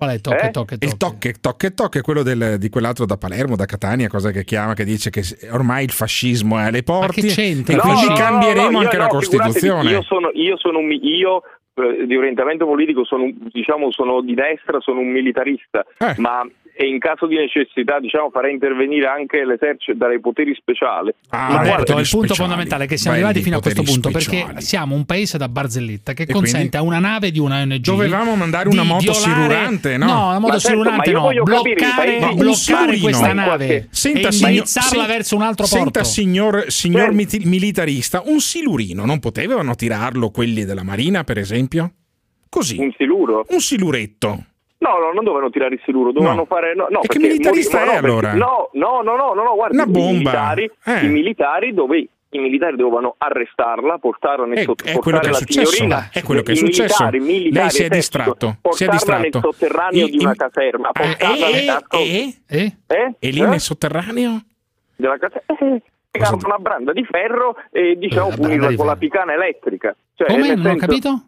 Speaker 2: Qual è il tocche
Speaker 13: Eh?
Speaker 2: tocche
Speaker 13: Il tocche tocche tocche è quello del- di quell'altro da Palermo, da Catania, cosa che chiama, che dice che ormai il fascismo è alle porti
Speaker 2: che c'entra?
Speaker 13: e
Speaker 54: No,
Speaker 13: quindi
Speaker 54: no,
Speaker 13: cambieremo
Speaker 54: no,
Speaker 13: anche la Costituzione.
Speaker 54: Io sono, io sono un io, eh, di orientamento politico sono, un- diciamo, sono di destra, sono un militarista,
Speaker 13: Eh.
Speaker 54: ma e in caso di necessità diciamo, farei intervenire anche l'esercito darei poteri speciali.
Speaker 13: Ah,
Speaker 54: Ma
Speaker 2: Alberto,
Speaker 54: guarda-
Speaker 2: il punto fondamentale è che siamo
Speaker 13: belli
Speaker 2: arrivati fino a questo punto
Speaker 13: speciali.
Speaker 2: perché siamo un paese da barzelletta che
Speaker 13: E
Speaker 2: consente
Speaker 13: quindi?
Speaker 2: a una nave di una ONG
Speaker 13: Dovevamo mandare una moto
Speaker 2: violare-
Speaker 13: silurante, no?
Speaker 2: No, una moto
Speaker 54: Ma certo, io
Speaker 2: no,
Speaker 54: voglio capire,
Speaker 2: bloccare,
Speaker 54: i paesi-
Speaker 2: bloccare questa nave
Speaker 13: Senta,
Speaker 2: e
Speaker 13: signor-
Speaker 2: indirizzarla
Speaker 13: sen-
Speaker 2: verso un altro
Speaker 13: Senta,
Speaker 2: porto.
Speaker 13: signor, signor
Speaker 54: Certo.
Speaker 13: miti- militarista, un silurino non potevano tirarlo quelli della Marina, per esempio? Così.
Speaker 54: Un siluro?
Speaker 13: Un siluretto.
Speaker 54: No, no, non dovevano tirare il siluro, dovevano
Speaker 13: No.
Speaker 54: fare. No, no,
Speaker 13: E che militarista
Speaker 54: mori-
Speaker 13: è
Speaker 54: no, perché-
Speaker 13: allora?
Speaker 54: No, no, no, no, no, no, guarda,
Speaker 13: Una
Speaker 54: i
Speaker 13: bomba.
Speaker 54: militari,
Speaker 13: Eh.
Speaker 54: i militari dove i militari dovevano arrestarla, portarla nel
Speaker 13: È-
Speaker 54: sotto-
Speaker 13: è quello
Speaker 54: portare
Speaker 13: che è
Speaker 54: la
Speaker 13: successo. È quello che è
Speaker 54: i
Speaker 13: successo.
Speaker 54: Militari, militari,
Speaker 13: Lei si è distratto, si è distratto.
Speaker 54: nel sotterraneo
Speaker 13: I-
Speaker 54: di una
Speaker 13: i-
Speaker 54: caserma,
Speaker 13: Ah,
Speaker 54: portarla
Speaker 13: e,
Speaker 54: nel-
Speaker 13: e, e?
Speaker 2: Eh?
Speaker 54: Eh?
Speaker 13: E lì
Speaker 54: Eh?
Speaker 13: nel sotterraneo?
Speaker 54: della caserma. Eh, una branda di ferro e diciamo punirla con la picana elettrica. Cioè,
Speaker 2: Come? Non ho capito?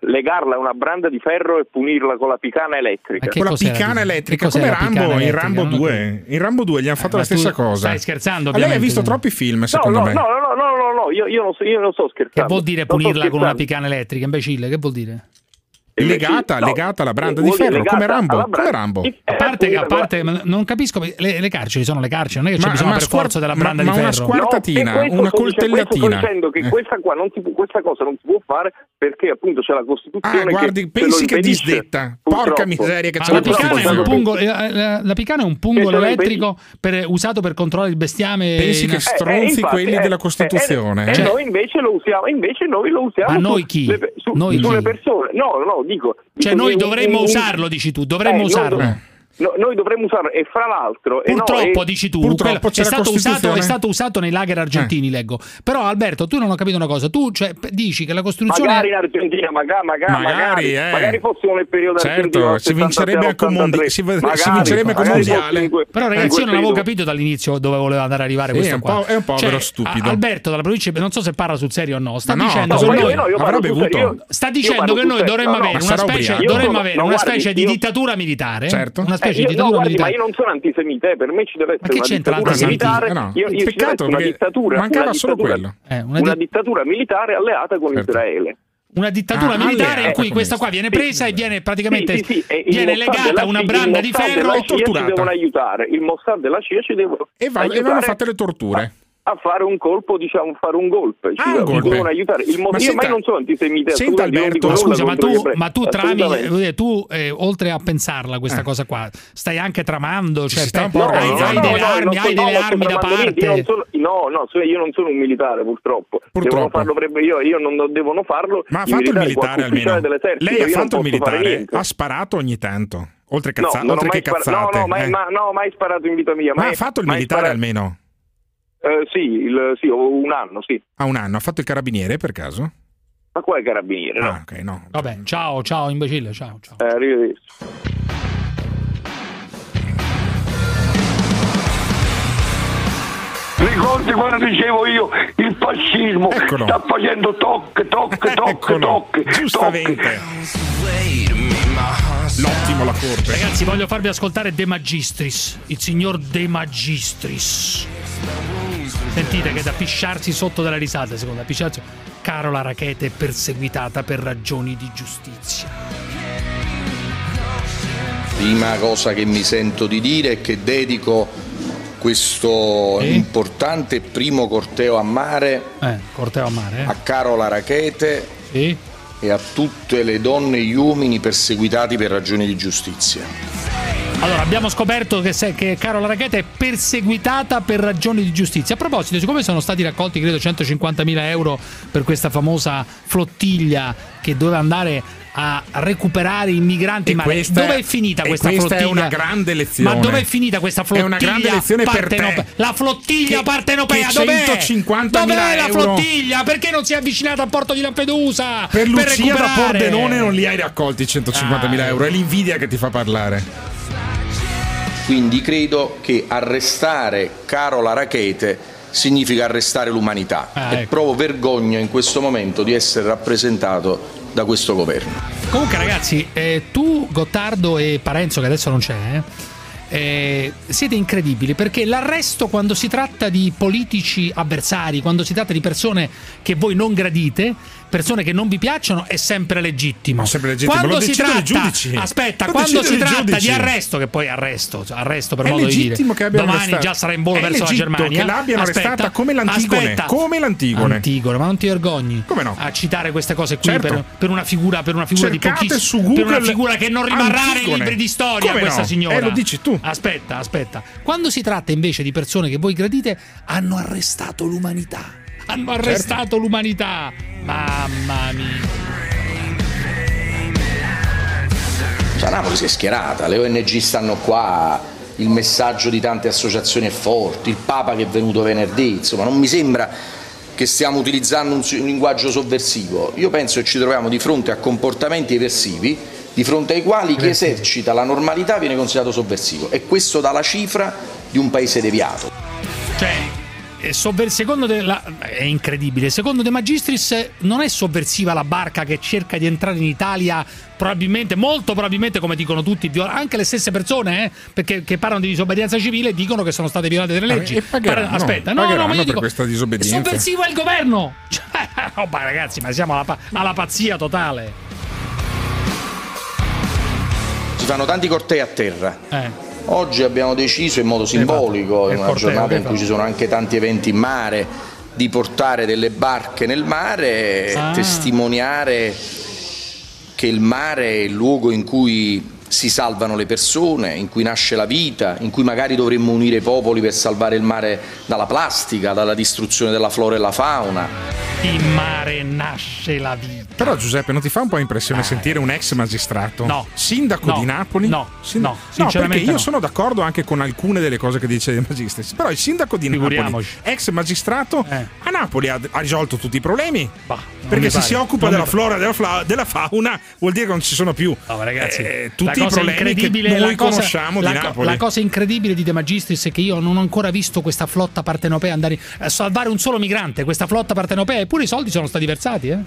Speaker 54: Legarla a una branda di ferro e punirla con la picana elettrica.
Speaker 13: Con la picana elettrica, come Rambo in Rambo 2. In Rambo 2 gli hanno fatto
Speaker 2: ma
Speaker 13: la stessa cosa.
Speaker 2: stai scherzando,
Speaker 13: Lei ha visto troppi film,
Speaker 54: No,
Speaker 13: secondo
Speaker 54: no,
Speaker 13: me.
Speaker 54: no, no, no, no, no, io, io non so, io non sto scherzando.
Speaker 2: Che vuol dire punirla con una picana elettrica, imbecille? Che vuol dire?
Speaker 13: Legata,
Speaker 54: no,
Speaker 13: legata alla branda di ferro, come Rambo. Come Rambo.
Speaker 54: di
Speaker 2: A parte, a parte ma non capisco, le, le carceri sono le carceri, non è che c'è
Speaker 13: Ma-
Speaker 2: bisogno
Speaker 13: ma
Speaker 2: per
Speaker 13: squar-
Speaker 2: forza della
Speaker 13: ma-
Speaker 2: branda
Speaker 13: ma
Speaker 2: di
Speaker 13: una
Speaker 2: ferro.
Speaker 13: squartatina,
Speaker 54: No,
Speaker 13: una coltellatina.
Speaker 54: Sto dicendo che
Speaker 13: Eh.
Speaker 54: questa, qua non si può- questa cosa non si può fare perché appunto c'è la Costituzione
Speaker 13: Ah, guardi,
Speaker 54: che
Speaker 13: pensi che
Speaker 54: impedisce.
Speaker 13: disdetta. Porca miseria che
Speaker 2: Ma
Speaker 13: c'è
Speaker 2: la,
Speaker 13: la
Speaker 2: picana è un
Speaker 13: Costituzione.
Speaker 2: pungo- eh, la, la picana è un pungolo
Speaker 54: sono
Speaker 2: elettrico per- usato per controllare il bestiame.
Speaker 13: Pensi che stronzi
Speaker 54: Eh,
Speaker 13: quelli
Speaker 54: eh,
Speaker 13: della
Speaker 54: eh,
Speaker 13: Costituzione?
Speaker 54: E
Speaker 13: eh?
Speaker 54: noi invece lo usiamo, invece noi lo usiamo
Speaker 2: Ma noi chi? Noi
Speaker 54: sulle persone. No, no, dico.
Speaker 2: Cioè, noi dovremmo usarlo, dici tu, dovremmo
Speaker 54: Eh,
Speaker 2: usarlo.
Speaker 54: No, noi dovremmo usarlo e fra l'altro no,
Speaker 2: Purtroppo
Speaker 54: e-
Speaker 2: dici tu,
Speaker 13: Purtroppo
Speaker 2: è, stato usato, è stato usato nei lager argentini, leggo. Però Alberto, tu non ho capito una cosa, tu cioè, dici che la Costituzione
Speaker 54: Magari in Argentina, magari, magari,
Speaker 13: Magari,
Speaker 54: magari,
Speaker 13: eh.
Speaker 54: magari fossimo nel periodo
Speaker 13: Certo,
Speaker 54: argentino
Speaker 13: si vincerebbe anche un mondi-
Speaker 54: 83,
Speaker 13: si si vincerebbe anche un
Speaker 54: magari
Speaker 13: mondiale.
Speaker 2: Però ragazzi, io non avevo capito dall'inizio dove voleva andare a arrivare
Speaker 13: Sì,
Speaker 2: questo
Speaker 13: è un
Speaker 2: qua.
Speaker 13: po'- è un povero
Speaker 2: Cioè,
Speaker 13: stupido.
Speaker 2: Alberto dalla provincia, non so se parla sul serio o no, sta
Speaker 13: no,
Speaker 2: dicendo
Speaker 13: no,
Speaker 2: che noi
Speaker 13: no.
Speaker 2: Sta dicendo che noi dovremmo
Speaker 54: No, no,
Speaker 2: avere una specie,
Speaker 54: no,
Speaker 2: specie di dittatura militare,
Speaker 13: Certo.
Speaker 2: una
Speaker 54: Eh,
Speaker 2: specie
Speaker 54: io,
Speaker 2: di
Speaker 54: no, guardi, ma io non sono antisemita, eh, per me ci deve
Speaker 2: Ma
Speaker 54: essere
Speaker 2: che
Speaker 54: una
Speaker 2: c'entra
Speaker 54: dittatura
Speaker 2: l'antisemitismo?
Speaker 54: militare.
Speaker 13: Eh no,
Speaker 54: Io, io
Speaker 13: peccato
Speaker 54: una dittatura,
Speaker 13: mancava
Speaker 54: una
Speaker 13: solo
Speaker 54: dittatura-
Speaker 13: quello.
Speaker 2: Eh, una
Speaker 54: una
Speaker 2: di-
Speaker 54: dittatura militare alleata con
Speaker 13: Certo.
Speaker 54: Israele.
Speaker 2: Una dittatura
Speaker 13: Ah,
Speaker 2: militare in cui
Speaker 13: con
Speaker 2: questa qua viene presa e viene praticamente
Speaker 54: Sì, sì, sì, e
Speaker 2: viene legata a una branda di ferro e
Speaker 54: CIA ci
Speaker 13: torturata.
Speaker 54: devono aiutare. Il Mossad della CIA ci devono
Speaker 13: E, va- e vanno fatte le torture.
Speaker 54: A fare un colpo, diciamo, fare un golpe. Ci
Speaker 13: Ah, un
Speaker 54: devono
Speaker 13: golpe.
Speaker 54: aiutare. Il mo-
Speaker 13: Ma
Speaker 54: io
Speaker 13: senta-
Speaker 54: mai non sono antisemita.
Speaker 13: senta, Alberto,
Speaker 2: Ma scusa, ma tu, ma tu trami, tu eh, oltre a pensarla questa
Speaker 13: Eh.
Speaker 2: cosa qua, stai anche tramando, cioè,
Speaker 13: Si sta un
Speaker 2: pe-
Speaker 13: po'
Speaker 2: hai,
Speaker 13: organizzando.
Speaker 2: hai
Speaker 54: no,
Speaker 2: delle
Speaker 54: no,
Speaker 2: armi, hai delle
Speaker 54: no,
Speaker 2: armi da parte.
Speaker 54: io non sono- no, no, io non sono un militare, purtroppo.
Speaker 13: Purtroppo.
Speaker 54: Devono farlo, avrebbe- io, io non devono farlo.
Speaker 13: Ma ha fatto il militare almeno. Lei ha
Speaker 54: io
Speaker 13: fatto il militare, ha sparato ogni tanto. Oltre,
Speaker 54: No,
Speaker 13: cazza-
Speaker 54: ho
Speaker 13: oltre che
Speaker 54: spara-
Speaker 13: cazzate.
Speaker 54: No, no, mai,
Speaker 13: eh.
Speaker 54: ma- no, mai sparato in vita mia.
Speaker 13: Ma
Speaker 54: mai-
Speaker 13: ha fatto il militare almeno?
Speaker 54: Eh, sì, il- sì, un anno, sì.
Speaker 13: Ha un anno. Ha fatto il carabiniere per caso?
Speaker 54: Ma qua è carabiniere, no?
Speaker 13: Ah, ok, no.
Speaker 2: Vabbè, ciao, ciao imbecille, ciao, ciao.
Speaker 54: Eh, arrivederci.
Speaker 52: Ricordi quando dicevo io il fascismo
Speaker 13: Eccolo.
Speaker 52: sta facendo toc, toc, toc,
Speaker 13: Eccolo,
Speaker 52: toc,
Speaker 13: giustamente. L'ottimo la corte.
Speaker 2: Ragazzi, voglio farvi ascoltare De Magistris, il signor De Magistris. Sentite che è da pisciarsi sotto dalle risate, secondo me. Pisciarsi. Carola Rachete è perseguitata per ragioni di giustizia.
Speaker 55: Prima cosa che mi sento di dire è che dedico questo
Speaker 2: Eh?
Speaker 55: importante primo corteo a mare
Speaker 2: Eh, corteo a mare,
Speaker 55: a Carola Rachete
Speaker 2: eh?
Speaker 55: e a tutte le donne e gli uomini perseguitati per ragioni di giustizia.
Speaker 2: Allora, abbiamo scoperto che, se- che Carola Rackete è perseguitata per ragioni di giustizia. A proposito, siccome sono stati raccolti, credo, 150.000 euro per questa famosa flottiglia che doveva andare a recuperare i migranti
Speaker 13: questa-
Speaker 2: dove è finita
Speaker 13: e
Speaker 2: questa,
Speaker 13: questa è
Speaker 2: flottiglia?
Speaker 13: una grande lezione.
Speaker 2: Ma dove è finita questa
Speaker 13: È
Speaker 2: flottiglia?
Speaker 13: una grande lezione per te.
Speaker 2: partenope- La flottiglia
Speaker 13: Che-
Speaker 2: partenopea,
Speaker 13: che
Speaker 2: dov'è?
Speaker 13: 150.000
Speaker 2: Dov'è la
Speaker 13: euro?
Speaker 2: flottiglia? Perché non si è avvicinata al porto di Lampedusa?
Speaker 13: Per Lucia da
Speaker 2: recuperare?
Speaker 13: Pordenone non li hai raccolti i 150.000
Speaker 2: Ah,
Speaker 13: euro. È l'invidia che ti fa parlare.
Speaker 55: Quindi credo che arrestare Carola Rachete significa arrestare l'umanità
Speaker 2: Ah,
Speaker 55: e
Speaker 2: ecco.
Speaker 55: provo vergogna in questo momento di essere rappresentato da questo governo.
Speaker 2: Comunque, ragazzi, eh, tu, Gottardo e Parenzo, che adesso non c'è, eh, eh, siete incredibili perché l'arresto quando si tratta di politici avversari, quando si tratta di persone che voi non gradite, persone che non vi piacciono, è sempre legittimo.
Speaker 13: Sempre legittimo,
Speaker 2: Quando si tratta,
Speaker 13: giudici.
Speaker 2: aspetta,
Speaker 13: Lo
Speaker 2: quando si tratta
Speaker 13: giudici.
Speaker 2: di arresto, che poi arresto, cioè arresto per
Speaker 13: È
Speaker 2: modo di dire,
Speaker 13: che
Speaker 2: domani
Speaker 13: arrestato.
Speaker 2: già sarà in volo
Speaker 13: È
Speaker 2: verso la Germania.
Speaker 13: che l'abbiano
Speaker 2: Aspetta,
Speaker 13: arrestata come l'Antigone,
Speaker 2: aspetta.
Speaker 13: come l'Antigone.
Speaker 2: Antigone, ma non ti vergogni
Speaker 13: Come no?
Speaker 2: a citare queste cose qui
Speaker 13: Certo.
Speaker 2: per, per una figura, per una figura di
Speaker 13: Cercate su
Speaker 2: per una figura che non rimarrà nei
Speaker 13: Antigone.
Speaker 2: libri di storia
Speaker 13: Come
Speaker 2: questa
Speaker 13: no?
Speaker 2: signora.
Speaker 13: Eh, lo dici tu.
Speaker 2: Aspetta, aspetta. Quando si tratta invece di persone che voi gradite, hanno arrestato l'umanità.
Speaker 13: Certo.
Speaker 2: Hanno arrestato l'umanità. Mamma mia.
Speaker 55: Cioè, Napoli si è schierata, le ONG stanno qua, il messaggio di tante associazioni è forte, il Papa che è venuto venerdì, insomma non mi sembra che stiamo utilizzando un, un linguaggio sovversivo. Io penso che ci troviamo di fronte a comportamenti eversivi di fronte ai quali chi esercita la normalità viene considerato sovversivo e questo dà la cifra di un paese deviato.
Speaker 2: Cioè, secondo De, la- è incredibile. Secondo De Magistris eh, non è sovversiva la barca che cerca di entrare in Italia, probabilmente, molto probabilmente, come dicono tutti, anche le stesse persone, eh, perché che parlano di disobbedienza civile, dicono che sono state violate delle leggi.
Speaker 13: e pagheranno,
Speaker 2: Parla- Aspetta, no, no, ma io
Speaker 13: per
Speaker 2: dico,
Speaker 13: questa disobbedienza.
Speaker 2: Sovversivo è il governo. Cioè, oh, ma ragazzi, ma siamo alla, pa- alla pazzia totale.
Speaker 55: Si fanno tanti cortei a terra.
Speaker 2: Eh.
Speaker 55: Oggi abbiamo deciso in modo simbolico,
Speaker 2: E
Speaker 55: in una giornata in cui ci sono anche tanti eventi in mare, di portare delle barche nel mare e
Speaker 2: Ah.
Speaker 55: testimoniare che il mare è il luogo in cui si salvano le persone, in cui nasce la vita, in cui magari dovremmo unire i popoli per salvare il mare dalla plastica, dalla distruzione della flora e la fauna.
Speaker 2: In mare nasce la vita.
Speaker 13: Però Giuseppe, non ti fa un po' impressione sentire un ex magistrato?
Speaker 2: No.
Speaker 13: Sindaco
Speaker 2: No.
Speaker 13: di Napoli?
Speaker 2: No.
Speaker 13: Sin-
Speaker 2: No,
Speaker 13: perché
Speaker 2: sinceramente
Speaker 13: io
Speaker 2: no.
Speaker 13: sono d'accordo anche con alcune delle cose che dice De Magistris. Però il sindaco di Napoli.
Speaker 2: Eh.
Speaker 13: ex magistrato, a Napoli ha, ha risolto tutti i problemi. perché
Speaker 2: mi
Speaker 13: se
Speaker 2: pare.
Speaker 13: si occupa
Speaker 2: Non
Speaker 13: della flora e della, fla- della fauna, vuol dire che non ci sono più
Speaker 2: ragazzi,
Speaker 13: eh, tutti i
Speaker 2: cosa
Speaker 13: problemi che noi
Speaker 2: la cosa-
Speaker 13: conosciamo
Speaker 2: la
Speaker 13: di Napoli.
Speaker 2: La cosa incredibile di De Magistris è che io non ho ancora visto questa flotta partenopea andare a salvare un solo migrante. Questa flotta partenopea, eppure i soldi sono stati versati. Eh?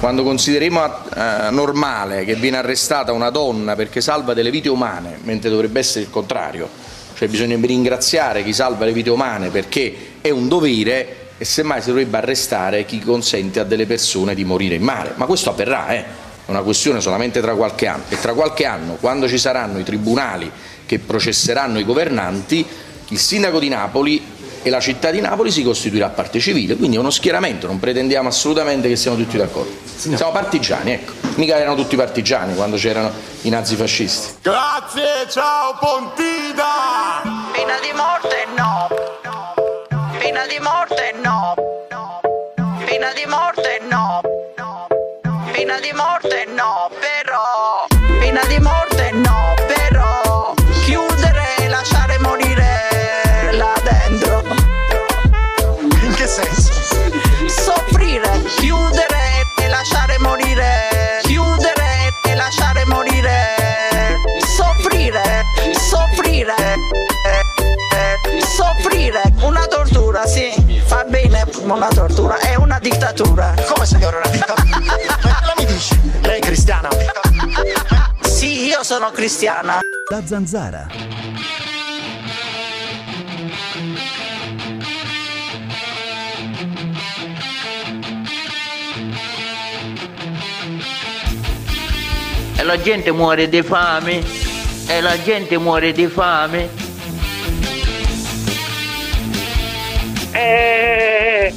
Speaker 55: Quando consideriamo eh, normale che viene arrestata una donna perché salva delle vite umane, mentre dovrebbe essere il contrario, cioè bisogna ringraziare chi salva le vite umane perché è un dovere e semmai si dovrebbe arrestare chi consente a delle persone di morire in mare. Ma questo avverrà, eh? È una questione solamente tra qualche anno. E tra qualche anno, quando ci saranno i tribunali che processeranno i governanti, il sindaco di Napoli e la città di Napoli si costituirà parte civile, quindi è uno schieramento, non pretendiamo assolutamente che siamo tutti d'accordo. Siamo partigiani, ecco. Mica erano tutti partigiani quando c'erano i nazifascisti.
Speaker 50: Grazie, ciao Pontida!
Speaker 56: Pena di morte no. Pena di morte no. Pena di morte no. Pena di morte no, però. Pena di morte no, però. Chiudere e lasciare morire là dentro.
Speaker 50: In che senso?
Speaker 56: Soffrire, chiudere e lasciare morire. Chiudere e lasciare morire. Soffrire, soffrire. Soffrire, una tortura, sì, fa bene una tortura, è una dittatura.
Speaker 50: Come signore una dittatura? Cosa mi dici? Lei è cristiana?
Speaker 56: Sì, io sono cristiana.
Speaker 3: La zanzara.
Speaker 51: E la gente muore di fame. E la gente muore di fame.
Speaker 56: Eh.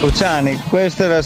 Speaker 57: Luciani, questa è la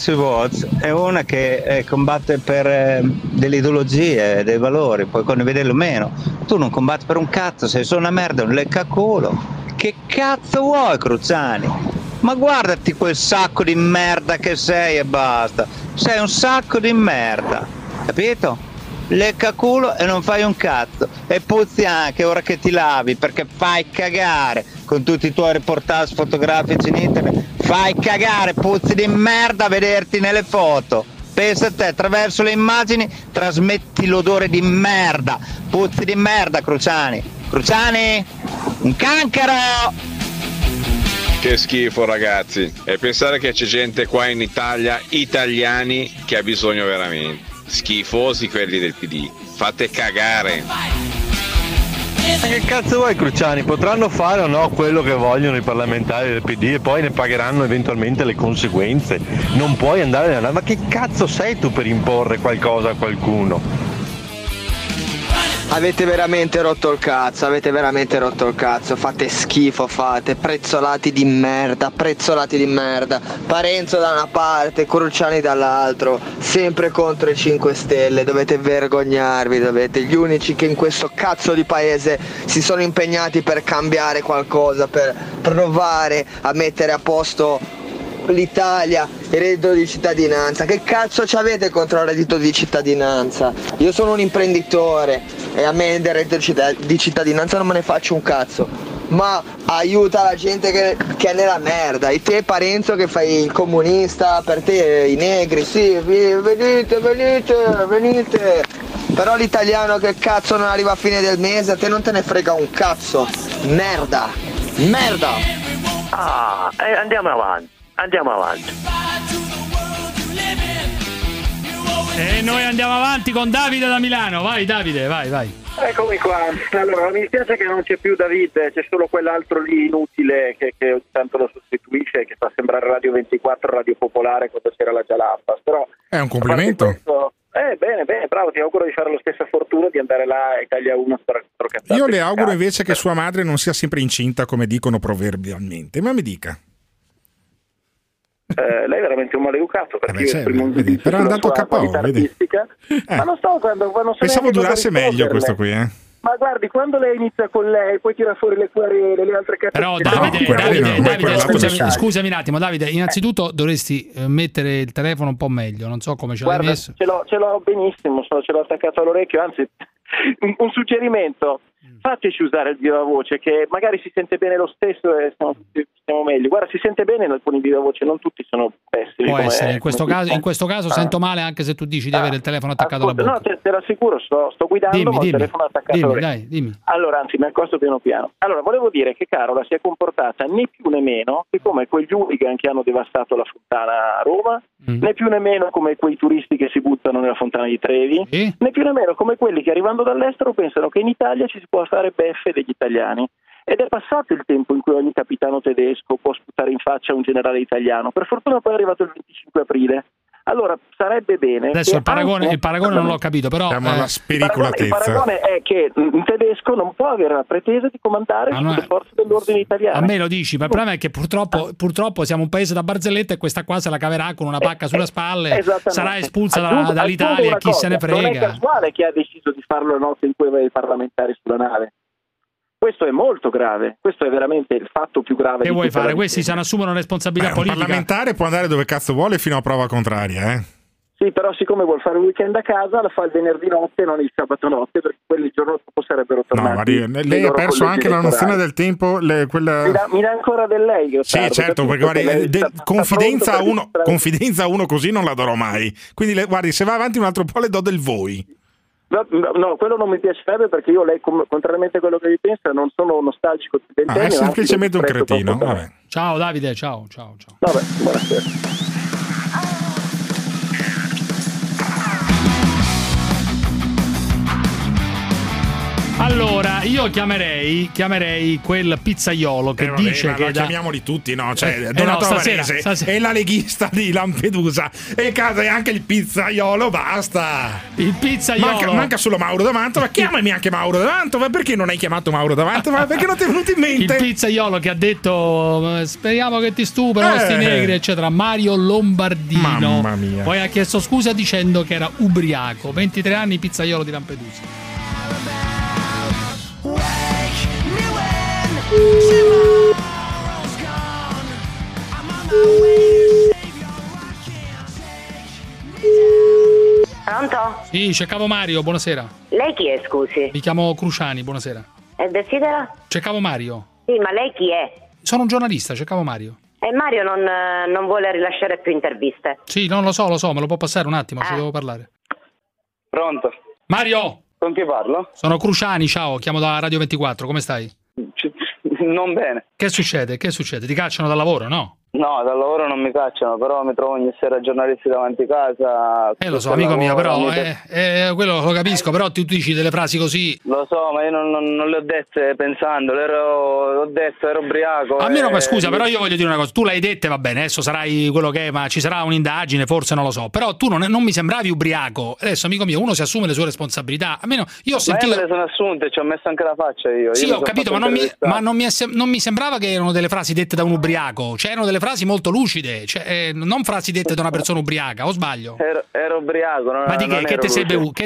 Speaker 57: è una che eh, combatte per eh, delle ideologie, dei valori, puoi condividerlo o meno. Tu non combatti per un cazzo, sei solo una merda, un leccaculo. Che cazzo vuoi, Cruciani? Ma guardati quel sacco di merda che sei e basta. Sei un sacco di merda, capito? Leccaculo e non fai un cazzo. E puzzi anche ora che ti lavi perché fai cagare con tutti i tuoi reportage fotografici in internet. Fai cagare, puzzi di merda a vederti nelle foto. Pensa a te, attraverso le immagini trasmetti l'odore di merda. Puzzi di merda, Cruciani. Cruciani, un cancro!
Speaker 58: Che schifo ragazzi. E pensare che c'è gente qua in Italia, italiani, che ha bisogno veramente. Schifosi quelli del PD. Fate cagare.
Speaker 59: Ma che cazzo vuoi Cruciani? Potranno fare o no quello che vogliono i parlamentari del PD e poi ne pagheranno eventualmente le conseguenze. Non puoi andare nella... Ma che cazzo sei tu per imporre qualcosa a qualcuno?
Speaker 60: Avete veramente rotto il cazzo, avete veramente rotto il cazzo, fate schifo, fate, prezzolati di merda, prezzolati di merda, Parenzo da una parte, Cruciani dall'altro, sempre contro i 5 Stelle, dovete vergognarvi, dovete, gli unici che in questo cazzo di paese si sono impegnati per cambiare qualcosa, per provare a mettere a posto l'Italia, il reddito di cittadinanza. Che cazzo ci avete contro il reddito di cittadinanza? Io sono un imprenditore e a me del reddito di cittad- di cittadinanza non me ne faccio un cazzo. Ma aiuta la gente che, che è nella merda. E te Parenzo che fai il comunista, per te i negri, sì, venite, venite, venite. Però l'italiano che cazzo non arriva a fine del mese, a te non te ne frega un cazzo. Merda. Merda.
Speaker 52: Ah, eh, andiamo avanti, andiamo avanti.
Speaker 2: E noi andiamo avanti con Davide da Milano. Vai Davide, vai, vai.
Speaker 61: Eccomi qua. Allora, mi dispiace che non c'è più David, c'è solo quell'altro lì inutile che, che ogni tanto lo sostituisce e che fa sembrare Radio 24, Radio Popolare quando c'era la Jalapas. Però
Speaker 13: È un complimento.
Speaker 61: questo- eh, bene, bene, bravo, ti auguro di fare la stessa fortuna di andare là a Italia 1
Speaker 13: Io le auguro invece che sua madre non sia sempre incinta, come dicono proverbialmente. Ma mi dica.
Speaker 61: Eh, lei è veramente un maleducato perché io
Speaker 13: certo,
Speaker 61: esprimo un
Speaker 13: vedi,
Speaker 61: giudizio
Speaker 13: però è andato
Speaker 61: sua
Speaker 13: a vedi.
Speaker 61: artistica, ma non sto quando, quando
Speaker 13: Pensavo durasse meglio questo qui, eh.
Speaker 61: Ma guardi, quando lei inizia con lei, poi tira fuori le querele, le altre cazzate.
Speaker 2: Però Davide,
Speaker 13: lì
Speaker 2: Davide,
Speaker 13: non-
Speaker 2: Davide,
Speaker 13: quella
Speaker 2: scusami,
Speaker 13: scusa.
Speaker 2: scusami un attimo, Davide, innanzitutto dovresti eh, mettere il telefono un po' meglio, non so come ce l'hai
Speaker 61: Guarda,
Speaker 2: messo.
Speaker 61: ce l'ho, ce l'ho benissimo, ce l'ho attaccato all'orecchio, anzi un, un suggerimento. Fateci usare il viva voce che magari si sente bene lo stesso e stiamo, stiamo meglio. Guarda, si sente bene con il viva voce, non tutti sono pessimi.
Speaker 2: Può essere, in questo, caso, in questo caso
Speaker 61: Ah.
Speaker 2: sento male anche se tu dici di avere il telefono attaccato
Speaker 61: Ascolta,
Speaker 2: alla
Speaker 61: no,
Speaker 2: bocca.
Speaker 61: te, te l'assicuro, sto, sto guidando,
Speaker 2: Dimmi,
Speaker 61: ho il
Speaker 2: dimmi,
Speaker 61: telefono attaccato
Speaker 2: dimmi, dai, dimmi.
Speaker 61: Allora, anzi, mi accosto piano piano. Allora, volevo dire che Carola si è comportata né più né meno che come quegli hooligan che hanno devastato la fontana a Roma,
Speaker 2: Mm.
Speaker 61: né più né meno come quei turisti che si buttano nella fontana di Trevi, né più né meno come quelli che arrivando dall'estero pensano che in Italia ci si può fare beffe degli italiani. Ed è passato il tempo in cui ogni capitano tedesco può sputare in faccia un generale italiano. Per fortuna poi è arrivato il 25 aprile. Allora, sarebbe bene...
Speaker 2: Adesso il paragone,
Speaker 61: anche-
Speaker 2: il paragone non l'ho capito, però...
Speaker 13: Siamo alla
Speaker 2: eh,
Speaker 61: il paragone, il paragone è che un tedesco non può avere la pretesa di comandare
Speaker 2: Ah, no,
Speaker 61: le forze dell'ordine italiane.
Speaker 2: A me lo dici, ma il problema è che purtroppo, purtroppo siamo un paese da barzelletta e questa qua se la caverà con una pacca sulle spalle, sarà espulsa
Speaker 61: Aggiungo-
Speaker 2: dall'Italia
Speaker 61: aggiungo
Speaker 2: e chi se ne
Speaker 61: cosa, Non è
Speaker 2: frega.
Speaker 61: casuale che ha deciso di farlo la notte in cui aveva i parlamentari sulla nave. Questo è molto grave, questo è veramente il fatto più grave.
Speaker 2: Che
Speaker 61: di
Speaker 2: vuoi fare?
Speaker 61: la
Speaker 2: Questi se ne assumono responsabilità
Speaker 13: Beh, un
Speaker 2: politica.
Speaker 13: parlamentare può andare dove cazzo vuole fino a prova contraria, eh.
Speaker 61: Sì, però siccome vuol fare un weekend a casa, lo fa il venerdì notte e non il sabato notte, perché quelli il giorno dopo sarebbero
Speaker 13: No,
Speaker 61: tornati.
Speaker 13: guardi,
Speaker 61: nei
Speaker 13: lei ha perso anche la nozione del tempo, le- quella...
Speaker 61: Mi dà, mi dà ancora del lei,
Speaker 13: Sì,
Speaker 61: Gottardo,
Speaker 13: certo, perché guardi,
Speaker 61: Lei
Speaker 13: de-
Speaker 61: sta- sta
Speaker 13: confidenza, a
Speaker 61: pronto per
Speaker 13: uno, confidenza a uno così non la darò mai. Quindi, le- guardi, se va avanti un altro po' le do del voi.
Speaker 61: No, no, quello non mi piacerebbe perché io, lei, contrariamente a quello che vi pensa, non sono nostalgico di
Speaker 13: Ah, è semplicemente un cretino.
Speaker 2: Ciao Davide, ciao, ciao, ciao.
Speaker 61: Vabbè, buonasera.
Speaker 2: Allora, io chiamerei, chiamerei quel pizzaiolo che
Speaker 13: Eh, vabbè,
Speaker 2: dice
Speaker 13: ma
Speaker 2: che da-
Speaker 13: chiamiamoli tutti, no? Cioè,
Speaker 2: Eh,
Speaker 13: Donato
Speaker 2: no, stasera,
Speaker 13: e la leghista di Lampedusa e casa e anche il pizzaiolo, basta.
Speaker 2: Il pizzaiolo.
Speaker 13: Manca, manca solo Mauro Davantova, chiamami anche Mauro Davantova, perché non hai chiamato Mauro Davantova? Perché non ti è venuto in mente?
Speaker 2: Il pizzaiolo che ha detto eh, speriamo che ti stuprano
Speaker 13: Eh.
Speaker 2: sti negri eccetera Mario Lombardino
Speaker 13: Mamma mia.
Speaker 2: poi ha chiesto scusa dicendo che era ubriaco 23 anni pizzaiolo di Lampedusa
Speaker 62: Pronto?
Speaker 2: Sì, cercavo Mario, buonasera
Speaker 62: Lei chi è, scusi?
Speaker 2: Mi chiamo Cruciani, buonasera
Speaker 62: E desidera?
Speaker 2: Cercavo Mario
Speaker 62: Sì, ma lei chi è?
Speaker 2: Sono un giornalista, cercavo Mario
Speaker 62: E Mario non, eh, non vuole rilasciare più interviste.
Speaker 2: Sì, non lo so, lo so, me lo può passare un attimo, ci
Speaker 62: Eh.
Speaker 2: devo parlare
Speaker 61: Pronto?
Speaker 2: Mario!
Speaker 61: Con chi parlo?
Speaker 2: Sono Cruciani, ciao, chiamo da Radio 24, come stai?
Speaker 61: Non bene.
Speaker 2: Che succede? Che succede? Ti cacciano dal lavoro, no?
Speaker 61: No, dal lavoro non mi cacciano, però mi trovo ogni sera giornalisti davanti casa.
Speaker 2: Eh lo so, amico mio, però eh, eh, quello lo capisco, però tu dici delle frasi così.
Speaker 61: Lo so, ma io non, non- non le ho dette pensando, le ero, ho detto, ero ubriaco.
Speaker 2: Almeno,
Speaker 61: e-
Speaker 2: ma scusa, però io voglio dire una cosa, tu l'hai detta, va bene, adesso sarai quello che è, ma ci sarà un'indagine, forse non lo so, però tu non, non mi sembravi ubriaco. Adesso, amico mio, uno si assume le sue responsabilità. Almeno io ho
Speaker 61: Ma io
Speaker 2: sentito...
Speaker 61: me le sono assunte, ci ho messo anche la faccia io.
Speaker 2: Sì,
Speaker 61: Io
Speaker 2: ho capito, ma non mi, ma non mi è non mi sembrava che erano delle frasi dette da un ubriaco, cioè erano delle frasi molto lucide, cioè, eh, non frasi dette da una persona ubriaca, o sbaglio?
Speaker 61: Ero, ero ubriaco, non,
Speaker 2: Ma di che? Che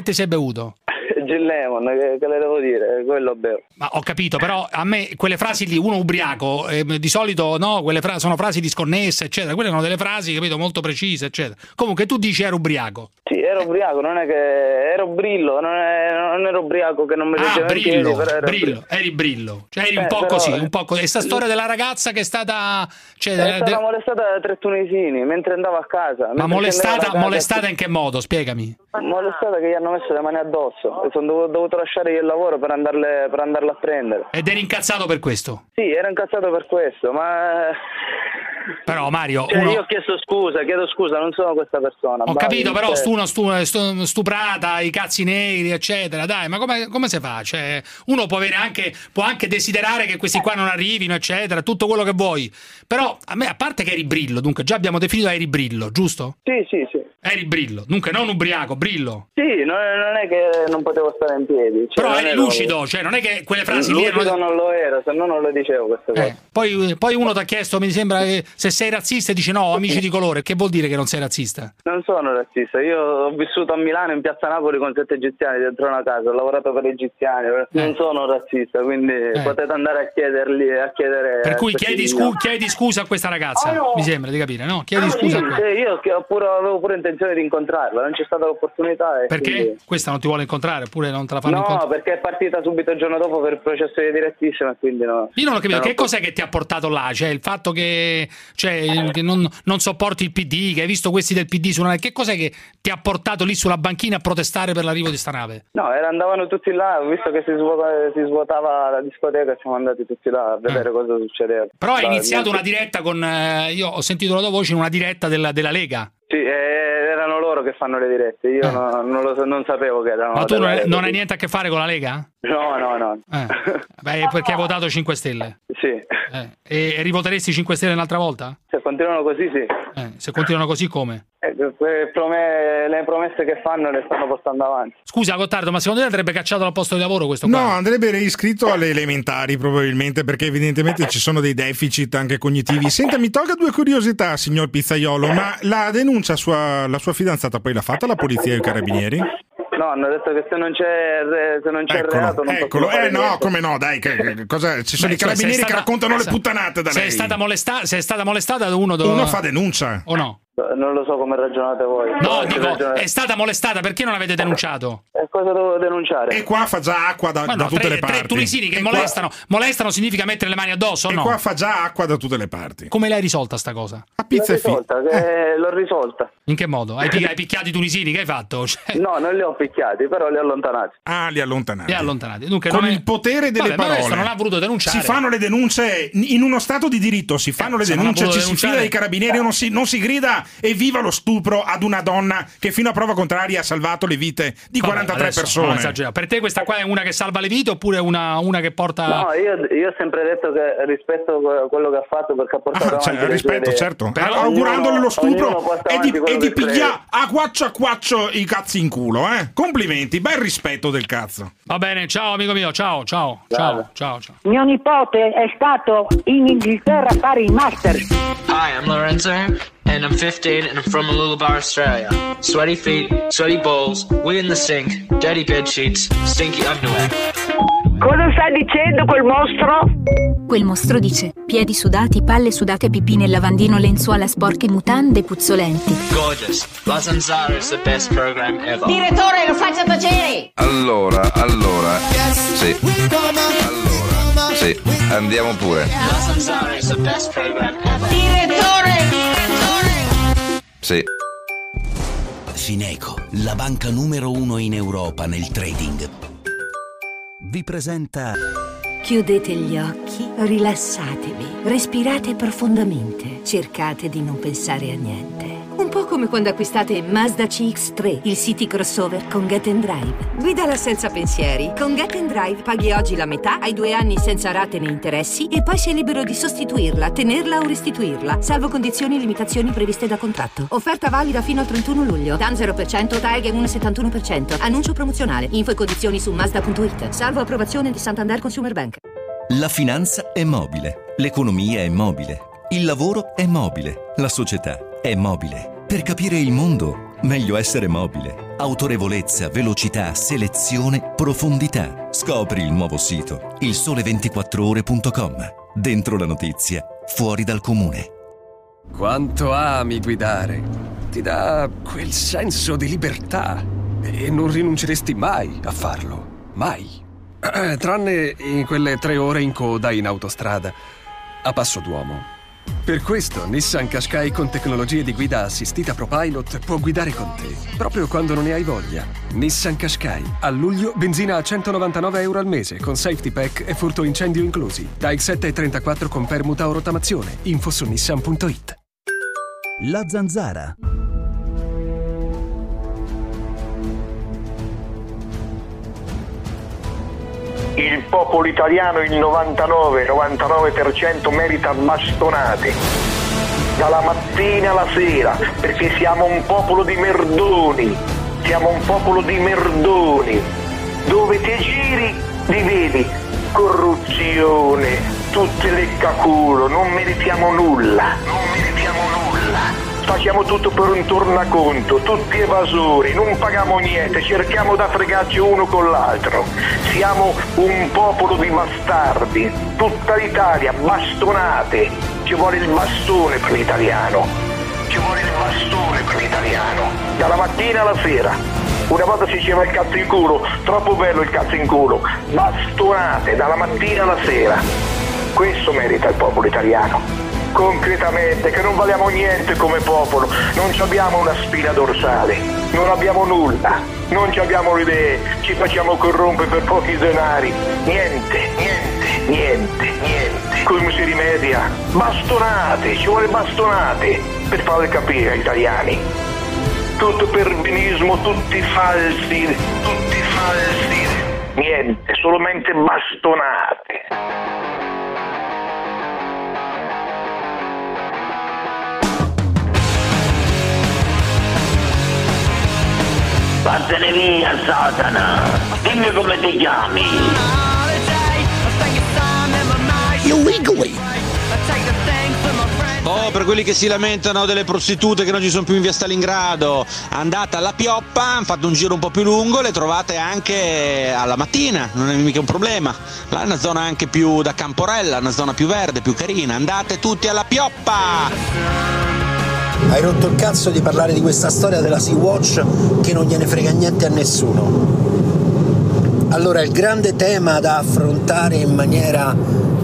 Speaker 2: te sei bevuto?
Speaker 61: Gin Lemon, che, le devo dire? Quello bevo.
Speaker 2: Ma ho capito, però a me quelle frasi lì, uno ubriaco, eh, di solito no, quelle fra- sono frasi disconnesse, eccetera. Quelle sono delle frasi, capito, molto precise, eccetera. Comunque tu dici ero ubriaco.
Speaker 61: Sì, ero ubriaco, non è che ero brillo, non, è- non ero ubriaco che non mi
Speaker 2: Ah,
Speaker 61: in piedi,
Speaker 2: brillo,
Speaker 61: però ero
Speaker 2: brillo, eri brillo. Cioè eri un
Speaker 61: Eh,
Speaker 2: po'
Speaker 61: però-
Speaker 2: così, un po' così. E sta storia della ragazza che è stata... Cioè,
Speaker 61: È
Speaker 2: de-
Speaker 61: stata molestata da tre tunisini mentre andavo a casa.
Speaker 2: ma molestata,
Speaker 61: casa.
Speaker 2: molestata in che modo? Spiegami.
Speaker 61: Molestata che gli hanno messo le mani addosso e sono dovuto, dovuto lasciare io il lavoro per, andarle, per andarla a prendere.
Speaker 2: Ed eri incazzato per questo?
Speaker 61: Sì, ero incazzato per questo, ma...
Speaker 2: Però Mario,
Speaker 61: Cioè,
Speaker 2: uno...
Speaker 61: io ho chiesto scusa, chiedo scusa, non sono questa persona.
Speaker 2: Ho capito, però
Speaker 61: cioè-
Speaker 2: stu, uno stu- stu- stuprata, i cazzi neri, eccetera. Dai, ma come, come si fa? Cioè, uno può avere anche, può anche desiderare che questi qua non arrivino, eccetera, tutto quello che vuoi. Però a me, a parte che eri brillo, dunque già abbiamo definito eri brillo, giusto?
Speaker 61: Sì, sì, sì.
Speaker 2: Eri brillo, dunque non ubriaco, brillo.
Speaker 61: Sì, non, non è che non potevo stare in piedi. Cioè,
Speaker 2: Però eri lucido, cioè non è che quelle frasi lì
Speaker 61: Lucido
Speaker 2: erano...
Speaker 61: non lo ero, se no non lo dicevo queste cose.
Speaker 2: Eh, poi, poi uno ti ha chiesto, mi sembra che se sei razzista e dici no, amici di colore, che vuol dire che non sei razzista?
Speaker 61: Non sono razzista, io ho vissuto a Milano in piazza Napoli con sette egiziani dentro una casa, ho lavorato per egiziani,
Speaker 2: Eh.
Speaker 61: non sono razzista, quindi potete andare a chiedergli, a chiedere...
Speaker 2: Per cui chiedi, scu- chiedi scusa a questa ragazza,
Speaker 61: Oh, no.
Speaker 2: mi sembra di capire, no? Chiedi
Speaker 61: Ah,
Speaker 2: scusa
Speaker 61: sì,
Speaker 2: a questa.
Speaker 61: io pure- avevo pure intenzione di incontrarla, non c'è stata l'opportunità.
Speaker 2: Perché?
Speaker 61: quindi-
Speaker 2: Questa non ti vuole incontrare, oppure non te la fanno
Speaker 61: No,
Speaker 2: incontrare?
Speaker 61: perché è partita subito il giorno dopo per il processo di direttissima, quindi no.
Speaker 2: Io non ho capito,
Speaker 61: non
Speaker 2: che cos'è che ti ha portato là? Cioè, il fatto che, cioè, che non, non sopporti il PD, che hai visto questi del PD su una... Che cos'è che ti ha portato lì sulla banchina a protestare per l'arrivo di sta nave?
Speaker 61: No, era- andavano tutti là, ho visto che si, svuota- si svuotava la discoteca, siamo andati tutti là a vedere cosa succedeva.
Speaker 2: Eh. Però hai iniziato una diretta con... eh, io ho sentito la tua voce in una diretta della, della Lega.
Speaker 61: Sì, eh, erano loro che fanno le dirette, io no- non, lo so- non sapevo che erano
Speaker 2: Eh. Ma tu non, non hai niente a che fare con la Lega?
Speaker 61: No, no, no.
Speaker 2: Eh. Beh, perché hai votato 5 Stelle.
Speaker 61: Sì.
Speaker 2: Eh. E, e rivoteresti 5 Stelle un'altra volta?
Speaker 61: Se continuano così, sì.
Speaker 2: Eh, Se continuano così, come?
Speaker 61: Eh, le promesse che fanno le stanno portando avanti.
Speaker 2: Scusa, Gottardo, ma secondo te andrebbe cacciato dal posto di lavoro questo qua?
Speaker 13: No, andrebbe reiscritto alle elementari probabilmente perché evidentemente ci sono dei deficit anche cognitivi. Senta, mi tolga due curiosità, signor Pizzaiolo, ma la denuncia sua, la sua fidanzata poi l'ha fatta la polizia e i carabinieri?
Speaker 61: No, hanno detto che se non c'è, se non c'è reato non
Speaker 13: Eccolo, eh no,
Speaker 61: niente.
Speaker 13: come no, dai, che, che cosa, ci sono
Speaker 2: Beh,
Speaker 13: i
Speaker 2: cioè,
Speaker 13: carabinieri
Speaker 2: sei
Speaker 13: che
Speaker 2: stata-
Speaker 13: raccontano le puttanate da
Speaker 2: se
Speaker 13: lei.
Speaker 2: È stata molesta- se è stata molestata, uno, do-
Speaker 13: Uno fa denuncia.
Speaker 2: O no?
Speaker 61: Non lo so come ragionate voi.
Speaker 2: No, dico,
Speaker 61: ragionate-
Speaker 2: è stata molestata, perché non avete denunciato?
Speaker 61: E cosa devo denunciare?
Speaker 13: E qua fa già acqua da,
Speaker 2: Ma
Speaker 13: da
Speaker 2: no,
Speaker 13: tutte
Speaker 2: tre,
Speaker 13: le parti.
Speaker 2: tre tunisini che
Speaker 13: E qua-
Speaker 2: molestano. Molestano significa mettere le mani addosso
Speaker 13: E
Speaker 2: no?
Speaker 13: qua fa già acqua da tutte le parti.
Speaker 2: Come l'hai risolta sta cosa?
Speaker 13: A pizza
Speaker 61: L'ho
Speaker 13: e fi-
Speaker 61: risolta, che- l'ho risolta.
Speaker 2: In che modo? Hai, hai picchiato i tunisini? Che hai fatto? Cioè,
Speaker 61: No, non li ho picchiati, però li ho allontanati.
Speaker 13: Ah, li allontanati.
Speaker 2: li hai allontanati. Dunque,
Speaker 13: Con
Speaker 2: non è-
Speaker 13: il potere delle
Speaker 2: Vabbè, ma
Speaker 13: parole.
Speaker 2: non ha voluto denunciare.
Speaker 13: Si fanno le denunce in uno stato di diritto, si fanno le
Speaker 2: non ha
Speaker 13: denunce, ci si fida
Speaker 2: denunciare-
Speaker 13: dei carabinieri, non si, non si grida evviva lo stupro ad una donna che fino a prova contraria ha salvato le vite di
Speaker 2: Vabbè,
Speaker 13: 43
Speaker 2: adesso
Speaker 13: persone.
Speaker 2: Per te questa qua è una che salva le vite oppure una, una che porta...
Speaker 61: No, io, io ho sempre detto che rispetto que- quello che ha fatto perché ha portato
Speaker 13: Ah, cioè, rispetto, certo.
Speaker 61: Però
Speaker 13: Augurandole lo stupro e di, e di piglia a quaccio a quaccio i cazzi in culo, eh? Complimenti, bel rispetto del cazzo.
Speaker 2: Va bene, ciao amico mio, ciao, ciao, ciao, ciao, ciao.
Speaker 49: Mio nipote è stato in Inghilterra a fare il master.
Speaker 63: Hi, I'm Lorenzo, and I'm 15, and I'm from Mooloolaba, Australia. Sweaty feet, sweaty balls, wee in the sink, dirty bed sheets, stinky underwear.
Speaker 49: Cosa sta dicendo quel mostro?
Speaker 64: Quel mostro dice: piedi sudati, palle sudate, pipì nel lavandino, lenzuola sporche, mutande puzzolenti.
Speaker 63: Gorgeous. La Zanzara is the best program ever.
Speaker 19: Direttore, lo faccia tacere!
Speaker 5: Allora, allora. Sì. Allora. Sì, andiamo pure.
Speaker 63: La Zanzara is the best program ever.
Speaker 19: Direttore!
Speaker 5: Sì.
Speaker 65: Fineco, la banca numero uno in Europa nel trading, vi presenta
Speaker 66: Chiudete gli occhi, rilassatevi, respirate profondamente, cercate di non pensare a niente. Un po' come quando acquistate Mazda CX3, il city crossover con Get and Drive. Guidala senza pensieri. Con Get and Drive paghi oggi la metà, hai due anni senza rate né interessi e poi sei libero di sostituirla, tenerla o restituirla, salvo condizioni e limitazioni previste da contratto. Offerta valida fino al 31 luglio. TAN 0%, TAEG 1,71%. Annuncio promozionale. Info e condizioni su Mazda.it. Salvo approvazione di Santander Consumer Bank.
Speaker 26: La finanza è mobile, l'economia è mobile, il lavoro è mobile, la società è mobile. Per capire il mondo, meglio essere mobile. Autorevolezza, velocità, selezione, profondità. Scopri il nuovo sito, ilsole24ore.com. Dentro la notizia, fuori dal comune.
Speaker 67: Quanto ami guidare? Ti dà quel senso di libertà e non rinunceresti mai a farlo. Mai. Tranne in quelle tre ore in coda in autostrada, a passo d'uomo.
Speaker 68: Per questo Nissan Qashqai con tecnologie di guida assistita ProPilot può guidare con te, proprio quando non ne hai voglia. Nissan Qashqai. A luglio benzina a 199 euro al mese con safety pack e furto incendio inclusi. Da X7 con permuta o rottamazione. Info su nissan.it.
Speaker 26: La zanzara.
Speaker 24: Il popolo italiano, il 99-99% merita bastonate. Dalla mattina alla sera, perché siamo un popolo di merdoni. Siamo un popolo di merdoni. Dove ti giri, li vedi. Corruzione, tutte le caculo, non meritiamo nulla. Facciamo tutto per un tornaconto, tutti evasori, non paghiamo niente, cerchiamo da fregarci uno con l'altro. Siamo un popolo di bastardi, tutta l'Italia, bastonate. Ci vuole il bastone per l'italiano. Ci vuole il bastone per l'italiano. Dalla mattina alla sera. Una volta si diceva il cazzo in culo, troppo bello il cazzo in culo. Bastonate dalla mattina alla sera. Questo merita il popolo italiano concretamente che non valiamo niente come popolo, non abbiamo una spina dorsale, non abbiamo nulla, non abbiamo le idee, ci facciamo corrompere per pochi denari, niente, niente, niente, niente. Come si rimedia? Bastonate, ci vuole bastonate per farle capire agli italiani. Tutto per benismo, tutti falsi, tutti falsi. Niente, solamente bastonate. Vattene via, Satana! Dimmi come ti chiami!
Speaker 57: Illegally! Oh, per quelli che si lamentano delle prostitute che non ci sono più in via Stalingrado, andate alla Pioppa, hanno fatto un giro un po' più lungo, le trovate anche alla mattina, non è mica un problema. Là è una zona anche più da Camporella, una zona più verde, più carina. Andate tutti alla Pioppa!
Speaker 60: Hai rotto il cazzo di parlare di questa storia della Sea-Watch che non gliene frega niente a nessuno. Allora, il grande tema da affrontare in maniera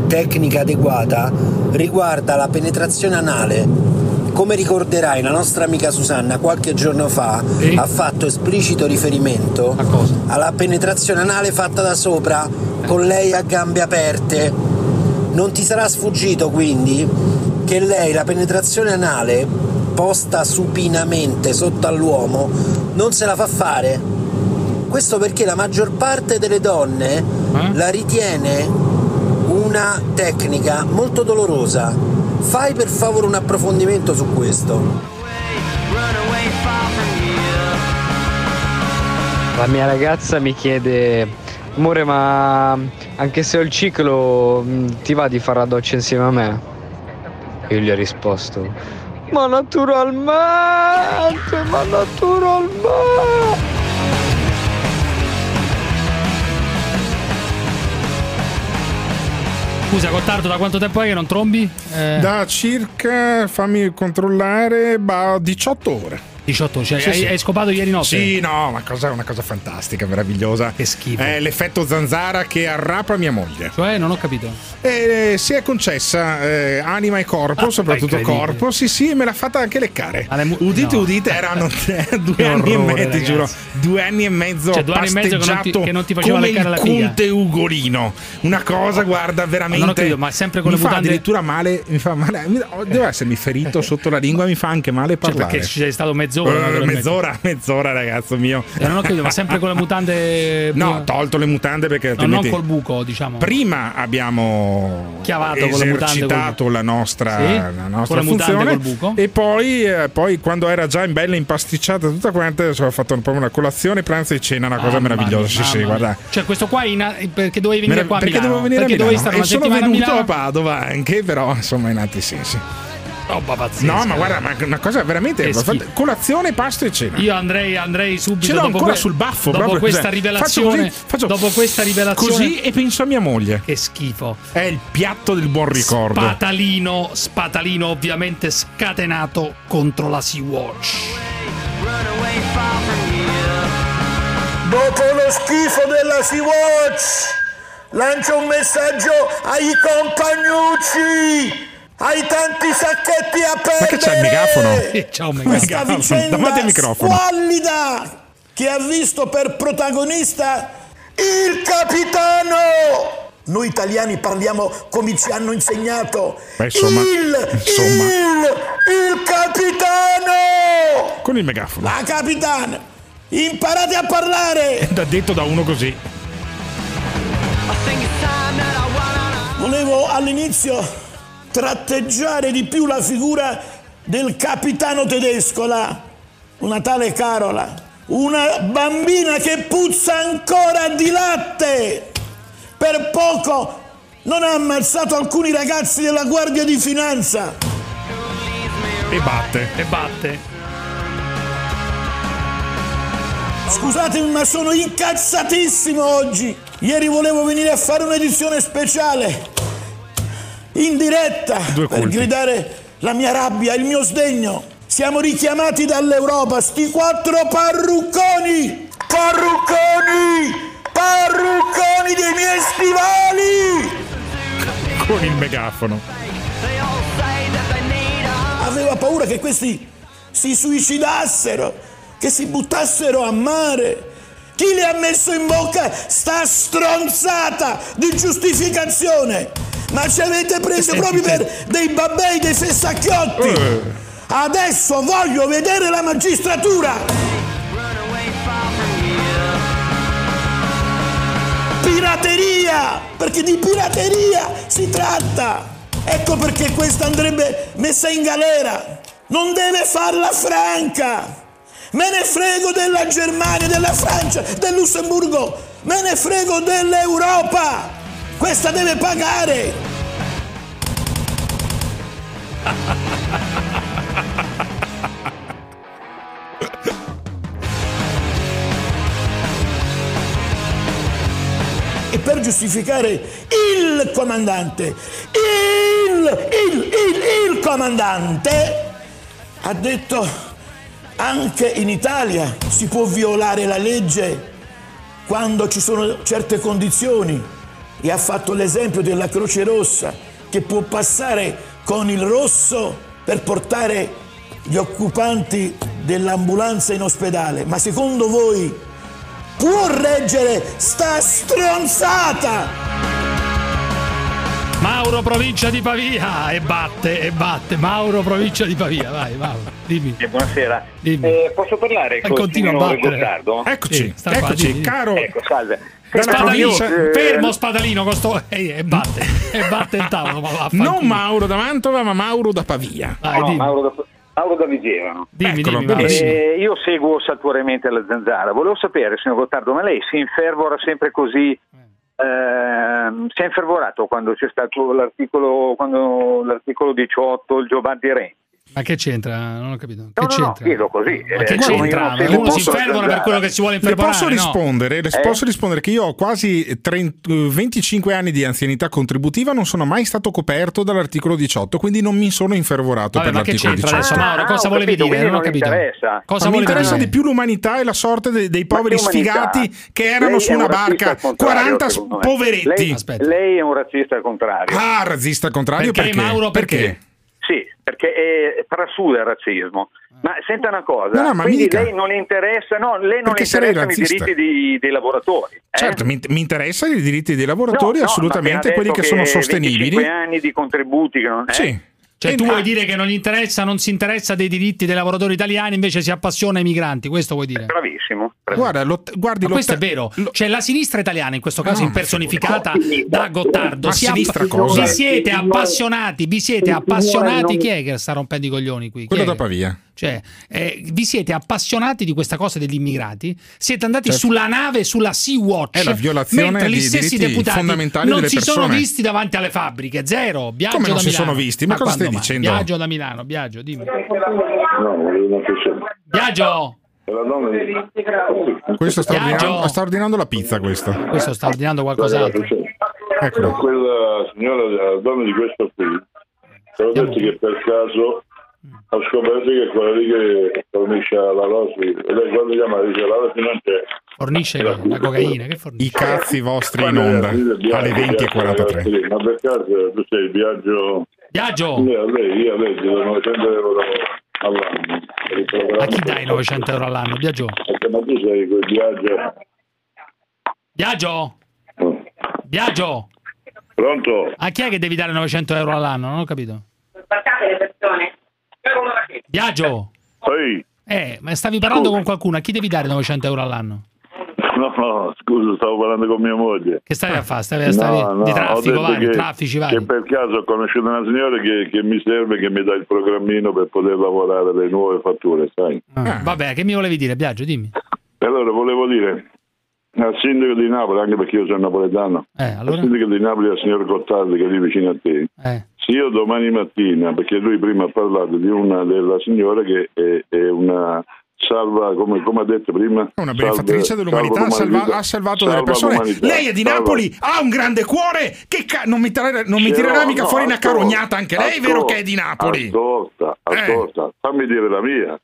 Speaker 60: tecnica adeguata riguarda la penetrazione anale. Come ricorderai, la nostra amica Susanna qualche giorno fa e? ha fatto esplicito riferimento alla penetrazione anale fatta da sopra, con lei a gambe aperte. Non ti sarà sfuggito quindi che lei la penetrazione anale posta supinamente sotto all'uomo non se la fa fare. Questo perché la maggior parte delle donne eh? la ritiene una tecnica molto dolorosa. Fai per favore un approfondimento su questo.
Speaker 20: La mia ragazza mi chiede, amore ma anche se ho il ciclo mm, ti va di fare la doccia insieme a me? Io gli ho risposto, ma naturalmente, ma naturalmente.
Speaker 2: Scusa, Gottardo, da quanto tempo è che non trombi?
Speaker 13: Eh... Da circa, fammi controllare, 18 ore.
Speaker 2: 18, cioè sì, hai, sì. hai, scopato ieri notte?
Speaker 13: Sì, no, ma cosa, una cosa fantastica, meravigliosa.
Speaker 2: Che schifo.
Speaker 13: È l'effetto zanzara che arrapa mia moglie.
Speaker 2: Cioè, non ho capito.
Speaker 13: E, eh, si è concessa eh, anima e corpo, ah, soprattutto corpo. Sì, sì, me l'ha fatta anche leccare. Mu- udite, no. udite, erano due anni e mezzo, ti giuro. Due anni e mezzo cioè, due anni e mezzo che non ti, che non ti faceva come leccare la figa. Conte Ugolino. Una cosa, guarda, veramente. Non ho
Speaker 2: capito, ma sempre con
Speaker 13: mi
Speaker 2: le
Speaker 13: fa addirittura male, mi fa male. Deve essermi ferito sotto la lingua, mi fa anche male parlare.
Speaker 2: Cioè, perché ci sei stato mezz'ora.
Speaker 13: Uh, mezz'ora mezz'ora, ragazzo mio.
Speaker 2: E non ho capito, ma sempre con le mutande.
Speaker 13: No, tolto le mutande perché.
Speaker 2: No, non col buco, diciamo.
Speaker 13: Prima abbiamo Chiavato esercitato col... la nostra, sì? la nostra funzione. E poi, eh, poi, quando era già in bella impasticciata tutta quanta, ho fatto proprio una colazione, pranzo e cena, una cosa ah, meravigliosa. Sì, sì, guarda.
Speaker 2: Cioè, questo qua in, perché dovevi venire Merav- qua a
Speaker 13: Perché
Speaker 2: dovevo
Speaker 13: venire
Speaker 2: perché
Speaker 13: a Milano.
Speaker 2: Dovevi stare
Speaker 13: e sono venuto a, a Padova anche, però insomma in altri sensi
Speaker 2: roba pazzesca.
Speaker 13: No, ma guarda, ma una cosa veramente. Colazione, pasto e cena.
Speaker 2: Io andrei, andrei subito.
Speaker 13: Ce l'ho ancora que- sul baffo.
Speaker 2: Dopo
Speaker 13: proprio,
Speaker 2: questa così, rivelazione. Faccio così, faccio dopo questa rivelazione.
Speaker 13: Così e penso a mia moglie.
Speaker 2: Che schifo.
Speaker 13: È il piatto del buon ricordo.
Speaker 2: Spatalino, spatalino, ovviamente scatenato contro la Sea-Watch.
Speaker 24: Dopo lo schifo della Sea-Watch, lancio un messaggio ai compagnucci Hai tanti sacchetti a perdere!
Speaker 13: Ma che c'è il megafono?
Speaker 2: Eh, Ciao,
Speaker 13: megafono. Davanti al microfono.
Speaker 24: squallida che ha visto per protagonista il capitano! Noi italiani parliamo come ci hanno insegnato.
Speaker 13: Beh, insomma,
Speaker 24: il,
Speaker 13: insomma.
Speaker 24: il, il capitano!
Speaker 13: Con il megafono.
Speaker 24: La capitana! Imparate a parlare!
Speaker 13: Da detto da uno così.
Speaker 24: Volevo all'inizio tratteggiare di più la figura del capitano tedesco là, una tale Carola, una bambina che puzza ancora di latte. Per poco non ha ammazzato alcuni ragazzi della Guardia di Finanza.
Speaker 13: E batte.
Speaker 2: E batte.
Speaker 24: Scusatemi, ma sono incazzatissimo oggi. Ieri volevo venire a fare un'edizione speciale, in diretta, per gridare la mia rabbia, il mio sdegno. Siamo richiamati dall'Europa, sti quattro parrucconi! Parrucconi! Parrucconi dei miei stivali!
Speaker 13: Con il megafono.
Speaker 24: Aveva paura che questi si suicidassero, che si buttassero a mare. Chi le ha messo in bocca sta stronzata di giustificazione? Ma ci avete preso proprio per dei babbei, dei fessacchiotti! Adesso voglio vedere la magistratura! Pirateria! Perché di pirateria si tratta! Ecco perché questa andrebbe messa in galera! Non deve farla franca! Me ne frego della Germania, della Francia, del Lussemburgo! Me ne frego dell'Europa! Questa deve pagare! E per giustificare il comandante, il, il, il, il comandante ha detto anche in Italia si può violare la legge quando ci sono certe condizioni e ha fatto l'esempio della Croce Rossa che può passare con il rosso per portare gli occupanti dell'ambulanza in ospedale. Ma secondo voi può reggere sta stronzata?
Speaker 2: Mauro, provincia di Pavia. E batte, e batte. Mauro, provincia di Pavia. Vai, Mauro. Dimmi.
Speaker 69: Eh, buonasera.
Speaker 2: Dimmi.
Speaker 69: Eh, posso parlare
Speaker 2: Eh,
Speaker 69: con il
Speaker 2: continua a
Speaker 69: signor
Speaker 2: battere.
Speaker 69: Gottardo?
Speaker 13: Eccoci,
Speaker 2: Sì, qua,
Speaker 13: eccoci,
Speaker 2: dimmi.
Speaker 13: caro.
Speaker 69: Ecco, salve.
Speaker 2: Spadalino,
Speaker 69: Eh,
Speaker 2: fermo Spadalino con sto... Ehi, e batte, e batte il tavolo. ma.
Speaker 13: Non Mauro da Mantova, ma Mauro da Pavia.
Speaker 2: Vai,
Speaker 69: no. Mauro da, Mauro da Vigevano.
Speaker 2: Dimmi,
Speaker 13: Eccolo,
Speaker 2: dimmi.
Speaker 69: Eh, io seguo saltuariamente la zanzara. Volevo sapere, signor Gottardo, ma lei si infervora sempre così? ehm, si è infervorato quando c'è stato l'articolo, quando l'articolo 18, il Giovanni Renzi.
Speaker 2: Ma che c'entra? Non ho capito.
Speaker 69: No,
Speaker 2: Che
Speaker 69: no, no,
Speaker 2: c'entra?
Speaker 69: chiedo così.
Speaker 2: Ma che
Speaker 69: Eh,
Speaker 2: c'entra?
Speaker 69: seguo
Speaker 2: Uno si infervora per quello che si vuole
Speaker 13: Le
Speaker 2: infervorare,
Speaker 13: posso
Speaker 2: no?
Speaker 13: rispondere? Le
Speaker 69: Eh?
Speaker 13: posso rispondere che io ho quasi 30 25 anni di anzianità contributiva, non sono mai stato coperto dall'articolo 18, quindi non mi sono infervorato
Speaker 2: Vabbè,
Speaker 13: per
Speaker 2: ma che
Speaker 13: l'articolo
Speaker 2: c'entra
Speaker 13: 18.
Speaker 2: adesso, Mauro?
Speaker 69: Ah,
Speaker 2: Cosa volevi
Speaker 69: capito,
Speaker 2: dire? Non ho capito.
Speaker 69: interessa.
Speaker 2: Cosa
Speaker 13: Ma mi interessa
Speaker 2: dire?
Speaker 13: di più l'umanità e la sorte dei, dei poveri sfigati che erano
Speaker 69: Lei
Speaker 13: su una
Speaker 69: un
Speaker 13: barca,
Speaker 69: al contrario,
Speaker 13: 40
Speaker 69: secondo me.
Speaker 13: poveretti.
Speaker 69: Lei, è un razzista al contrario.
Speaker 13: Ah, razzista al contrario
Speaker 2: Perché,
Speaker 13: perché?
Speaker 2: Mauro, perché?
Speaker 69: Sì, perché è, trasuda il razzismo. Ma senta una cosa,
Speaker 13: No, no,
Speaker 69: quindi lei non le interessa, no, lei non interessano i diritti di- dei lavoratori. eh?
Speaker 13: Certo, mi, mi interessano i diritti dei lavoratori,
Speaker 69: No,
Speaker 13: assolutamente, quelli
Speaker 69: appena
Speaker 13: che sono sostenibili.
Speaker 69: 25 anni di contributi che non è.
Speaker 13: Sì.
Speaker 2: Cioè,
Speaker 13: E-
Speaker 2: tu vuoi dire che non gli interessa, non si interessa dei diritti dei lavoratori italiani, invece si appassiona ai migranti, questo vuoi dire?
Speaker 69: Bravissimo.
Speaker 13: Guarda, lot- guardi,
Speaker 2: Ma questo è vero, cioè la sinistra italiana in questo caso
Speaker 13: No,
Speaker 2: impersonificata da Gottardo,
Speaker 13: Ma
Speaker 2: si
Speaker 13: sinistra
Speaker 2: app-
Speaker 13: cosa?
Speaker 2: vi siete appassionati, vi siete appassionati, chi è che sta rompendo i coglioni qui? Chi
Speaker 13: quello da Pavia.
Speaker 2: Cioè, eh, vi siete appassionati di questa cosa degli immigrati? Siete andati
Speaker 13: Certo.
Speaker 2: sulla nave, sulla Sea-Watch,
Speaker 13: È la violazione
Speaker 2: mentre gli
Speaker 13: di
Speaker 2: stessi
Speaker 13: diritti
Speaker 2: deputati
Speaker 13: fondamentali
Speaker 2: non
Speaker 13: delle
Speaker 2: si sono
Speaker 13: persone.
Speaker 2: visti davanti alle fabbriche, zero. Biagio
Speaker 13: Come non
Speaker 2: da
Speaker 13: si
Speaker 2: Milano.
Speaker 13: sono visti? Ma cosa
Speaker 2: quando
Speaker 13: stai
Speaker 2: mai?
Speaker 13: dicendo?
Speaker 2: Biagio da Milano, Biagio, dimmi.
Speaker 52: No.
Speaker 2: Biagio!
Speaker 13: Questo sta ordinando, sta ordinando la pizza, questo.
Speaker 2: Questo sta ordinando qualcos'altro.
Speaker 13: Eccolo.
Speaker 52: Quella signora, la donna di questo qui, ti ho detto che per caso ho scoperto che quella lì che fornisce la Rossi, e lei quando chiama dice la Rossi non c'è.
Speaker 2: Fornisce la cocaina, che fornisce?
Speaker 13: I cazzi vostri in onda alle 20.43.
Speaker 52: Ma per caso tu sei il viaggio...
Speaker 2: Biagio!
Speaker 70: Io a lei, io a lei ti do 900 euro all'anno.
Speaker 2: A chi dai 900 euro all'anno? Biagio?
Speaker 70: Perché Ma tu sei quel viaggio.
Speaker 2: Biagio? Biagio?
Speaker 70: Pronto?
Speaker 2: A chi è che devi dare 900 euro all'anno? Non ho capito.
Speaker 62: le persone.
Speaker 2: Biagio?
Speaker 70: Ehi,
Speaker 2: Eh, ma stavi parlando con qualcuno, a chi devi dare 900 euro all'anno?
Speaker 70: no, no, scusa, stavo parlando con mia moglie.
Speaker 2: Che stavi a fare? Stavi, stavi
Speaker 70: No, no,
Speaker 2: di
Speaker 70: ho
Speaker 2: traffico
Speaker 70: detto
Speaker 2: vari,
Speaker 70: che,
Speaker 2: traffici vari.
Speaker 70: che per caso ho conosciuto una signora che, che mi serve, che mi dà il programmino per poter lavorare le nuove fatture, sai?
Speaker 2: Ah, Vabbè, che mi volevi dire, Biagio? Dimmi.
Speaker 70: E allora volevo dire al sindaco di Napoli, anche perché io sono napoletano,
Speaker 2: Eh, allora?
Speaker 70: al sindaco di Napoli, al signor Gottardi, che è lì vicino a te,
Speaker 2: Eh.
Speaker 70: Se io domani mattina, perché lui prima ha parlato di una della signora che è, è una salva, come, come ha detto prima,
Speaker 13: Una benefattrice dell'umanità, ha, salva- ha salvato delle persone. Lei è di Napoli, ha un grande cuore. Che ca- non mi, tirerà- non mi tirerà
Speaker 70: l'ho,
Speaker 13: mica
Speaker 70: no,
Speaker 13: fuori una
Speaker 70: ascolta,
Speaker 13: carognata anche lei, vero che è di Napoli?
Speaker 70: Ascolta,
Speaker 13: Eh.
Speaker 70: ascolta, fammi dire la mia.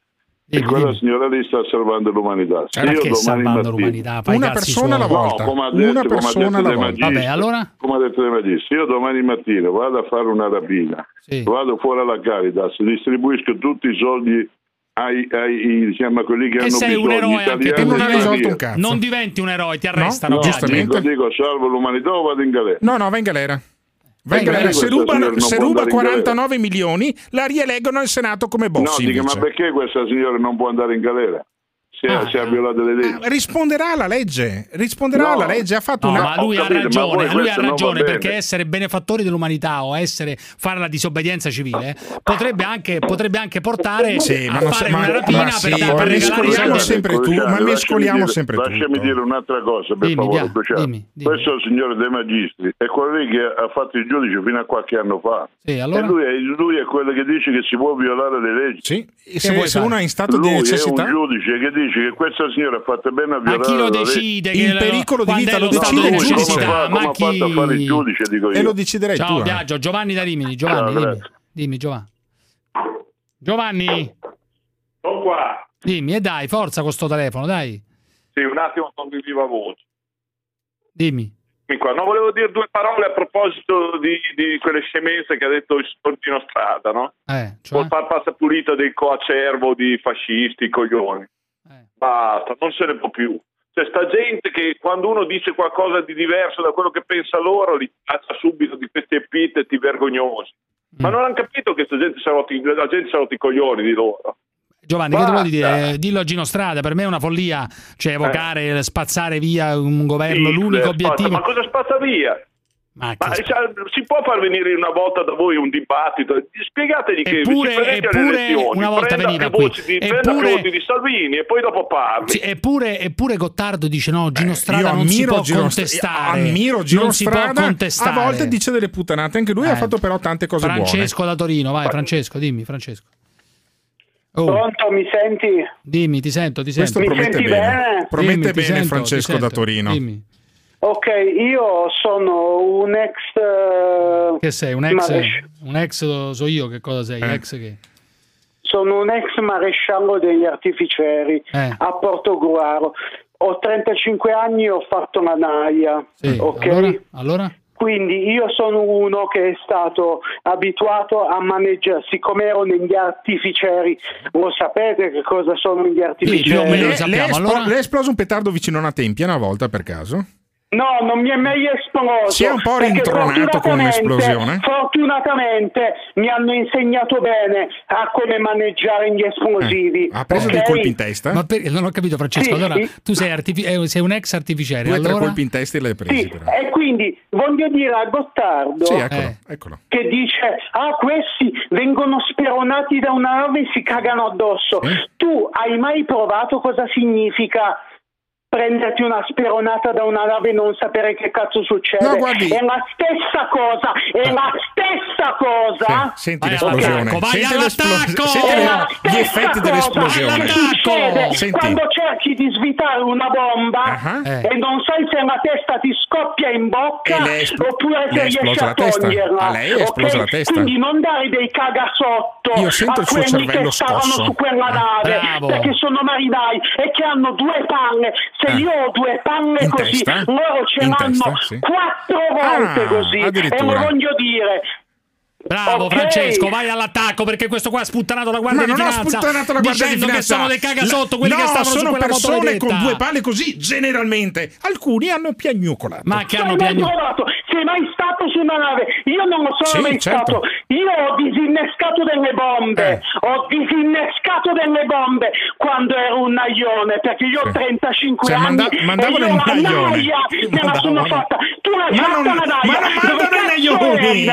Speaker 70: E quella signora lì sta salvando l'umanità. Se
Speaker 2: Perché
Speaker 70: io domani
Speaker 2: salvando
Speaker 70: mattina-
Speaker 2: l'umanità?
Speaker 13: Una persona alla volta.
Speaker 70: No, come ha detto,
Speaker 13: Una persona alla volta.
Speaker 2: Vabbè, allora?
Speaker 70: Come ha detto De Magistri, io domani mattina vado a fare una rapina, vado fuori alla Caritas, distribuisco tutti i soldi ai, ai diciamo, a quelli che
Speaker 2: E
Speaker 70: hanno
Speaker 2: sei un
Speaker 70: bisogno
Speaker 2: eroe anche tu. Non hai risolto un cazzo. Non diventi un eroe, ti arrestano.
Speaker 70: No,
Speaker 2: Biagio.
Speaker 70: dico, dico, salvo l'umanità o vado in galera?
Speaker 13: No, no, va in galera.
Speaker 70: Perché
Speaker 13: galera. Se ruba, se ruba
Speaker 70: andare in galera?
Speaker 13: 49 milioni, la rieleggono al Senato come Bossi.
Speaker 70: no, dico, ma perché questa signora non può andare in galera? Se,
Speaker 2: Ah,
Speaker 70: se ha violato le leggi.
Speaker 13: Risponderà alla legge. Risponderà
Speaker 70: No.
Speaker 13: alla legge. Ha fatto
Speaker 2: No,
Speaker 13: una.
Speaker 2: ma lui ha
Speaker 70: capito,
Speaker 2: ragione, lui ha ragione perché essere benefattori dell'umanità o essere fare la disobbedienza civile potrebbe anche, potrebbe anche portare
Speaker 13: Sì,
Speaker 2: a fare
Speaker 13: so- ma-
Speaker 2: una rapina
Speaker 13: ma
Speaker 2: per,
Speaker 13: sì,
Speaker 2: per
Speaker 13: mescoliamo sempre tu, ma
Speaker 70: lasciami
Speaker 13: mescoliamo
Speaker 70: dire-
Speaker 13: sempre
Speaker 70: Lasciami
Speaker 13: tutto.
Speaker 70: dire un'altra cosa, per
Speaker 2: Dimmi,
Speaker 70: favore,
Speaker 2: dia- dimmi, dimmi.
Speaker 70: Questo signore De Magistri è quello lì che ha fatto il giudice fino a qualche anno fa.
Speaker 2: Sì, allora?
Speaker 70: E lui è, lui è quello che dice che si può violare le leggi.
Speaker 13: Sì, se, se uno è in stato di
Speaker 70: lui
Speaker 13: necessità.
Speaker 70: è un giudice che dice che questa signora ha fatto bene a
Speaker 2: Ma
Speaker 70: violare
Speaker 2: chi lo decide?
Speaker 13: Il pericolo di vita
Speaker 2: è
Speaker 13: lo decide
Speaker 2: di
Speaker 13: il giudice.
Speaker 2: necessità?
Speaker 70: Come fa- come
Speaker 2: Ma
Speaker 70: ha fatto a
Speaker 2: chi...
Speaker 70: fare il giudice, dico io.
Speaker 13: E lo deciderai
Speaker 2: Ciao
Speaker 13: tu. eh.
Speaker 2: Biagio, Giovanni da Rimini. Giovanni,
Speaker 70: Ciao,
Speaker 2: dimmi. dimmi Giovanni. Giovanni,
Speaker 71: Sono qua.
Speaker 2: dimmi, e dai, forza con sto telefono, dai.
Speaker 71: Sì, un attimo sono di viva voce.
Speaker 2: Dimmi.
Speaker 71: Mi qua. No, volevo dire due parole a proposito di, di quelle scemenze che ha detto il signor Gino Strada, no?
Speaker 2: Eh, cioè?
Speaker 71: Col far passa pulita del coacervo di fascisti, coglioni.
Speaker 2: Eh.
Speaker 71: Basta, non se ne può più. C'è sta gente che quando uno dice qualcosa di diverso da quello che pensa loro, li caccia subito di questi epiteti vergognosi. Ma
Speaker 2: Mm.
Speaker 71: non hanno capito che sta gente rotti- la gente si è rotti i coglioni di loro.
Speaker 2: Giovanni, che devo dire? Dillo a Gino Strada, per me è una follia, cioè evocare, spazzare via un governo,
Speaker 71: Sì,
Speaker 2: l'unico
Speaker 71: eh,
Speaker 2: obiettivo.
Speaker 71: Ma cosa spazza via?
Speaker 2: Ma
Speaker 71: Ma, cioè, si può far venire una volta da voi un dibattito? Spiegategli che
Speaker 2: Eppure-
Speaker 71: alle
Speaker 2: eppure
Speaker 71: elezioni,
Speaker 2: una volta
Speaker 71: prenda
Speaker 2: veniva qui.
Speaker 71: voti di, prenda
Speaker 2: Eppure-
Speaker 71: voti di Salvini e poi dopo parli.
Speaker 2: Sì, eppure, eppure Gottardo dice no, Gino Strada
Speaker 13: Io
Speaker 2: non si può
Speaker 13: Gino,
Speaker 2: contestare.
Speaker 13: ammiro Gino
Speaker 2: non si può
Speaker 13: Strada,
Speaker 2: contestare.
Speaker 13: a volte dice delle puttanate, anche lui
Speaker 2: Eh.
Speaker 13: ha fatto però tante cose
Speaker 2: Francesco da Torino, vai Francesco, dimmi Francesco. Oh,
Speaker 47: Pronto, mi senti?
Speaker 2: dimmi, ti sento, ti
Speaker 13: Questo
Speaker 2: sento.
Speaker 47: Mi
Speaker 13: promette
Speaker 47: senti
Speaker 13: bene.
Speaker 47: bene?
Speaker 13: Promette
Speaker 2: Dimmi,
Speaker 13: bene
Speaker 2: sento,
Speaker 13: Francesco da. Torino.
Speaker 2: Dimmi.
Speaker 47: Ok, io sono un ex... eh,
Speaker 2: Che sei? Un ex?
Speaker 47: maresci-
Speaker 2: Un ex lo so io che cosa sei?
Speaker 13: Eh.
Speaker 2: Ex che?
Speaker 47: sono un ex maresciallo degli artificieri
Speaker 2: Eh.
Speaker 47: a Portogruaro. Ho 35 anni e ho fatto la naia.
Speaker 2: Sì,
Speaker 47: ok?
Speaker 2: allora? allora?
Speaker 47: Quindi io sono uno che è stato abituato a maneggiare, siccome ero negli artificieri, lo sapete che cosa sono gli artificieri?
Speaker 2: più o meno lo
Speaker 13: Le, le è
Speaker 2: sappiamo,
Speaker 13: esplo-
Speaker 2: allora?
Speaker 13: le è esploso un petardo vicino a una tempia una volta per caso?
Speaker 47: No, non mi è mai esploso.
Speaker 13: Si è un po' rintronato con l'esplosione?
Speaker 47: Fortunatamente mi hanno insegnato bene a come maneggiare gli esplosivi.
Speaker 13: Ha preso
Speaker 47: ok?
Speaker 13: dei colpi in testa?
Speaker 2: Ma per- non ho capito Francesco,
Speaker 47: Sì,
Speaker 2: allora
Speaker 47: sì.
Speaker 2: tu sei, artifi- eh, sei un ex artificiere,
Speaker 13: Due o tre
Speaker 2: allora?
Speaker 13: colpi in testa e le hai presi
Speaker 47: Sì,
Speaker 13: però.
Speaker 47: e quindi voglio dire a Gottardo
Speaker 13: Sì, eccolo,
Speaker 2: Eh.
Speaker 13: eccolo.
Speaker 47: che dice ah questi vengono speronati da una nave e si cagano addosso. Tu hai mai provato cosa significa prenderti una speronata da una nave e non sapere che cazzo succede?
Speaker 13: No, guardi-
Speaker 47: È la stessa cosa, è la stessa cosa.
Speaker 13: Sì, senti
Speaker 2: Vai
Speaker 13: l'esplosione.
Speaker 2: all'attacco, vai
Speaker 13: Senti
Speaker 2: all'attacco!
Speaker 13: senti gli
Speaker 47: stessa
Speaker 13: effetti
Speaker 47: cosa
Speaker 13: dell'esplosione.
Speaker 47: succede
Speaker 13: Senti.
Speaker 47: quando cerchi di svitare una bomba
Speaker 13: Ah,
Speaker 2: eh.
Speaker 47: e non sai se la testa ti scoppia in bocca
Speaker 13: espl-
Speaker 47: oppure se riesci a toglierla.
Speaker 13: A lei è esplosa
Speaker 47: ok?
Speaker 13: la testa.
Speaker 47: Quindi non dare dei cagasotto
Speaker 13: Io sento
Speaker 47: a quelli che stavano
Speaker 13: scosso.
Speaker 47: su quella nave
Speaker 2: Bravo.
Speaker 47: perché sono marinai e che hanno due palle. Se
Speaker 13: Eh.
Speaker 47: io ho due palle
Speaker 13: In
Speaker 47: così,
Speaker 13: testa?
Speaker 47: loro ce
Speaker 13: In
Speaker 47: l'hanno
Speaker 13: testa, sì.
Speaker 47: quattro volte
Speaker 13: Ah,
Speaker 47: così. E lo voglio dire.
Speaker 2: Bravo
Speaker 47: Ok?
Speaker 2: Francesco, vai all'attacco perché questo qua ha sputtanato la guardia
Speaker 13: Ma
Speaker 2: di
Speaker 13: non ho
Speaker 2: finanza.
Speaker 13: sputtanato la guardia di
Speaker 2: dicendo
Speaker 13: finanza.
Speaker 2: che sono dei cagasotto quelli
Speaker 13: no,
Speaker 2: che stavano su
Speaker 13: sono persone con due palle così, generalmente. Alcuni hanno piagnucolato.
Speaker 2: Ma che hanno
Speaker 47: provato? Sei mai stato su una nave? Io non lo sono
Speaker 13: Sì,
Speaker 47: mai
Speaker 13: certo.
Speaker 47: stato. Io ho disinnescato delle bombe.
Speaker 13: Eh.
Speaker 47: Ho disinnescato delle bombe quando ero un naglione, perché io ho 35
Speaker 13: Cioè,
Speaker 47: anni
Speaker 13: manda-
Speaker 47: e
Speaker 13: mandavano
Speaker 47: la
Speaker 13: naglione.
Speaker 47: me la sono fatta. Tu l'hai
Speaker 13: Ma
Speaker 47: fatta
Speaker 13: non-
Speaker 47: la
Speaker 13: ma non mandano i naglioni.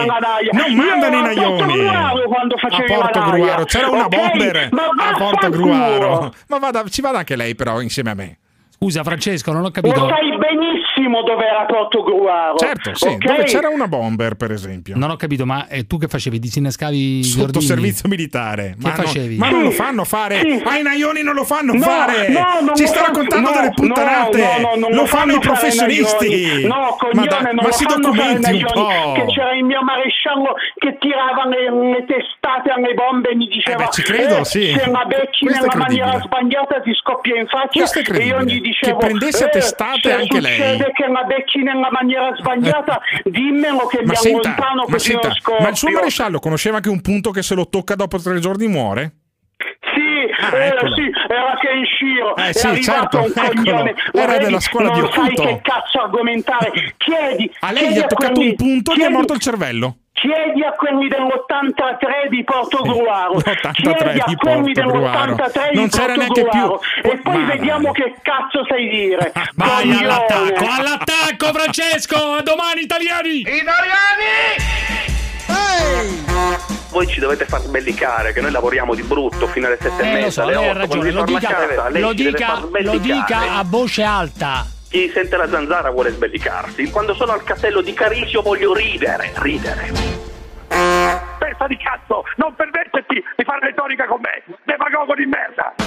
Speaker 13: Non mandano i
Speaker 47: a Porto
Speaker 13: naglioni.
Speaker 47: Quando
Speaker 13: A
Speaker 47: facevi
Speaker 13: Porto
Speaker 47: la naia.
Speaker 13: Gruaro c'era una
Speaker 47: ok?
Speaker 13: bomber
Speaker 47: Ma
Speaker 13: a Porto. Gruaro. Ma vada, ci vada anche lei, però, insieme a me.
Speaker 2: Scusa Francesco, non ho
Speaker 47: Lo
Speaker 2: capito.
Speaker 47: sai benissimo dove era Porto Gruaro.
Speaker 13: Certo, sì,
Speaker 47: ok?
Speaker 13: dove c'era una bomber, per esempio.
Speaker 2: Non ho capito, ma eh, tu che facevi? Disinnescavi
Speaker 13: Sotto
Speaker 2: ordini?
Speaker 13: servizio militare.
Speaker 2: Che
Speaker 13: ma non-
Speaker 2: facevi?
Speaker 13: ma non lo
Speaker 47: Sì,
Speaker 13: fanno fare.
Speaker 47: sì.
Speaker 13: Ai Naioni non lo fanno
Speaker 47: No,
Speaker 13: fare.
Speaker 47: no, non
Speaker 13: Ci
Speaker 47: lo
Speaker 13: sta raccontando
Speaker 47: no,
Speaker 13: delle puttanate.
Speaker 47: no, no, no, non
Speaker 13: lo
Speaker 47: lo
Speaker 13: fanno i professionisti.
Speaker 47: No,
Speaker 13: ma,
Speaker 47: coglione,
Speaker 13: da-
Speaker 47: non
Speaker 13: ma
Speaker 47: lo
Speaker 13: si
Speaker 47: fanno
Speaker 13: documenti un
Speaker 47: Naioni, Che
Speaker 13: po'.
Speaker 47: c'era il mio maresciallo che tirava le, le testate alle bombe e mi diceva:
Speaker 13: Eh beh, ci credo,
Speaker 47: "Eh,
Speaker 13: sì.
Speaker 47: Se la becchi
Speaker 13: Questo
Speaker 47: nella maniera sbagliata ti scoppia in faccia. E io gli dicevo:
Speaker 13: Che prendesse a
Speaker 47: "Eh,
Speaker 13: testate
Speaker 47: se
Speaker 13: anche lei."
Speaker 47: succede che la becchi nella maniera sbagliata, dimmelo che
Speaker 13: Ma
Speaker 47: mi
Speaker 13: senta,
Speaker 47: allontano
Speaker 13: ma,
Speaker 47: così
Speaker 13: senta,
Speaker 47: non
Speaker 13: ma il suo maresciallo conosceva anche un punto che se lo tocca dopo tre giorni muore?
Speaker 47: Sì,
Speaker 13: Ah,
Speaker 47: eh,
Speaker 13: eccolo.
Speaker 47: sì, era che in Shiro
Speaker 13: Eh,
Speaker 47: è
Speaker 13: sì,
Speaker 47: arrivato
Speaker 13: certo,
Speaker 47: un
Speaker 13: eccolo.
Speaker 47: Lo
Speaker 13: Era
Speaker 47: vedi?
Speaker 13: della scuola
Speaker 47: non
Speaker 13: di
Speaker 47: sai
Speaker 13: occulto.
Speaker 47: che cazzo argomentare. Chiedi.
Speaker 13: A lei gli ha toccato
Speaker 47: quelli-
Speaker 13: un punto e gli è morto il cervello.
Speaker 47: Chiedi a quelli dell'83 di Porto Gruaro.
Speaker 13: l'83
Speaker 47: Chiedi a
Speaker 13: di
Speaker 47: quelli
Speaker 13: Porto Gruaro.
Speaker 47: dell'83
Speaker 13: Non
Speaker 47: di
Speaker 13: c'era
Speaker 47: Porto
Speaker 13: neanche più-
Speaker 47: Gruaro. E poi
Speaker 13: Ma
Speaker 47: vediamo che cazzo sai dire.
Speaker 2: Vai
Speaker 47: Coglione.
Speaker 2: all'attacco, all'attacco Francesco! A domani italiani!
Speaker 72: Voi ci dovete far sbellicare, che noi lavoriamo di brutto fino alle sette e
Speaker 2: Eh, lo
Speaker 72: mezza,
Speaker 2: so,
Speaker 72: alle
Speaker 2: lei ha
Speaker 72: otto. Quando
Speaker 2: ragione, lo dica,
Speaker 72: casa,
Speaker 2: lo dica, lo dica a voce alta.
Speaker 72: Chi sente la zanzara vuole sbellicarsi. Quando sono al castello di Carisio voglio ridere, ridere. Testa di cazzo, non permetterti di fare retorica con me, demagogo di merda!